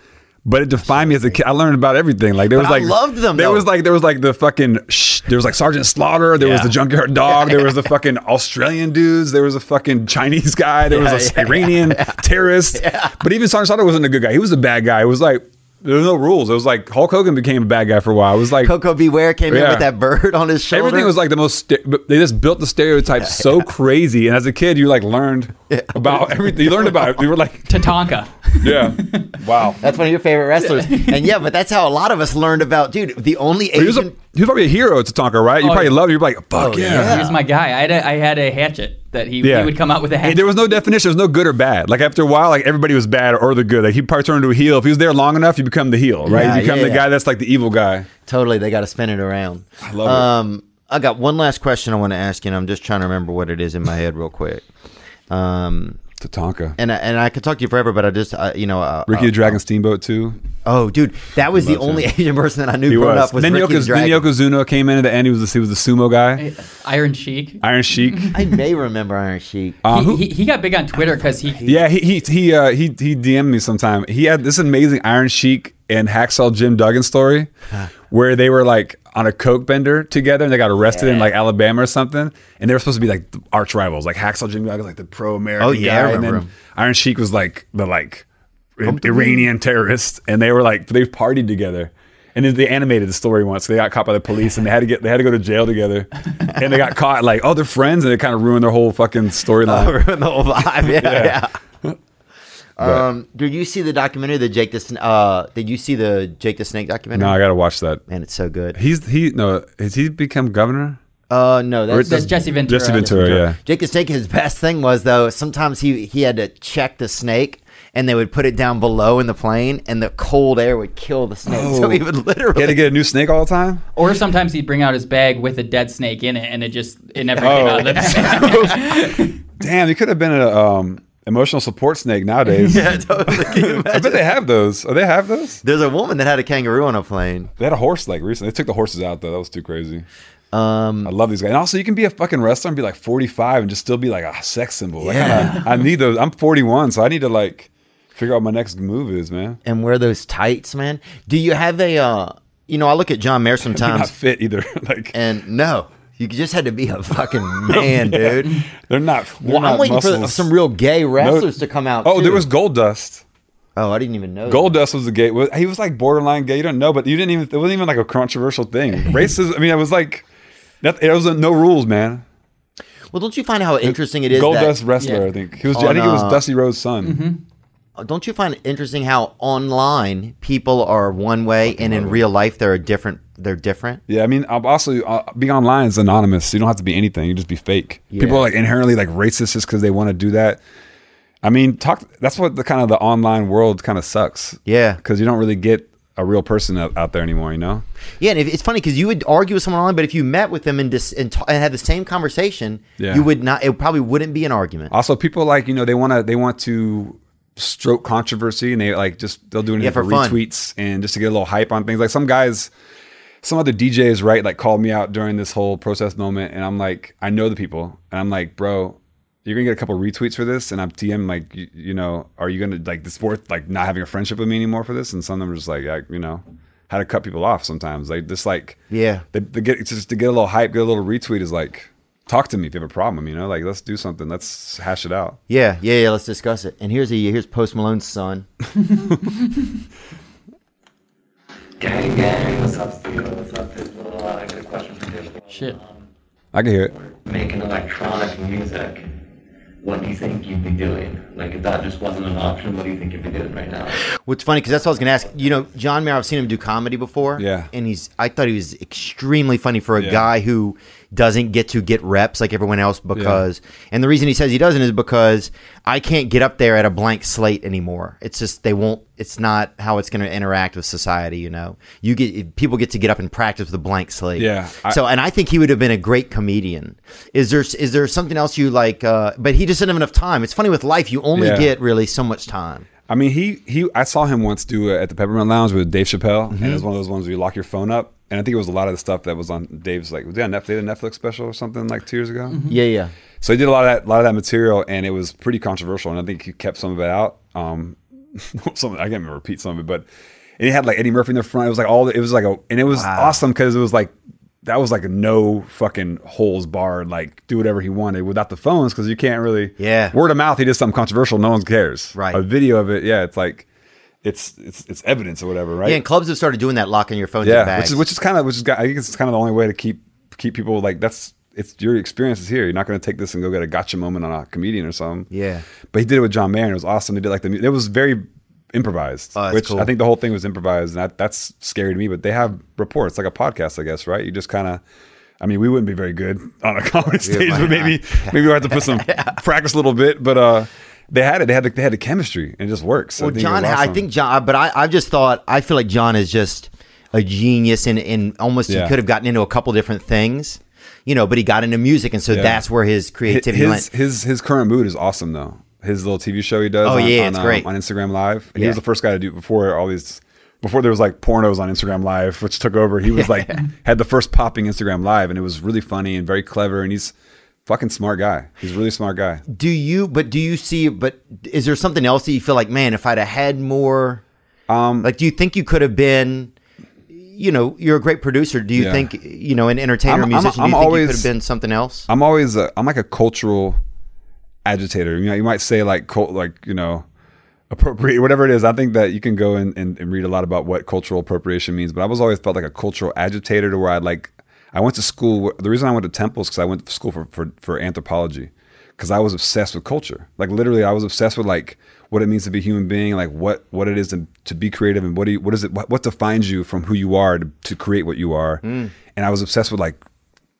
But it defined me as a kid. I learned about everything. Like there But was I like loved them, There though. was like there was like the fucking shh, there was like Sergeant Slaughter. There was the Junkyard Dog. There was the (laughs) fucking Australian dudes. There was a fucking Chinese guy. There Yeah, was a yeah, Iranian terrorist. But even Sergeant Slaughter wasn't a good guy. He was a bad guy. It was like there was no rules. It was like Hulk Hogan became a bad guy for a while. It was like Koko B. Ware came in with that bird on his shoulder. Everything was like the most. St- they just built the stereotypes (laughs) so crazy, and as a kid, you like learned about everything. You learned about it. You were like, (laughs) Tatanka. yeah, (laughs) wow. That's one of your favorite wrestlers. and yeah, but that's how a lot of us learned about, dude, the only He Asian. He was probably a hero Tatanka, right? You Oh, probably yeah. loved it. You're like, fuck Oh, yeah. yeah. He was my guy. I had a, I had a hatchet that he, Yeah. he would come out with a Hey, hatchet. there was no definition. There was no good or bad. Like after a while, like everybody was bad or the good. Like he probably turned into a heel. If he was there long enough, you become the heel, right? Yeah, you become yeah, the yeah. guy that's like the evil guy. Totally, they got to spin it around. I love it. um, I got one last question I want to ask you, and I'm just trying to remember what it is in my head real quick. Um, Tatanka. and I, and I could talk to you forever, but I just, uh, you know, uh, Ricky uh, the Dragon Steamboat too. Oh, dude, that was the only him. (laughs) Asian person that I knew He growing was. up was then, Ricky the Yoko, then Dragon. Yokozuna came in at the end. He was the, he was the sumo guy, Iron Sheik. Iron Sheik. (laughs) I may remember Iron Sheik. Uh, he, who- he, he got big on Twitter because he, Yeah, he he he uh, he he DM'd me sometime. He had this amazing Iron Sheik and Hacksaw Jim Duggan story, where they were like on a coke bender together, and they got arrested in like Alabama or something, and they were supposed to be like arch rivals. Like Hacksaw Jim Duggan, was, like the pro American Oh, yeah, guy, and then him. Iron Sheik was like the like Iranian terrorist, and they were like they partied together. And then they animated the story once. So They got caught by the police, and they had to get they had to go to jail together. (laughs) And they got caught like, oh, they're friends, and it kind of ruined their whole fucking storyline. (laughs) ruined the whole vibe. (laughs) Yeah, yeah. Um, did you see the documentary, the Jake the Sn- uh? Did you see the Jake the Snake documentary? no, I gotta watch that. Man, it's so good. He's he no has he become governor? Uh, no, that's, that's Jesse Ventura. Jesse Ventura, yeah. Jake the Snake. His best thing was though. Sometimes he he had to check the snake, and they would put it down below in the plane, and the cold air would kill the snake. So he would He literally. had to get a new snake all the time. Or sometimes he'd bring out his bag with a dead snake in it, and it just it never Oh. came out of the bag. (laughs) Damn, he could have been a um, emotional support snake nowadays. (laughs) yeah, totally. I bet they have those. Oh, they have those. There's a woman that had a kangaroo on a plane. They had a horse like recently. They took the horses out though. That was too crazy. Um, I love these guys. And also, you can be a fucking wrestler and be like 45 and just still be like a sex symbol. Like, Yeah. I, I need those. I'm 41, so I need to like figure out what my next move is, man. and wear those tights, man. Do you have a? uh You know, I look at John Mayer (laughs) I'm not sometimes, fit either. (laughs) like and no, you just had to be a (laughs) fucking man, dude. they're not. They're Well, not I'm waiting for some real gay wrestlers to come out. Oh, too. there was Goldust. Oh, I didn't even know. Goldust was a gay. He was like borderline gay. You don't know, but you didn't even. It wasn't even like a controversial thing. (laughs) Racism. I mean, it was like. It was no rules, man. Well, don't you find how interesting it is? Gold that, Dust wrestler, yeah. I think. He was. I think it was uh, Dusty Rhodes' son. Don't you find it interesting how online people are one way and in real life they're a different? They're different. Yeah, I mean, also uh, being online is anonymous. You don't have to be anything. You just be fake. Yeah. People are like inherently like racist just because they want to do that. I mean, talk. That's what the kind of the online world kind of sucks. Yeah. because you don't really get a real person out, out there anymore. You know. Yeah, and if, it's funny because you would argue with someone online, but if you met with them and dis, and, ta- and had the same conversation, Yeah. you would not. It probably wouldn't be an argument. Also, people like you know they want to they want to stroke controversy and they like just they'll do anything Yeah, for for, retweets and just to get a little hype on things. Like some guys, some other DJs, right? Like called me out during this whole protest moment, and I'm like, I know the people, and I'm like, bro. You're gonna get a couple retweets for this, and I'm DM like, you, you know, are you gonna like this worth like not having a friendship with me anymore for this? And some of them are just like, I, you know, how to cut people off sometimes. Like just like, Yeah. they, they get just to get a little hype, get a little retweet is like, talk to me if you have a problem. You know, like let's do something, let's hash it out. Yeah, yeah, yeah. Let's discuss it. And here's a here's Post Malone's son. (laughs) Gang, gang, what's up, Steve? What's up, Digital? Uh, good question for Digital. Shit. I can hear it. Making electronic music, what do you think you'd be doing? Like, if that just wasn't an option, what do you think you'd be doing right now? What's funny because that's what I was going to ask. You know, John Mayer. I've seen him do comedy before. Yeah. and he's. I thought he was extremely funny for a Yeah. guy who doesn't get to get reps like everyone else because. And the reason he says he doesn't is because I can't get up there at a blank slate anymore. It's just they won't. It's not how it's going to interact with society. You know, you get people get to get up and practice with a blank slate. Yeah, I- so, and I think he would have been a great comedian. Is there is there something else you like? Uh, but he just didn't have enough time. It's funny with life. You only Yeah. get really so much time. I mean, he he. I saw him once do it at the Peppermint Lounge with Dave Chappelle, and it was one of those ones where you lock your phone up. And I think it was a lot of the stuff that was on Dave's like was he on Netflix, a Netflix special or something like two years ago. Yeah, yeah. So he did a lot of that, a lot of that material, and it was pretty controversial. And I think he kept some of it out. Um, (laughs) some I can't remember repeat some of it, but and he had like Eddie Murphy in the front. It was like all the, it was like a, and it was awesome because it was like that was like a no fucking holes barred, like do whatever he wanted without the phones because you can't really. Yeah. Word of mouth, he did something controversial, no one cares. Right. A video of it, yeah, it's like. It's it's it's evidence or whatever, right? Yeah, and clubs have started doing that, locking your phone. yeah, which is which is kind of which is I think it's kind of the only way to keep keep people like that's it's your experience is here. You're not going to take this and go get a gotcha moment on a comedian or something. Yeah. but he did it with John Mayer. and It was awesome. He did like the it was very improvised, Oh, which cool. I think the whole thing was improvised, and that, that's scary to me. But they have reports like a podcast, I guess, right? You just kind of. I mean, we wouldn't be very good on a (laughs) comedy stage, but maybe maybe we have to put some (laughs) practice a little bit. But uh, they had it. They had the, they had the chemistry, and it just works. well, I John, was I think John, but I, I've just thought, I feel like John is just a genius and, and almost Yeah. he could have gotten into a couple different things, you know, but he got into music. And so Yeah. that's where his creativity his, went. his his current mood is awesome though. His little TV show he does. Oh, on, yeah, on, it's um, great. on Instagram Live. And he was the first guy to do it before all these. Before there was like pornos on Instagram Live, which took over. He was like had the first popping Instagram Live, and it was really funny and very clever. And he's fucking smart guy. He's a really smart guy. Do you, but do you see, but is there something else that you feel like, man, if I'd have had more, Um, like, do you think you could have been, you know, you're a great producer. Do you Yeah. think, you know, an entertainer, I'm- I'm- musician, I'm do you think you always- could have been something else? I'm always I'm like a cultural agitator. You know, you might say like cult, like you know, appropriate (laughs) whatever it is. I think that you can go and, and, and read a lot about what cultural appropriation means. But I was always felt like a cultural agitator to where I'd like. I went to school. The reason I went to Temple is because I went to school for for, for anthropology. Because I was obsessed with culture. Like literally, I was obsessed with like what it means to be a human being, like what what it is to, to be creative, and what do you, what is it what, what defines you from who you are to, to create what you are. Mm. And I was obsessed with like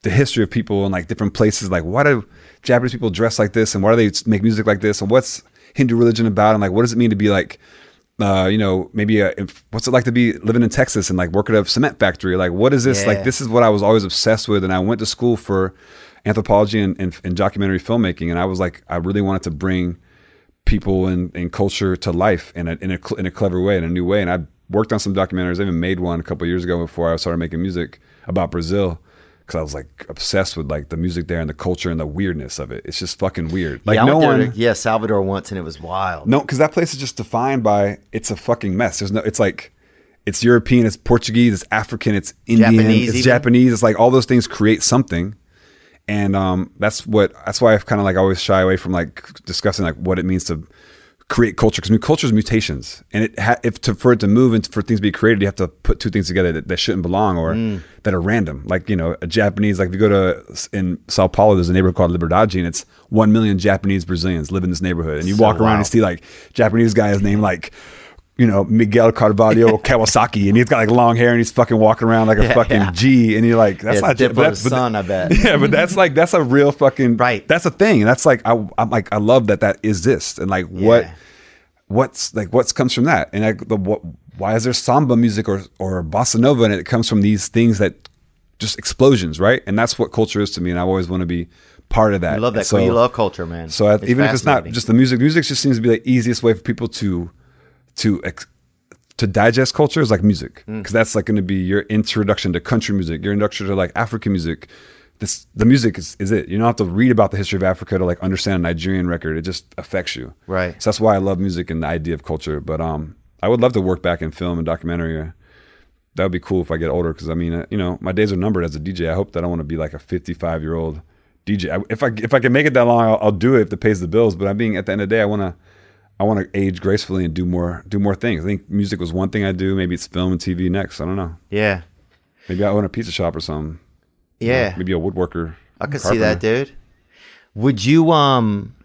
the history of people in like different places. Like, why do Japanese people dress like this, and why do they make music like this, and what's Hindu religion about, and like, what does it mean to be like, uh, you know, maybe a, if- what's it like to be living in Texas and like work at a cement factory? Like, what is this? Yeah. Like, this is what I was always obsessed with, and I went to school for anthropology and, and, and documentary filmmaking, and I was like, I really wanted to bring people and, and culture to life in a, in a in a clever way, in a new way. And I worked on some documentaries. I even made one a couple years ago before I started making music about Brazil because I was like obsessed with like the music there and the culture and the weirdness of it. It's just fucking weird. Like yeah, no one, to- yeah, Salvador once, and it was wild. no, because that place is just defined by it's a fucking mess. There's no, it's like. It's European, it's Portuguese, it's African, it's Indian, Japanese it's even? Japanese. It's like all those things create something and um, that's what that's why I've kind of like always shy away from like discussing like what it means to create culture because culture is mutations, and it ha- if to for it to move and for things to be created, you have to put two things together that, that shouldn't belong or Mm. that are random. Like you know, a Japanese like if you go to in Sao Paulo, there's a neighborhood called Liberdade, and it's one million Japanese Brazilians live in this neighborhood, and you So walk around wild. and see like Japanese guys named like. You know Miguel Carvalho (laughs) Kawasaki, and he's got like long hair, and he's fucking walking around like a Yeah, fucking yeah. G, and you're like, that's Yeah, not Diplo's but that's- son, I bet. (laughs) yeah, but that's like that's a real fucking Right. That's a thing, and that's like I, I'm like I love that that exists, and like what what's like what's comes from that, and like the what why is there samba music or or bossa nova, and it comes from these things that just explosions, right? And that's what culture is to me, and I always want to be part of that. I love that. So, you love culture, man. so I, even if it's not just the music, music just seems to be the easiest way for people to to ex, to digest culture is like music Mm. because that's like going to be your introduction to country music, your introduction to like African music. This the music is, is it. You don't have to read about the history of Africa to like understand a Nigerian record. It just affects you. Right. So that's why I love music and the idea of culture. But um, I would love to work back in film and documentary. That would be cool if I get older because I mean, uh, you know, my days are numbered as a DJ. I hope that I want to be like a 55 year old DJ. I, if I if I can make it that long, I'll, I'll do it if it pays the bills. But I'm being at the end of the day, I want to I want to age gracefully and do more do more things. I think music was one thing I do. Maybe it's film and TV next. I don't know. yeah, Maybe I own a pizza shop or something. yeah. Maybe a woodworker. I could see that, dude. Would you um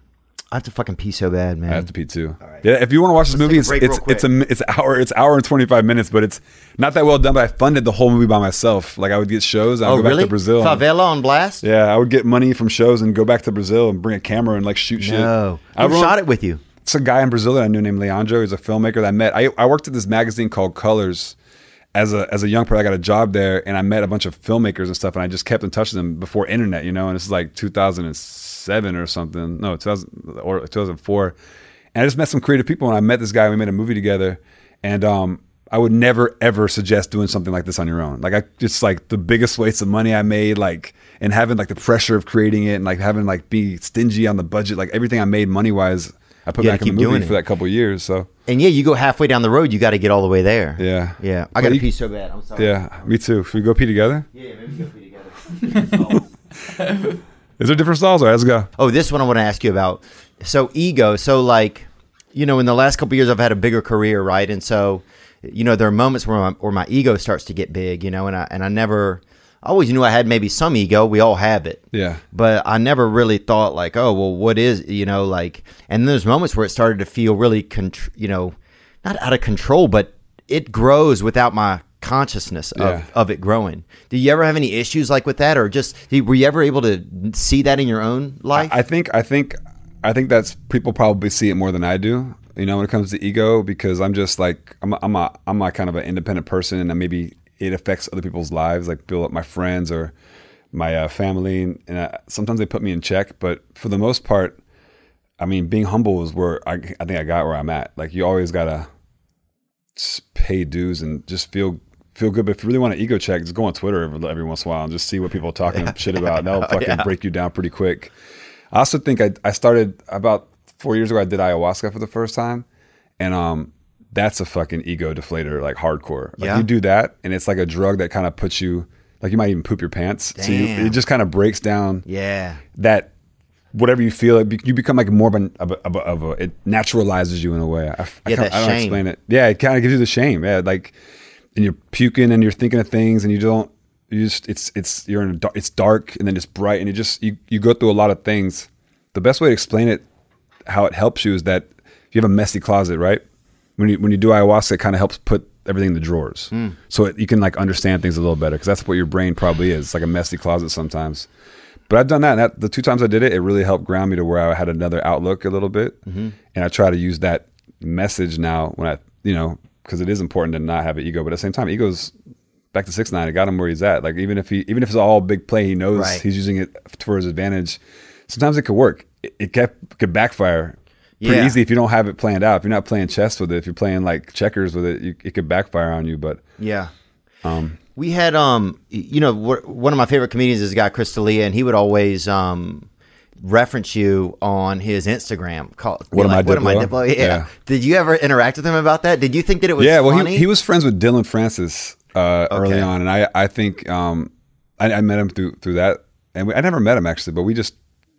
I have to fucking pee so bad, man. I have to pee too. Yeah, if you want to watch this movie, it's it's it's a it's hour it's hour and twenty five minutes, but it's not that well done. But I funded the whole movie by myself. Like I would get shows. I would oh, go back really? to Brazil. Favela on blast? yeah, I would get money from shows and go back to Brazil and bring a camera and like shoot shit. No. I Who shot it with you? It's a guy in Brazil that I knew named Leandro. He's a filmmaker that I met. I, I worked at this magazine called Colors as a as a young person. I got a job there, and I met a bunch of filmmakers and stuff. And I just kept in touch with them before internet, you know. And this is like 2007 or something. No, 2000 or 2004. And I just met some creative people, and I met this guy. We made a movie together, and um, I would never ever suggest doing something like this on your own. Like I just like the biggest waste of money I made, like and having like the pressure of creating it, and like having like be stingy on the budget, like everything I made money wise. I put back in the movie doing for that couple of years. So And yeah, you go halfway down the road, you got to get all the way there. yeah, Yeah. I got to pee so bad. I'm sorry. Yeah, me too. Should we go pee together? Yeah, maybe go pee together. (laughs) Is there different styles? All right, let's go. Oh, this one I want to ask you about. So ego. So like, you know, in the last couple years, I've had a bigger career, right? And so, you know, there are moments where my, where my ego starts to get big, you know, and I and I never, I always knew I had maybe some ego. We all have it. Yeah. But I never really thought like, oh, well, what is, you know, like, and there's moments where it started to feel really, contr- you know, not out of control, but it grows without my consciousness of, Yeah. of it growing. Do you ever have any issues like with that, or just were you ever able to see that in your own life? I think I think I think that's people probably see it more than I do. You know, when it comes to ego, because I'm just like I'm a, I'm a I'm a kind of an independent person, and then maybe it affects other people's lives, like people, my friends or my uh, family, and, and uh, sometimes they put me in check. But for the most part, I mean, being humble is where I, I think I got where I'm at. Like you always gotta pay dues and just feel feel good. But if you really want an ego check, just go on Twitter every, every once in a while and just see what people are talking (laughs) shit about. That'll fucking Yeah. break you down pretty quick. I also think I, I started about four years ago. I did ayahuasca for the first time, and um, that's a fucking ego deflator, like hardcore. Like Yeah. you do that, and it's like a drug that kind of puts you like you might even poop your pants. So you, it just kind of breaks down yeah. that whatever you feel, it be- you become like more of a, of a, of a, it naturalizes you in a way. I, I, Yeah, can't- that I don't shame. explain it. Yeah, it kind of gives you the shame. Yeah, like and you're puking and you're thinking of things and you don't. You just it's it's you're in a dark, it's dark and then it's bright and you just you you go through a lot of things. The best way to explain it, how it helps you is that you have a messy closet, right? When you when you do ayahuasca, it kind of helps put everything in the drawers, hmm. so it, you can like understand things a little better because that's what your brain probably is. It's like a messy closet sometimes. But I've done that, and that, the two times I did it, it really helped ground me to where I had another outlook a little bit, mm-hmm. and I try to use that message now when I, you know, because it is important to not have an ego, but at the same time, ego's back to 6ix9. It got him where he's at. Like even if he, even if it's all big play, he knows Right. he's using it for his advantage. Sometimes it could work. It, it kept, could backfire pretty Yeah. easy if you don't have it planned out. If you're not playing chess with it, if you're playing like checkers with it, you, it could backfire on you. But Yeah. we had um you know one of my favorite comedians is a guy Chris D'Elia, and he would always um reference you on his Instagram called What am I, what am I Diplo? Yeah. Yeah. Did you ever interact with him about that? Did you think that it was yeah, well, he, he was friends with Dillon Francis uh, early on, and I I think um, I, I met him through through that, and we, I never met him actually, but we just.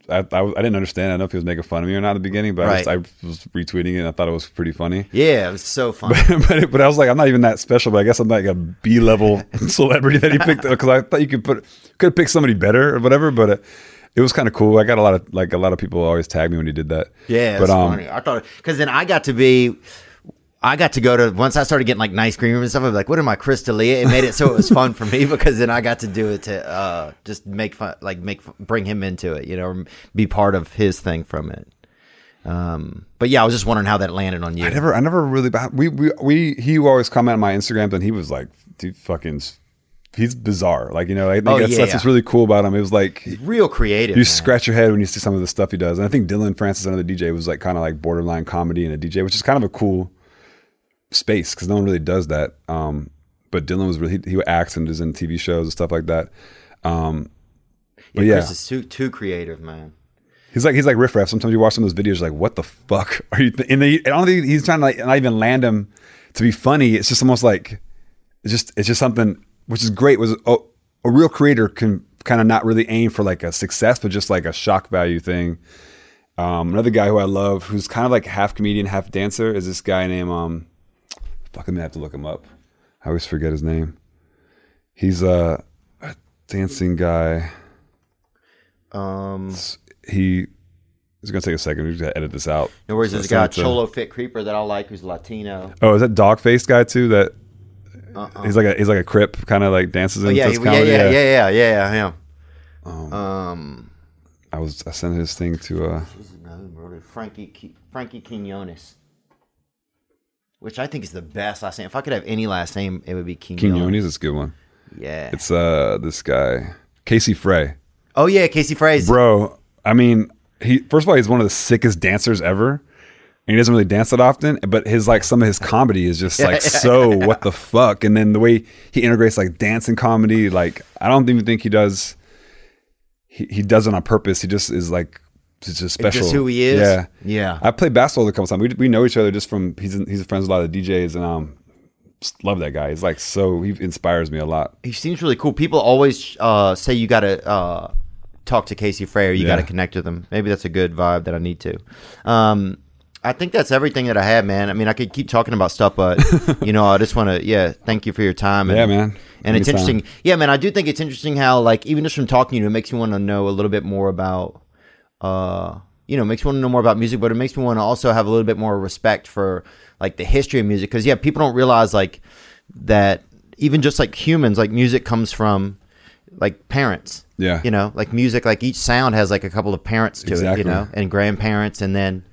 I, I, I didn't understand. I don't know if he was making fun of me or not at the beginning, but I, just, I was retweeting it and I thought it was pretty funny. yeah, it was so (laughs) funny. but, but I was like, I'm not even that special, but I guess I'm like a B level (laughs) celebrity that he picked because I thought you could put could have picked somebody better or whatever. But uh, it was kind of cool. I got a lot of like a lot of people always tag me when he did that. Yeah, but it's um, funny. I thought because then I got to be, I got to go to once I started getting like nice green room and stuff. I was like, "What am I, Chris D'Elia?" It made it so it was fun for me (laughs) because then I got to do it to uh, just make fun, like make bring him into it, you know, be part of his thing from it. Um, but yeah, I was just wondering how that landed on you. I never, I never really. We, we, we. He always comment on my Instagram, and he was like, "Dude, fucking, he's bizarre." Like you know, I think Oh, that's, yeah, that's yeah. what's really cool about him. It was like Real creative. you man. scratch your head when you see some of the stuff he does. And I think Dillon Francis, another DJ, was like kind of like borderline comedy and a DJ, which is kind of a cool space because no one really does that. Um, but Dillon was really he, he acts and is in TV shows and stuff like that. Um, but yeah, Chris is too too creative, man. he's like he's like riff raff. Sometimes you watch some of those videos, like, what the fuck (laughs) are you? Th-? And they, I don't think he's trying to like not even land him to be funny. It's just almost like it's just it's just something which is great. Was a, a real creator can kind of not really aim for like a success, but just like a shock value thing. Um, another guy who I love, who's kind of like half comedian, half dancer, is this guy named um, fuck, I'm gonna have to look him up. I always forget his name. He's a, a dancing guy. Um, He It's gonna take a second. We just gotta edit this out. No worries. So There's a guy, send it to- Cholo Fit Creeper, that I like, who's Latino. Oh, is that dog faced guy too? That he's like a he's like a crip, kind of like dances Uh-uh. Oh, in yeah, yeah, comedy. yeah, yeah, yeah, yeah, yeah. Um, Um, I was I sent his thing to uh who's another who wrote it? Frankie Frankie Quinones, which I think is the best last name. If I could have any last name, it would be King. King Quinones. It's a good one. Yeah. It's uh this guy Casey Frey. oh yeah, Casey Fraze. Bro, I mean, he first of all he's one of the sickest dancers ever. And he doesn't really dance that often, but his like some of his comedy is just like (laughs) so what the fuck. And then the way he integrates like dance and comedy, like I don't even think he does. He he does it on purpose. He just is like just, just special. just who he is? Yeah, Yeah. I played basketball a couple times. We we know each other just from he's he's friends with a lot of DJs and um love that guy. He's like so he inspires me a lot. He seems really cool. People always uh, say you got to uh, talk to Casey Frey or you Yeah. got to connect with him. Maybe that's a good vibe that I need to. Um, I think that's everything that I have, man. I mean, I could keep talking about stuff, but (laughs) you know, I just want to, yeah, thank you for your time. And, Yeah, man. And it's interesting, yeah, man. I do think it's interesting how, like, even just from talking to you, it makes me want to know a little bit more about, uh, you know, makes me want to know more about music, but it makes me want to also have a little bit more respect for like the history of music, because yeah, people don't realize like that even just like humans, like music comes from like parents. Yeah. You know, like music, like each sound has like a couple of parents to it, you know, and grandparents, and then,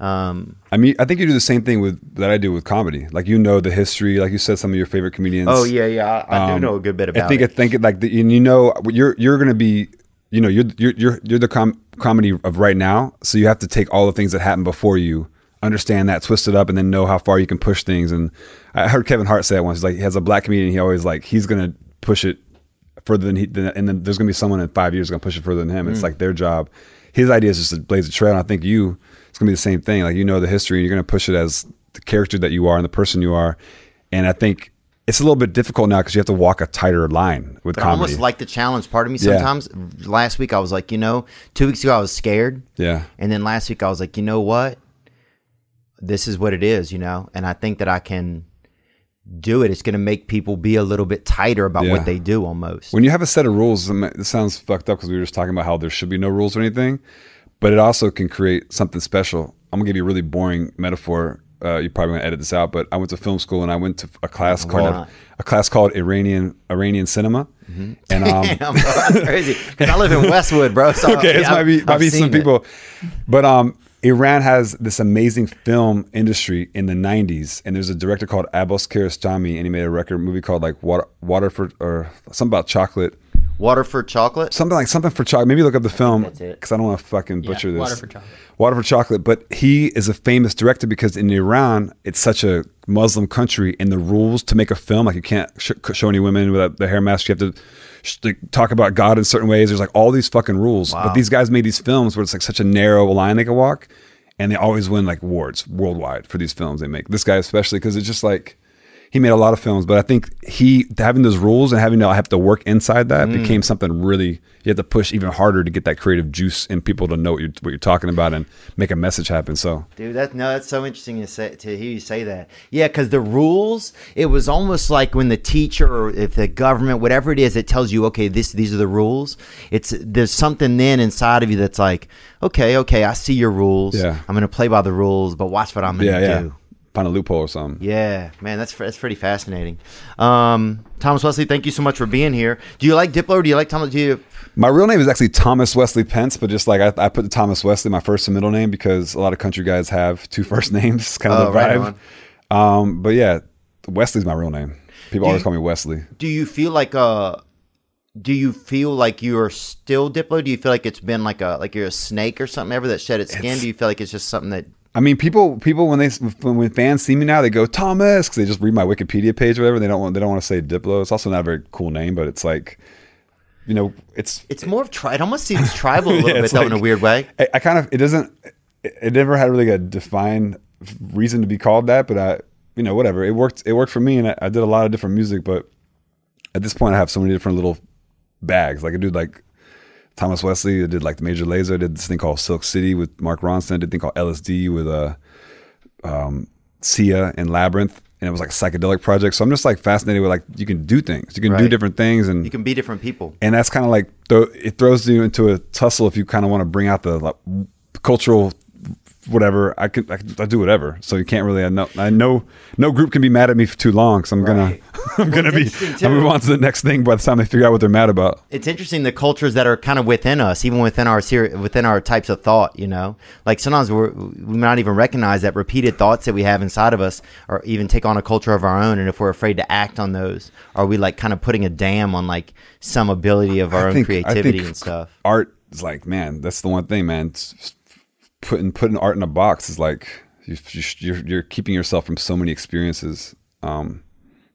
um, I mean, I think you do the same thing with that I do with comedy. Like you know the history, like you said, some of your favorite comedians. oh yeah, yeah, I, I do Um, know a good bit about it. I think it. I think it like the, and you know you're you're gonna be you know you're you're you're, you're the com- comedy of right now, so you have to take all the things that happened before you, understand that, twist it up, and then know how far you can push things. And I heard Kevin Hart say that once. He's like he has a black comedian, he always like he's gonna push it further than he, than, and then there's gonna be someone in five years gonna push it further than him. Mm. It's like their job. His idea is just to blaze a trail. And I think you, it's gonna be the same thing. Like you know the history, and you're gonna push it as the character that you are and the person you are. And I think it's a little bit difficult now because you have to walk a tighter line with But I comedy. almost like the challenge. Part of me Yeah. sometimes. Last week I was like, you know, two weeks ago I was scared, yeah, and then last week I was like, you know what, this is what it is, you know, and I think that I can do it. It's going to make people be a little bit tighter about Yeah. what they do, almost. when you have a set of rules, I this sounds fucked up because we were just talking about how there should be no rules or anything, but it also can create something special. I'm gonna give you a really boring metaphor. Uh, you're probably gonna edit this out, but I went to film school and I went to a class called not. a class called Iranian Iranian cinema, and um, (laughs) Damn, bro, that's crazy. I live in Westwood, bro. So (laughs) okay, this yeah, might be I've- might I've be some it. people, but um, Iran has this amazing film industry in the '90s, and there's a director called Abbas Kiarostami, and he made a record movie called like Water Water for or something about chocolate, Water for chocolate. something like something for chocolate. Maybe look up the film because I don't want to fucking Yeah, butcher this. Water for Chocolate. Water for chocolate, but he is a famous director because in Iran it's such a Muslim country, and the rules to make a film like you can't sh- show any women without the hair mask. You have to sh- talk about God in certain ways. There's like all these fucking rules, but these guys made these films where it's like such a narrow line they can walk, and they always win like awards worldwide for these films they make. This guy especially because it's just like he made a lot of films, but I think he having those rules and having to have to work inside that Mm. became something really. You have to push even harder to get that creative juice in people to know what you're, what you're talking about and make a message happen. So Dude, that no, that's so interesting to say to hear you say that. Yeah, because the rules, it was almost like when the teacher or if the government, whatever it is, it tells you, okay, this these are the rules. It's there's something then inside of you that's like, okay, okay, I see your rules. Yeah. I'm gonna play by the rules, but watch what I'm gonna yeah, yeah, do. Find a loophole or something. Yeah, man, that's that's pretty fascinating. Um, Thomas Wesley, thank you so much for being here. Do you like Diplo? Or do you like Thomas? Do you? My real name is actually Thomas Wesley Pentz, but just like I, I put the Thomas Wesley my first and middle name because a lot of country guys have two (laughs) first names, kind of Oh, the right. Um, but yeah, Wesley's my real name. People Do always you- call me Wesley. Do you feel like uh do you feel like you're still Diplo? Do you feel like it's been like a like you're a snake or something ever that shed its skin? It's- do you feel like it's just something that I mean, people people when they when, fans see me now, they go Thomas because they just read my Wikipedia page or whatever. They don't want they don't want to say Diplo. It's also not a very cool name, but it's like, you know, it's it's more of tri- it almost seems tribal a (laughs) little Yeah, bit though in a weird way. I, I kind of it doesn't it, never had really a defined reason to be called that, but I you know whatever it worked it worked for me and I, I did a lot of different music, but at this point I have so many different little bags. Like I did like Thomas Wesley, I did like the Major Lazer, I did this thing called Silk City with Mark Ronson, I did a thing called LSD with uh um Sia and Labrinth. And it was like a psychedelic project. So I'm just like fascinated with like you can do things. You can do different things and You can be different people. and that's kind of like th- it throws you into a tussle if you kind of want to bring out the like, cultural whatever. I can I, I do whatever. So you can't really. I know I know no group can be mad at me for too long. So I'm gonna (laughs) I'm gonna be I'll move on to the next thing by the time they figure out what they're mad about. it's interesting the cultures that are kind of within us, even within our ser- within our types of thought. You know, like sometimes we're, we might not even recognize that repeated thoughts that we have inside of us, or even take on a culture of our own. And if we're afraid to act on those, are we like kind of putting a dam on like some ability of our I own think- I creativity and stuff? Art is like, man, that's the one thing, man. It's- putting putting art in a box is like you, you, you're you're keeping yourself from so many experiences um,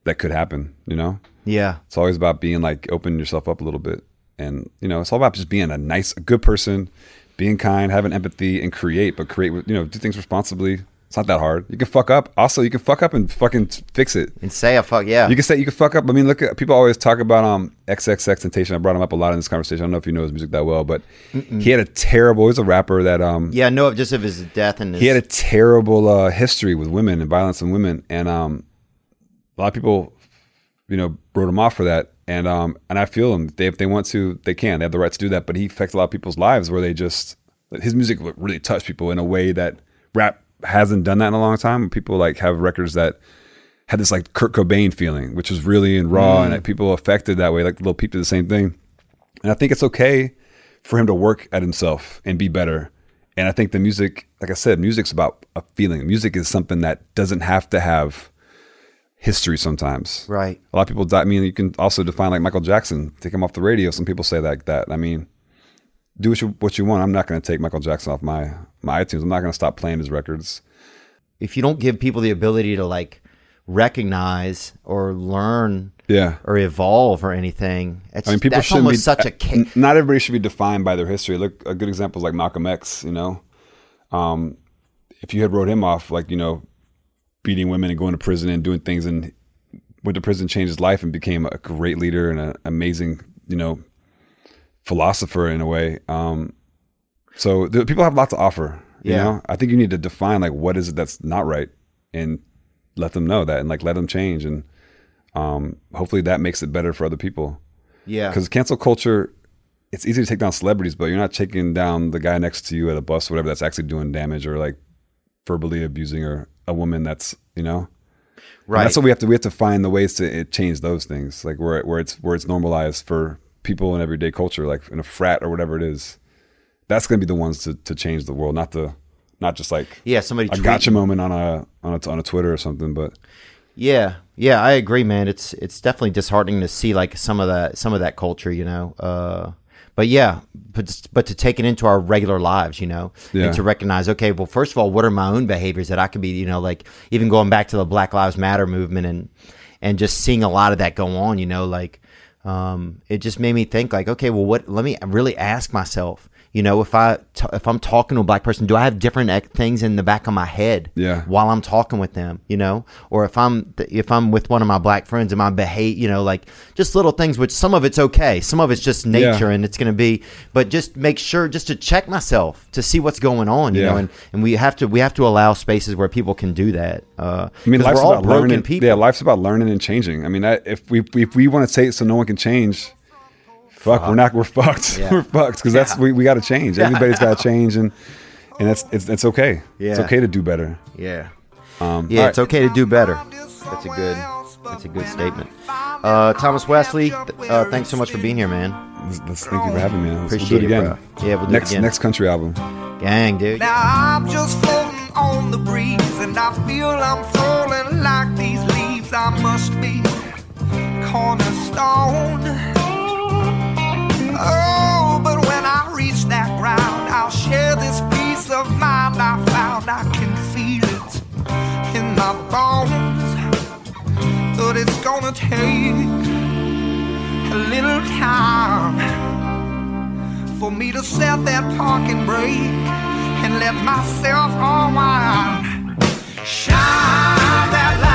that could happen. You know, Yeah, it's always about being like opening yourself up a little bit, and you know, it's all about just being a nice, a good person, being kind, having empathy, and create. But create, with you know, do things responsibly. It's not that hard. You can fuck up. Also, you can fuck up and fucking fix it. and say a fuck yeah. You can say you can fuck up. I mean, look at people always talk about um XXXTentacion. I brought him up a lot in this conversation. I don't know if you know his music that well, but he had a terrible. He's a rapper that um yeah, no, just of his death and his, he had a terrible uh, history with women and violence on women, and um a lot of people, you know, wrote him off for that. And um and I feel them. They, if they want to, they can. They have the right to do that. But he affects a lot of people's lives where they just his music would really touch people in a way that rap hasn't done that in a long time. People like have records that had this like Kurt Cobain feeling, which was really and raw, and that mm. people affected that way. Like Lil Peep did the same thing, and I think it's okay for him to work at himself and be better. And I think the music, like I said, music's about a feeling. Music is something that doesn't have to have history sometimes. Right. A lot of people die. I mean, you can also define like Michael Jackson, take him off the radio. Some people say like that. I mean, do what you what you want. I'm not going to take Michael Jackson off my my iTunes. I'm not going to stop playing his records. if you don't give people the ability to like recognize or learn Yeah. or evolve or anything, it's, I mean, people that's almost be such a n- Not everybody should be defined by their history. Look, a good example is like Malcolm X. You know, um, if you had wrote him off, like you know, beating women and going to prison and doing things, and went to prison, changed his life, and became a great leader and an amazing, you know, philosopher in a way. Um, so the, people have a lot to offer. You Yeah. know, I think you need to define like what is it that's not right, and let them know that, and like let them change, and um, hopefully that makes it better for other people Yeah. because cancel culture it's easy to take down celebrities but you're not taking down the guy next to you at a bus or whatever that's actually doing damage or like verbally abusing or a woman that's you know And Right. that's what we have to we have to find the ways to it, change those things like where where it's where it's normalized for people in everyday culture like in a frat or whatever it is that's going to be the ones to, to change the world not the not just like Yeah, somebody a tweet- gotcha moment on a on a on a Twitter or something but Yeah, yeah, I agree, man. It's it's definitely disheartening to see like some of that some of that culture, you know. Uh, but yeah, but but to take it into our regular lives, you know, Yeah. and to recognize, okay, well, first of all, what are my own behaviors that I could be, you know, like even going back to the Black Lives Matter movement and and just seeing a lot of that go on, you know, like um, it just made me think, like, okay, well, what? Let me really ask myself. You know, if I t- if I'm talking to a black person, do I have different ec- things in the back of my head? Yeah. while I'm talking with them, you know, or if I'm if I'm with one of my black friends and my behave, you know, like just little things. Which some of it's okay, some of it's just nature, Yeah. and it's going to be. But just make sure, just to check myself to see what's going on, you Yeah. know, and, and we have to we have to allow spaces where people can do that. Uh, I mean, life's we're all about broken learning. people. Yeah, life's about learning and changing. I mean, that, if we if we want to say it so no one can change, fuck, we're not we're fucked. (laughs) Yeah. we're fucked because that's we, we got to change. Everybody's got to (laughs) change, and and that's it's it's okay. Yeah. It's okay to do better. Yeah. Um, Yeah, all it's okay to do better. That's a good. That's a good statement. Uh, Thomas Wesley, th- uh, thanks so much for being here, man. Let's, let's thank you for having me. Let's, Appreciate we'll do it it, again. bro. Yeah, we'll do it next again. next country album. Gang, dude. Now I'm just floating on the breeze, and I feel I'm falling like these leaves. I must be cornerstone. Oh, but when I reach that ground, I'll share this peace of mind I found. I can feel it in my bones, but it's gonna take a little time for me to set that parking brake and let myself unwind. Shine that light